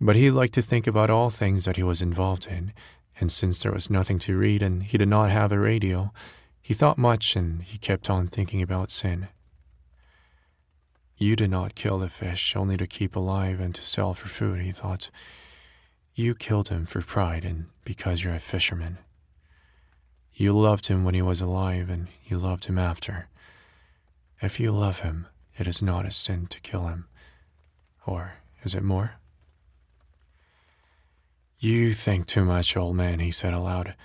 But he liked to think about all things that he was involved in, and since there was nothing to read and he did not have a radio, he thought much and he kept on thinking about sin. You did not kill the fish only to keep alive and to sell for food, he thought. You killed him for pride and because you're a fisherman. You loved him when he was alive and you loved him after. If you love him, it is not a sin to kill him. Or is it more? You think too much, old man, he said aloud.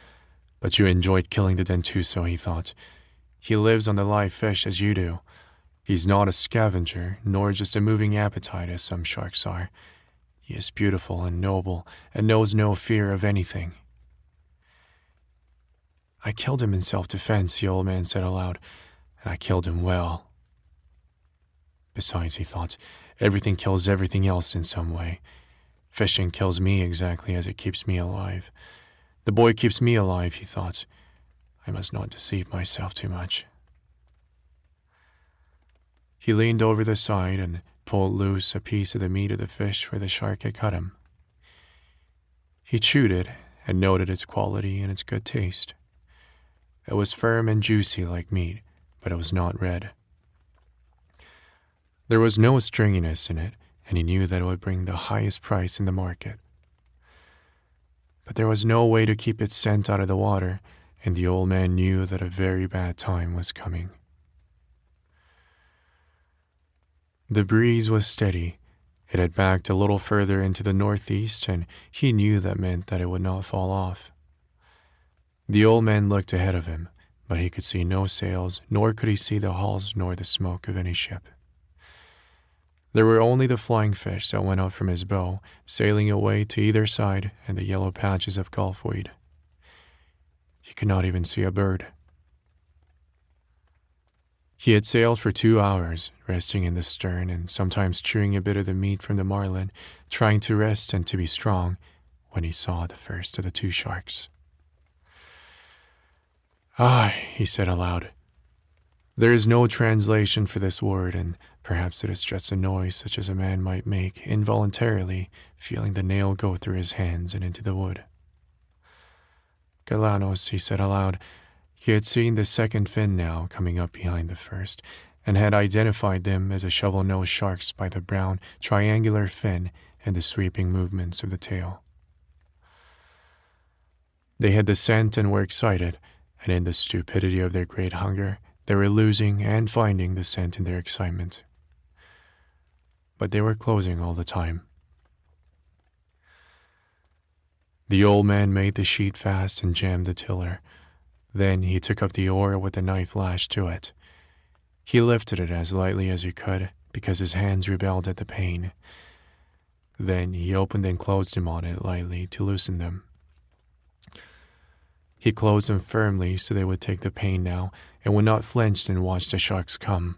But you enjoyed killing the dentuso, he thought. He lives on the live fish as you do. He's not a scavenger, nor just a moving appetite as some sharks are. He is beautiful and noble and knows no fear of anything. I killed him in self defense, the old man said aloud, and I killed him well. Besides, he thought, everything kills everything else in some way. Fishing kills me exactly as it keeps me alive. The boy keeps me alive, he thought. I must not deceive myself too much. He leaned over the side and pulled loose a piece of the meat of the fish where the shark had cut him. He chewed it and noted its quality and its good taste. It was firm and juicy like meat, but it was not red. There was no stringiness in it, and he knew that it would bring the highest price in the market. But there was no way to keep its scent out of the water, and the old man knew that a very bad time was coming. The breeze was steady. It had backed a little further into the northeast, and he knew that meant that it would not fall off. The old man looked ahead of him, but he could see no sails, nor could he see the hulls nor the smoke of any ship. There were only the flying fish that went up from his bow, sailing away to either side, and the yellow patches of gulfweed. He could not even see a bird. He had sailed for two hours, resting in the stern and sometimes chewing a bit of the meat from the marlin, trying to rest and to be strong, when he saw the first of the two sharks. Ah, he said aloud. There is no translation for this word, and perhaps it is just a noise such as a man might make involuntarily, feeling the nail go through his hands and into the wood. Galanos, he said aloud. He had seen the second fin now coming up behind the first, and had identified them as a shovel nosed sharks by the brown, triangular fin and the sweeping movements of the tail. They had the scent and were excited, and in the stupidity of their great hunger, they were losing and finding the scent in their excitement. But they were closing all the time. The old man made the sheet fast and jammed the tiller. Then he took up the oar with the knife lashed to it. He lifted it as lightly as he could because his hands rebelled at the pain. Then he opened and closed them on it lightly to loosen them. He closed them firmly so they would take the pain now and would not flinch and watch the sharks come.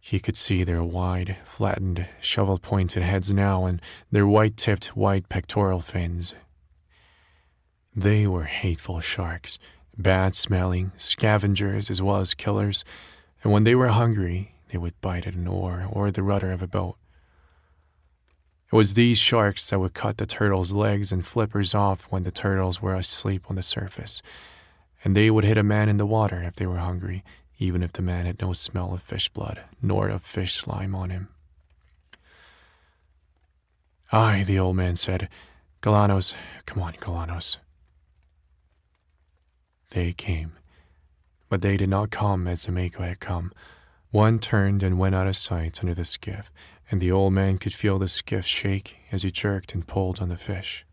He could see their wide, flattened, shovel pointed heads now and their white tipped, white pectoral fins. They were hateful sharks, bad smelling, scavengers as well as killers, and when they were hungry, they would bite at an oar or the rudder of a boat. It was these sharks that would cut the turtles' legs and flippers off when the turtles were asleep on the surface, and they would hit a man in the water if they were hungry, even if the man had no smell of fish blood nor of fish slime on him. Aye, the old man said. Galanos, come on, Galanos. They came, but they did not come as the Mako had come. One turned and went out of sight under the skiff, and the old man could feel the skiff shake as he jerked and pulled on the fish.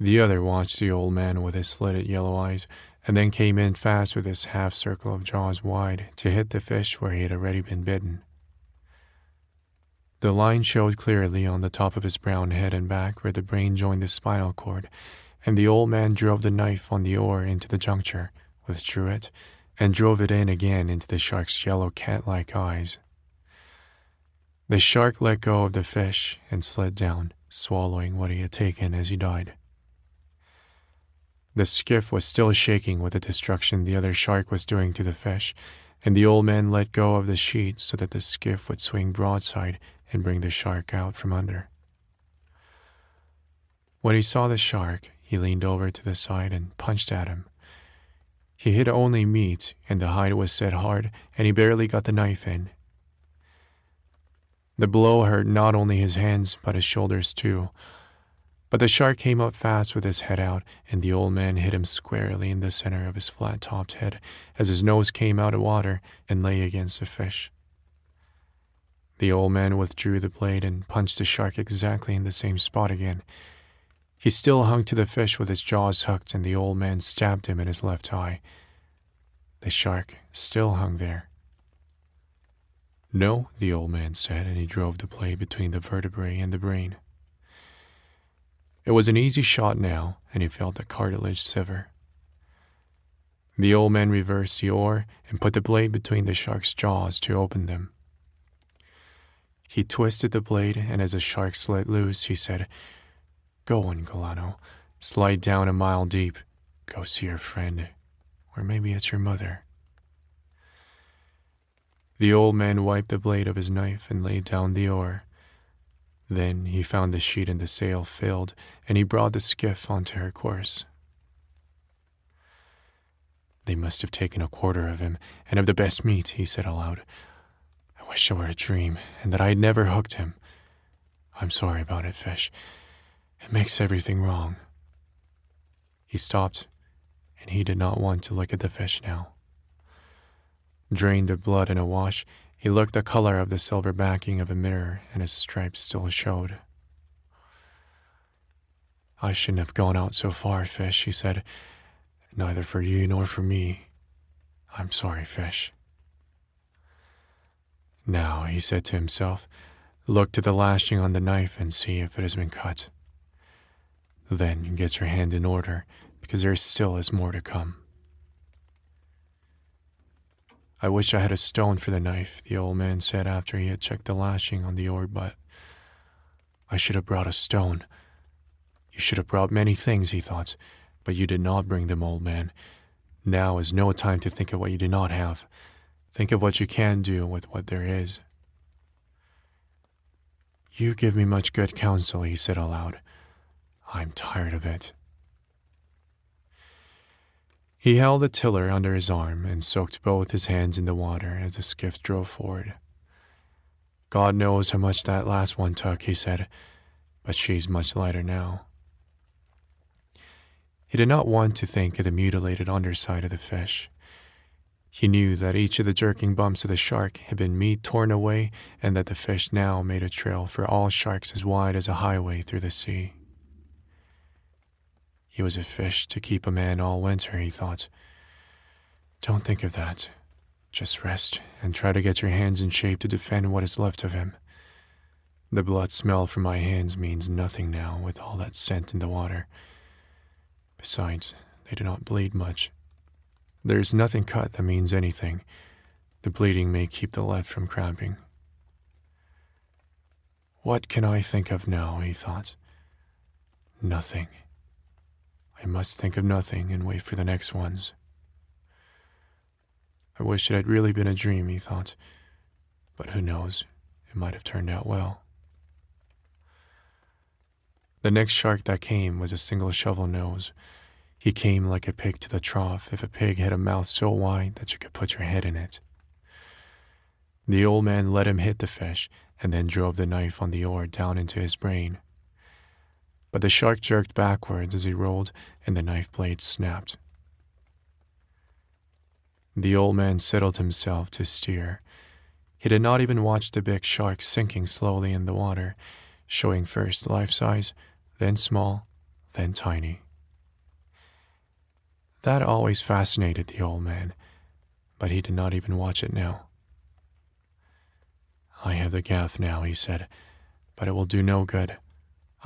The other watched the old man with his slitted yellow eyes, and then came in fast with his half circle of jaws wide to hit the fish where he had already been bitten. The line showed clearly on the top of his brown head and back where the brain joined the spinal cord, and the old man drove the knife on the oar into the juncture, withdrew it, and drove it in again into the shark's yellow cat like eyes. The shark let go of the fish and slid down, swallowing what he had taken as he died. The skiff was still shaking with the destruction the other shark was doing to the fish, and the old man let go of the sheet so that the skiff would swing broadside and bring the shark out from under. When he saw the shark, he leaned over to the side and punched at him. He hit only meat, and the hide was set hard, and he barely got the knife in. The blow hurt not only his hands, but his shoulders too. But the shark came up fast with his head out, and the old man hit him squarely in the center of his flat topped head as his nose came out of water and lay against the fish. The old man withdrew the blade and punched the shark exactly in the same spot again. He still hung to the fish with his jaws hooked, and the old man stabbed him in his left eye. The shark still hung there. No, the old man said, and he drove the blade between the vertebrae and the brain. It was an easy shot now, and he felt the cartilage sever. The old man reversed the oar and put the blade between the shark's jaws to open them. He twisted the blade, and as the shark slid loose, he said, Go on, Galano. Slide down a mile deep. Go see your friend. Or maybe it's your mother. The old man wiped the blade of his knife and laid down the oar. Then he found the sheet and the sail filled, and he brought the skiff onto her course. They must have taken a quarter of him, and of the best meat, he said aloud. I wish it were a dream, and that I had never hooked him. I'm sorry about it, Fish. It makes everything wrong. He stopped, and he did not want to look at the fish now. Drained of blood in a wash, he looked the color of the silver backing of a mirror, and his stripes still showed. I shouldn't have gone out so far, Fish, he said. Neither for you nor for me. I'm sorry, Fish. Now, he said to himself, look to the lashing on the knife and see if it has been cut. Then get your hand in order, because there still is more to come. I wish I had a stone for the knife, the old man said after he had checked the lashing on the oar butt. I should have brought a stone. You should have brought many things, he thought, but you did not bring them, old man. Now is no time to think of what you do not have. Think of what you can do with what there is. You give me much good counsel, he said aloud. I'm tired of it. He held the tiller under his arm and soaked both his hands in the water as the skiff drove forward. God knows how much that last one took, he said, but she's much lighter now. He did not want to think of the mutilated underside of the fish. He knew that each of the jerking bumps of the shark had been meat torn away and that the fish now made a trail for all sharks as wide as a highway through the sea. He was a fish to keep a man all winter, he thought. Don't think of that. Just rest and try to get your hands in shape to defend what is left of him. The blood smell from my hands means nothing now with all that scent in the water. Besides, they do not bleed much. There is nothing cut that means anything. The bleeding may keep the left from cramping. What can I think of now? he thought. Nothing. I must think of nothing and wait for the next ones. I wish it had really been a dream, he thought, but who knows, it might have turned out well. The next shark that came was a single shovel nose. He came like a pig to the trough if a pig had a mouth so wide that you could put your head in it. The old man let him hit the fish and then drove the knife on the oar down into his brain but the shark jerked backwards as he rolled, and the knife blade snapped. The old man settled himself to steer. He did not even watch the big shark sinking slowly in the water, showing first life size, then small, then tiny. That always fascinated the old man, but he did not even watch it now. I have the gaff now, he said, but it will do no good.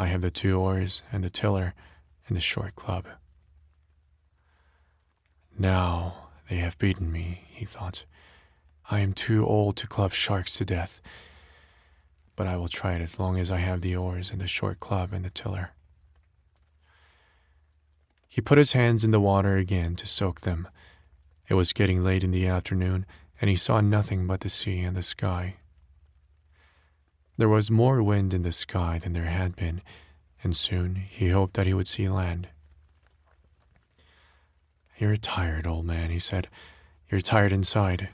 I have the two oars and the tiller and the short club. Now they have beaten me, he thought. I am too old to club sharks to death, but I will try it as long as I have the oars and the short club and the tiller. He put his hands in the water again to soak them. It was getting late in the afternoon, and he saw nothing but the sea and the sky. There was more wind in the sky than there had been, and soon he hoped that he would see land. You're tired, old man, he said. You're tired inside.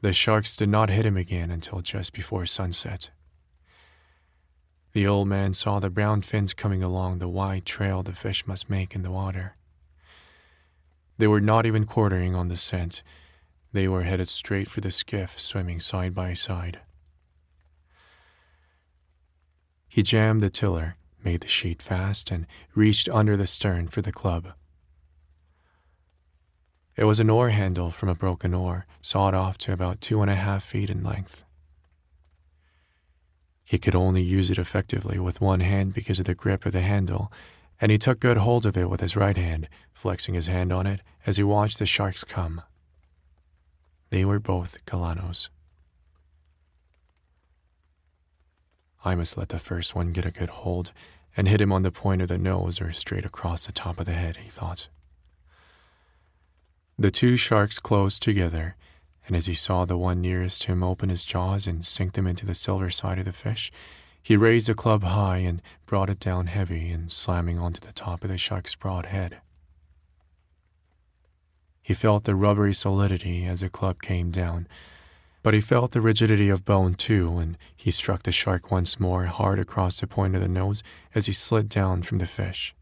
The sharks did not hit him again until just before sunset. The old man saw the brown fins coming along the wide trail the fish must make in the water. They were not even quartering on the scent. They were headed straight for the skiff, swimming side by side. He jammed the tiller, made the sheet fast, and reached under the stern for the club. It was an oar handle from a broken oar, sawed off to about two and a half feet in length. He could only use it effectively with one hand because of the grip of the handle, and he took good hold of it with his right hand, flexing his hand on it as he watched the sharks come. They were both Galanos. I must let the first one get a good hold and hit him on the point of the nose or straight across the top of the head, he thought. The two sharks closed together, and as he saw the one nearest him open his jaws and sink them into the silver side of the fish, he raised the club high and brought it down heavy and slamming onto the top of the shark's broad head. He felt the rubbery solidity as the club came down, but he felt the rigidity of bone too, and he struck the shark once more hard across the point of the nose as he slid down from the fish.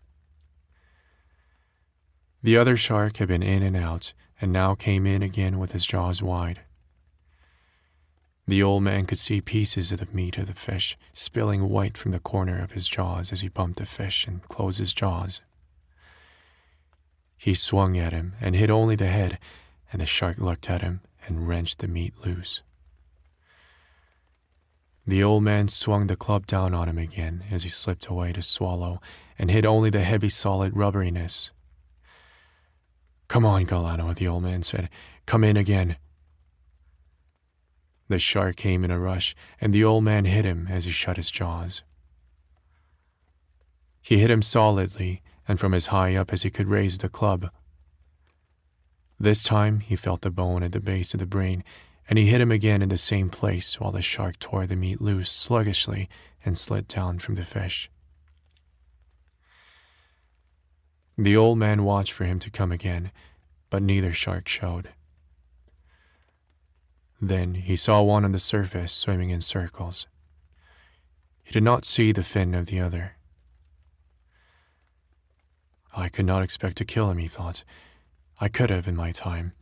The other shark had been in and out, and now came in again with his jaws wide. The old man could see pieces of the meat of the fish spilling white from the corner of his jaws as he bumped the fish and closed his jaws. He swung at him and hit only the head, and the shark looked at him and wrenched the meat loose. The old man swung the club down on him again as he slipped away to swallow and hit only the heavy solid rubberiness. Come on, Galano, the old man said. Come in again. The shark came in a rush, and the old man hit him as he shut his jaws. He hit him solidly and from as high up as he could raise the club. This time he felt the bone at the base of the brain and he hit him again in the same place while the shark tore the meat loose sluggishly and slid down from the fish. The old man watched for him to come again, but neither shark showed. Then he saw one on the surface swimming in circles. He did not see the fin of the other. I could not expect to kill him, he thought. I could have in my time,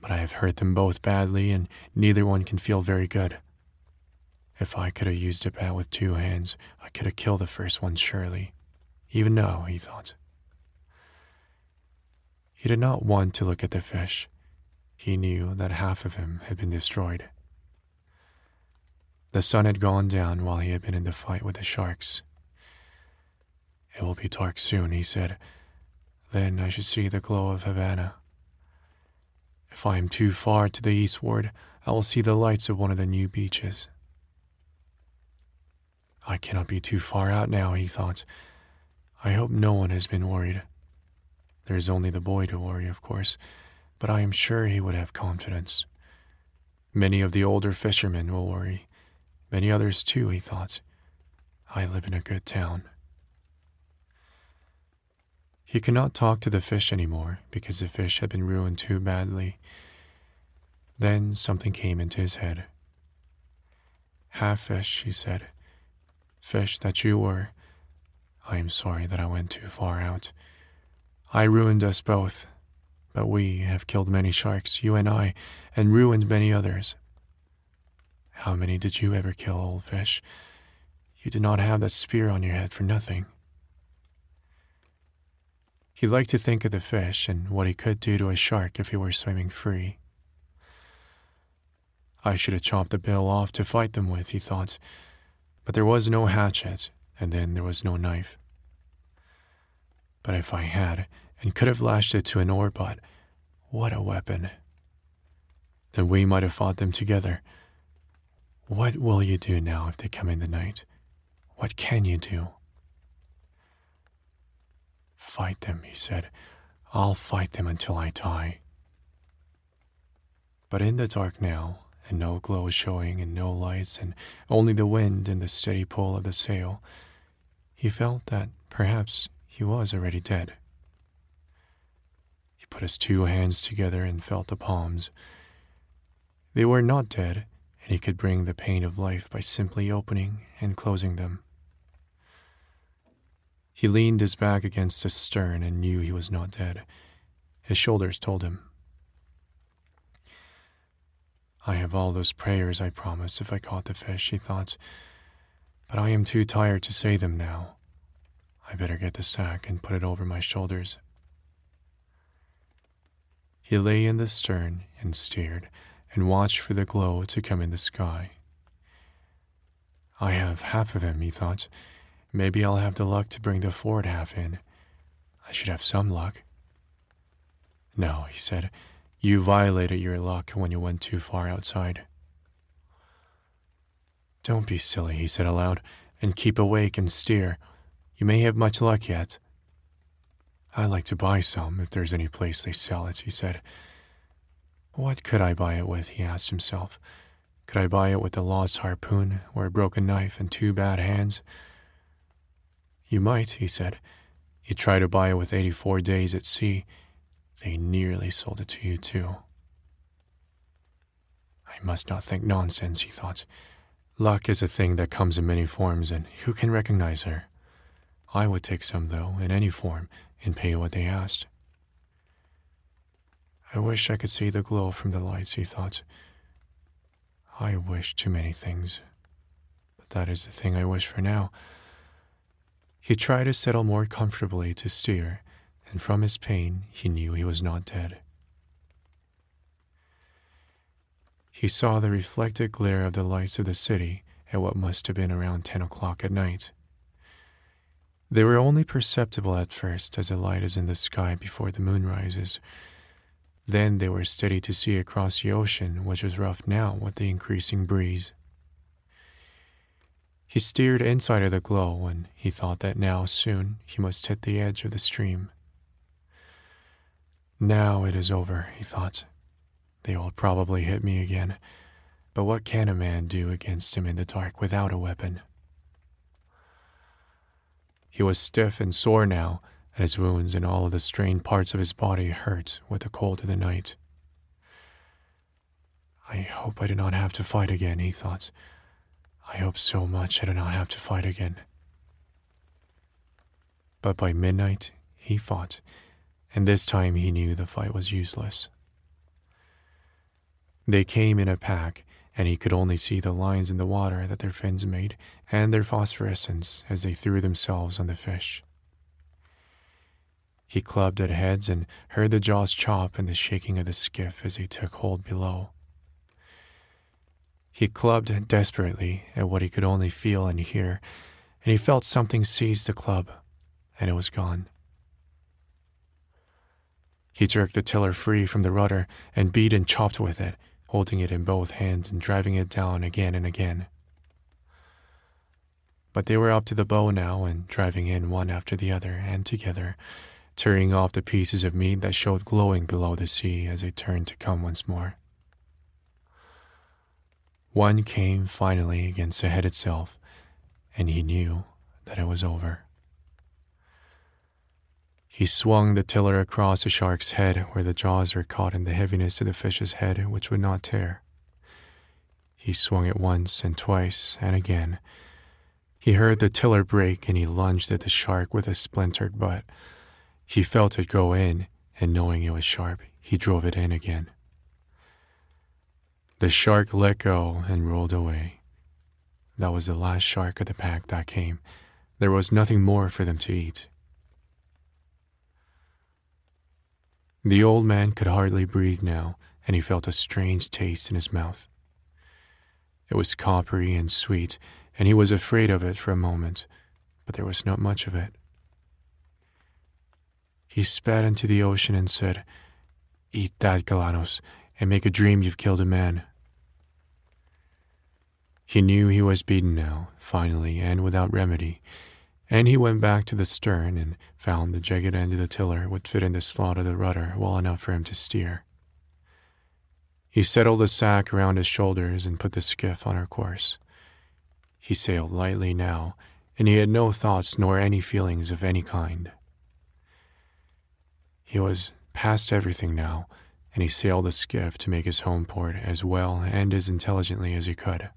but I have hurt them both badly, and neither one can feel very good. If I could have used a bat with two hands, I could have killed the first one surely. Even now, he thought. He did not want to look at the fish. He knew that half of him had been destroyed. The sun had gone down while he had been in the fight with the sharks. It will be dark soon, he said. Then I should see the glow of Havana. If I am too far to the eastward, I will see the lights of one of the new beaches. I cannot be too far out now, he thought. I hope no one has been worried. There is only the boy to worry, of course, but I am sure he would have confidence. Many of the older fishermen will worry. Many others too, he thought. I live in a good town. He could not talk to the fish anymore because the fish had been ruined too badly. Then something came into his head. Half fish, he said. Fish that you were. I am sorry that I went too far out. I ruined us both, but we have killed many sharks, you and I, and ruined many others. How many did you ever kill, old fish? You did not have that spear on your head for nothing. He liked to think of the fish and what he could do to a shark if he were swimming free. I should have chopped the bill off to fight them with, he thought, but there was no hatchet, and then there was no knife. But if I had, and could have lashed it to an oar butt, what a weapon! Then we might have fought them together. What will you do now if they come in the night? What can you do? Fight them, he said. I'll fight them until I die. But in the dark now, and no glow showing and no lights, and only the wind and the steady pull of the sail, he felt that perhaps he was already dead. He put his two hands together and felt the palms. They were not dead, and he could bring the pain of life by simply opening and closing them. He leaned his back against the stern and knew he was not dead. His shoulders told him. I have all those prayers I promised if I caught the fish, he thought, but I am too tired to say them now. I better get the sack and put it over my shoulders. He lay in the stern and steered and watched for the glow to come in the sky. I have half of him, he thought, Maybe I'll have the luck to bring the forward half in. I should have some luck. No, he said, you violated your luck when you went too far outside. Don't be silly, he said aloud, and keep awake and steer. You may have much luck yet. I'd like to buy some if there's any place they sell it, he said. What could I buy it with? he asked himself. Could I buy it with a lost harpoon or a broken knife and two bad hands? You might, he said. You try to buy it with 84 days at sea. They nearly sold it to you, too. I must not think nonsense, he thought. Luck is a thing that comes in many forms, and who can recognize her? I would take some, though, in any form, and pay what they asked. I wish I could see the glow from the lights, he thought. I wish too many things, but that is the thing I wish for now. He tried to settle more comfortably to steer, and from his pain he knew he was not dead. he saw the reflected glare of the lights of the city at what must have been around 10 o'clock at night. They were only perceptible at first as a light is in the sky before the moon rises. Then they were steady to see across the ocean, which was rough now with the increasing breeze. He steered inside of the glow, and he thought that now soon he must hit the edge of the stream. Now it is over, he thought. They will probably hit me again. But what can a man do against him in the dark without a weapon? He was stiff and sore now, and his wounds and all the strained parts of his body hurt with the cold of the night. I hope I do not have to fight again, he thought. I hope so much I do not have to fight again. But by midnight, he fought, and this time he knew the fight was useless. They came in a pack, and he could only see the lines in the water that their fins made and their phosphorescence as they threw themselves on the fish. He clubbed at heads and heard the jaws chop and the shaking of the skiff as he took hold below. He clubbed desperately at what he could only feel and hear, and he felt something seize the club, and it was gone. He jerked the tiller free from the rudder and beat and chopped with it, holding it in both hands and driving it down again and again. But they were up to the bow now and driving in one after the other and together, tearing off the pieces of meat that showed glowing below the sea as they turned to come once more. One came finally against the head itself, and he knew that it was over. He swung the tiller across the shark's head where the jaws were caught in the heaviness of the fish's head, which would not tear. He swung it once and twice and again. He heard the tiller break and he lunged at the shark with a splintered butt. He felt it go in, and knowing it was sharp, he drove it in again. The shark let go and rolled away. That was the last shark of the pack that came. There was nothing more for them to eat. The old man could hardly breathe now, and he felt a strange taste in his mouth. It was coppery and sweet, and he was afraid of it for a moment, but there was not much of it. He spat into the ocean and said, Eat that, Galanos, and make a dream you've killed a man. He knew he was beaten now, finally, and without remedy, and he went back to the stern and found the jagged end of the tiller would fit in the slot of the rudder well enough for him to steer. He settled the sack around his shoulders and put the skiff on her course. He sailed lightly now, and he had no thoughts nor any feelings of any kind. He was past everything now, and he sailed the skiff to make his home port as well and as intelligently as he could.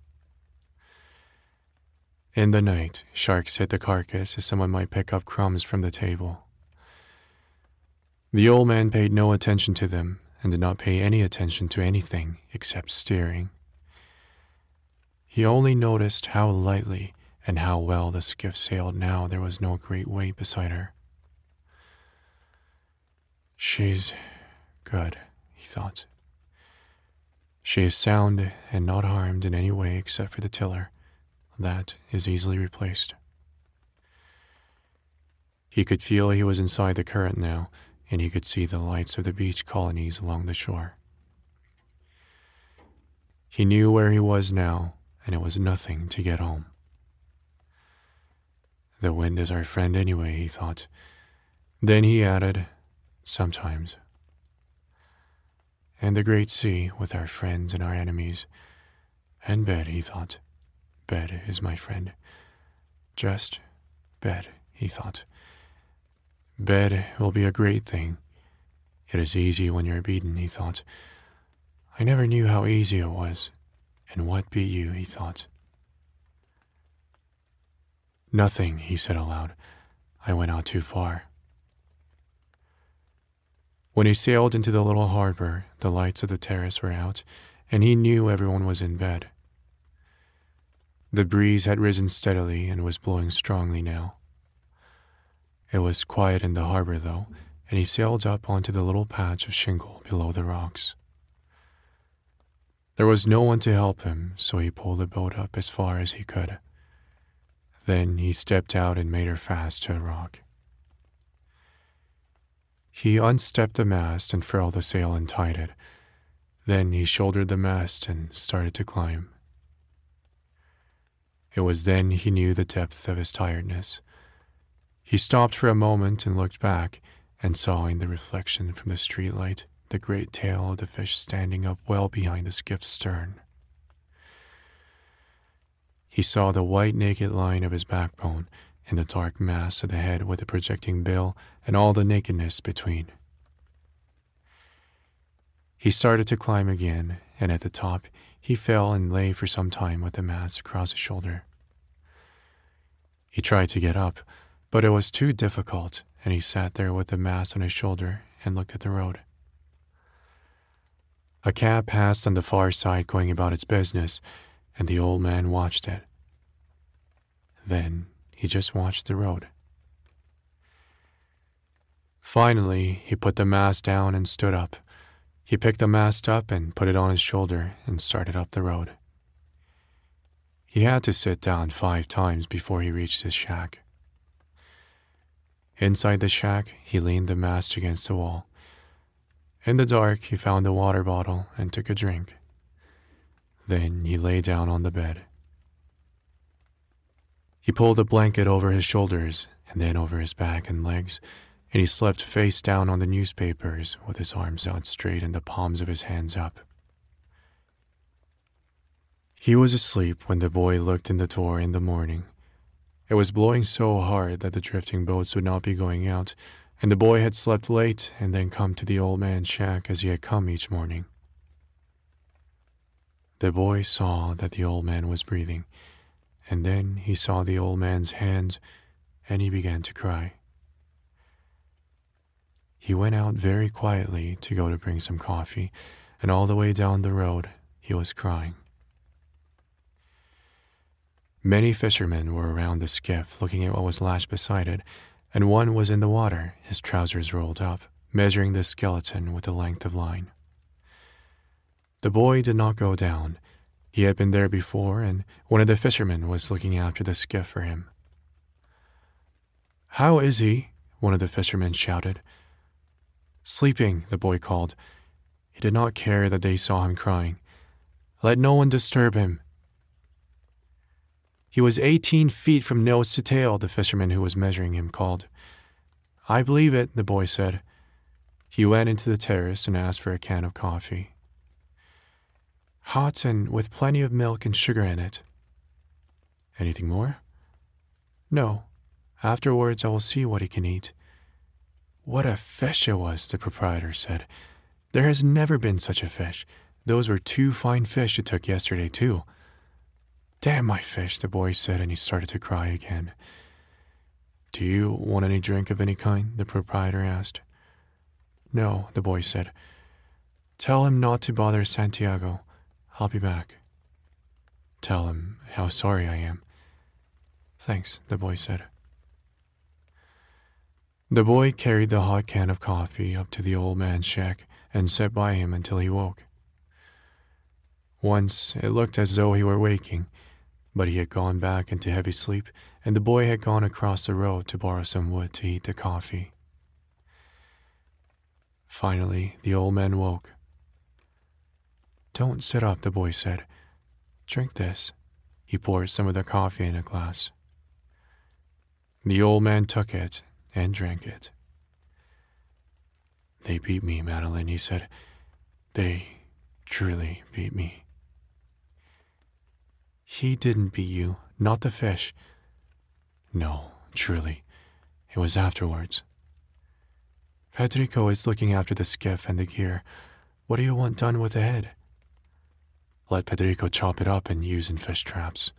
In the night, sharks hit the carcass as someone might pick up crumbs from the table. The old man paid no attention to them and did not pay any attention to anything except steering. He only noticed how lightly and how well the skiff sailed now there was no great weight beside her. She's good, he thought. She is sound and not harmed in any way except for the tiller that is easily replaced. He could feel he was inside the current now, and he could see the lights of the beach colonies along the shore. He knew where he was now, and it was nothing to get home. The wind is our friend anyway, he thought. Then he added, sometimes. And the great sea with our friends and our enemies. And bed, he thought. Bed is my friend. Just bed, he thought. Bed will be a great thing. It is easy when you're beaten, he thought. I never knew how easy it was. And what beat you, he thought. Nothing, he said aloud. I went out too far. When he sailed into the little harbor, the lights of the terrace were out, and he knew everyone was in bed. The breeze had risen steadily and was blowing strongly now. It was quiet in the harbor, though, and he sailed up onto the little patch of shingle below the rocks. There was no one to help him, so he pulled the boat up as far as he could. Then he stepped out and made her fast to a rock. He unstepped the mast and furled the sail and tied it. Then he shouldered the mast and started to climb. It was then he knew the depth of his tiredness. He stopped for a moment and looked back and saw in the reflection from the streetlight the great tail of the fish standing up well behind the skiff's stern. He saw the white naked line of his backbone and the dark mass of the head with the projecting bill and all the nakedness between. He started to climb again, and at the top he fell and lay for some time with the mass across his shoulder. He tried to get up, but it was too difficult, and he sat there with the mass on his shoulder and looked at the road. A cab passed on the far side going about its business, and the old man watched it. Then he just watched the road. Finally, he put the mast down and stood up. He picked the mast up and put it on his shoulder and started up the road. He had to sit down five times before he reached his shack. Inside the shack, he leaned the mast against the wall. In the dark, he found a water bottle and took a drink. Then he lay down on the bed. He pulled a blanket over his shoulders and then over his back and legs, and he slept face down on the newspapers with his arms out straight and the palms of his hands up. He was asleep when the boy looked in the door in the morning. It was blowing so hard that the drifting boats would not be going out, and the boy had slept late and then come to the old man's shack as he had come each morning. The boy saw that the old man was breathing, and then he saw the old man's hands and he began to cry. He went out very quietly to go to bring some coffee, and all the way down the road he was crying. Many fishermen were around the skiff looking at what was lashed beside it, and one was in the water, his trousers rolled up, measuring the skeleton with the length of line. The boy did not go down. He had been there before, and one of the fishermen was looking after the skiff for him. How is he? One of the fishermen shouted. Sleeping, the boy called. He did not care that they saw him crying. Let no one disturb him. He was eighteen feet from nose to tail, the fisherman who was measuring him called. I believe it, the boy said. He went into the terrace and asked for a can of coffee. Hot and with plenty of milk and sugar in it. Anything more? No. Afterwards, I will see what he can eat. What a fish it was, the proprietor said. There has never been such a fish. Those were two fine fish you took yesterday, too. Damn my fish, the boy said, and he started to cry again. Do you want any drink of any kind? the proprietor asked. No, the boy said. Tell him not to bother Santiago. I'll be back. Tell him how sorry I am. Thanks, the boy said. The boy carried the hot can of coffee up to the old man's shack and sat by him until he woke. Once it looked as though he were waking, but he had gone back into heavy sleep, and the boy had gone across the road to borrow some wood to heat the coffee. Finally, the old man woke. Don't sit up, the boy said. Drink this. He poured some of the coffee in a glass. The old man took it and drank it. They beat me, Manolin, he said. They truly beat me. He didn't beat you, not the fish. No, truly. It was afterwards. Pedrico is looking after the skiff and the gear. What do you want done with the head? Let Pedrico chop it up and use in fish traps.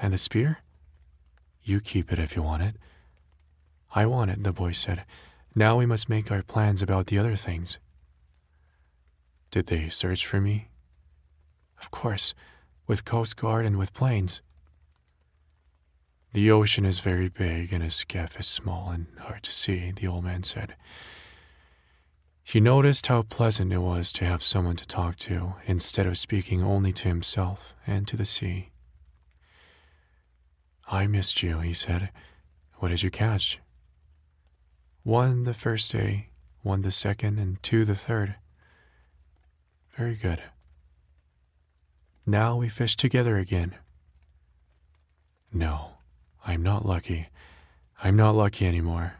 And the spear? You keep it if you want it. I want it, the boy said. Now we must make our plans about the other things. Did they search for me? Of course, with Coast Guard and with planes. The ocean is very big and a skiff is small and hard to see, the old man said. He noticed how pleasant it was to have someone to talk to instead of speaking only to himself and to the sea. I missed you, he said. What did you catch? One the first day, one the second, and two the third. Very good. Now we fish together again. No, I'm not lucky. I'm not lucky anymore.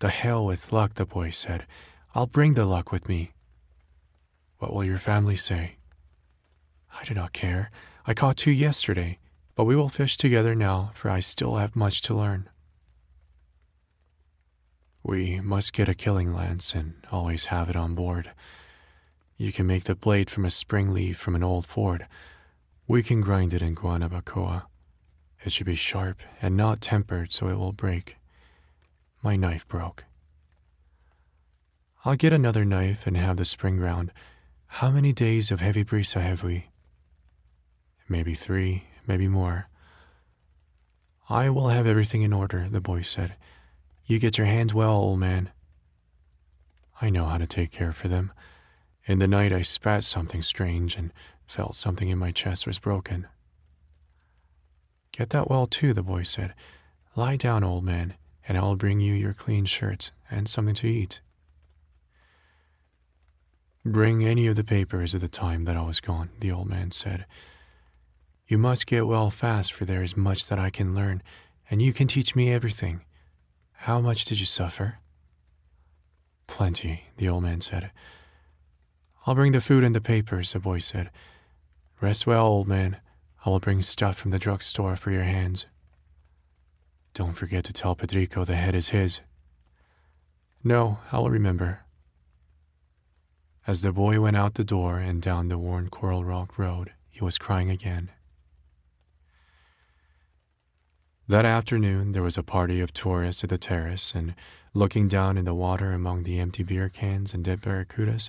The hell with luck, the boy said. I'll bring the luck with me. What will your family say? I do not care. I caught two yesterday, but we will fish together now, for I still have much to learn. We must get a killing lance and always have it on board. You can make the blade from a spring leaf from an old Ford. We can grind it in Guanabacoa. It should be sharp and not tempered so it will break. My knife broke. I'll get another knife and have the spring ground. How many days of heavy brisa have we? Maybe three, maybe more. I will have everything in order, the boy said. You get your hands well, old man. I know how to take care for them. In the night, I spat something strange and felt something in my chest was broken. Get that well, too, the boy said. Lie down, old man and I will bring you your clean shirt and something to eat. Bring any of the papers of the time that I was gone, the old man said. You must get well fast, for there is much that I can learn, and you can teach me everything. How much did you suffer? Plenty, the old man said. I'll bring the food and the papers, the boy said. Rest well, old man. I will bring stuff from the drugstore for your hands. Don't forget to tell Pedrico the head is his. No, I'll remember. As the boy went out the door and down the worn Coral Rock Road, he was crying again. That afternoon, there was a party of tourists at the terrace, and looking down in the water among the empty beer cans and dead barracudas,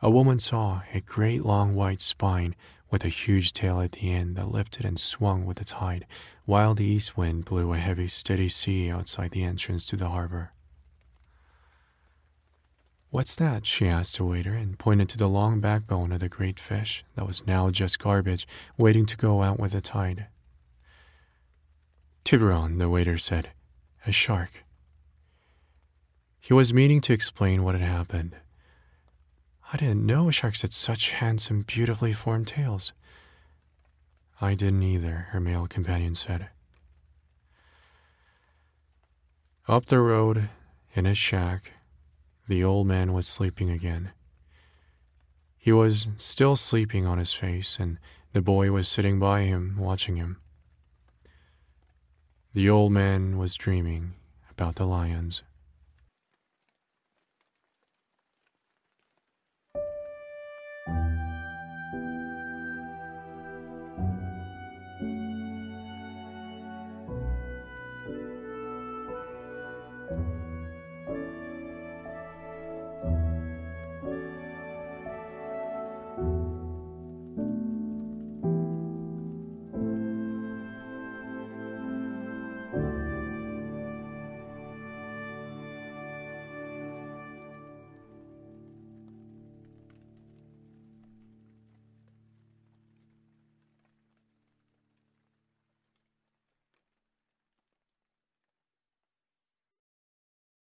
a woman saw a great long white spine with a huge tail at the end that lifted and swung with the tide, while the east wind blew a heavy, steady sea outside the entrance to the harbor. What's that? she asked the waiter and pointed to the long backbone of the great fish that was now just garbage waiting to go out with the tide. Tiburon, the waiter said. A shark. He was meaning to explain what had happened. I didn't know sharks had such handsome, beautifully formed tails. I didn't either, her male companion said. Up the road, in his shack, the old man was sleeping again. He was still sleeping on his face, and the boy was sitting by him, watching him. The old man was dreaming about the lions.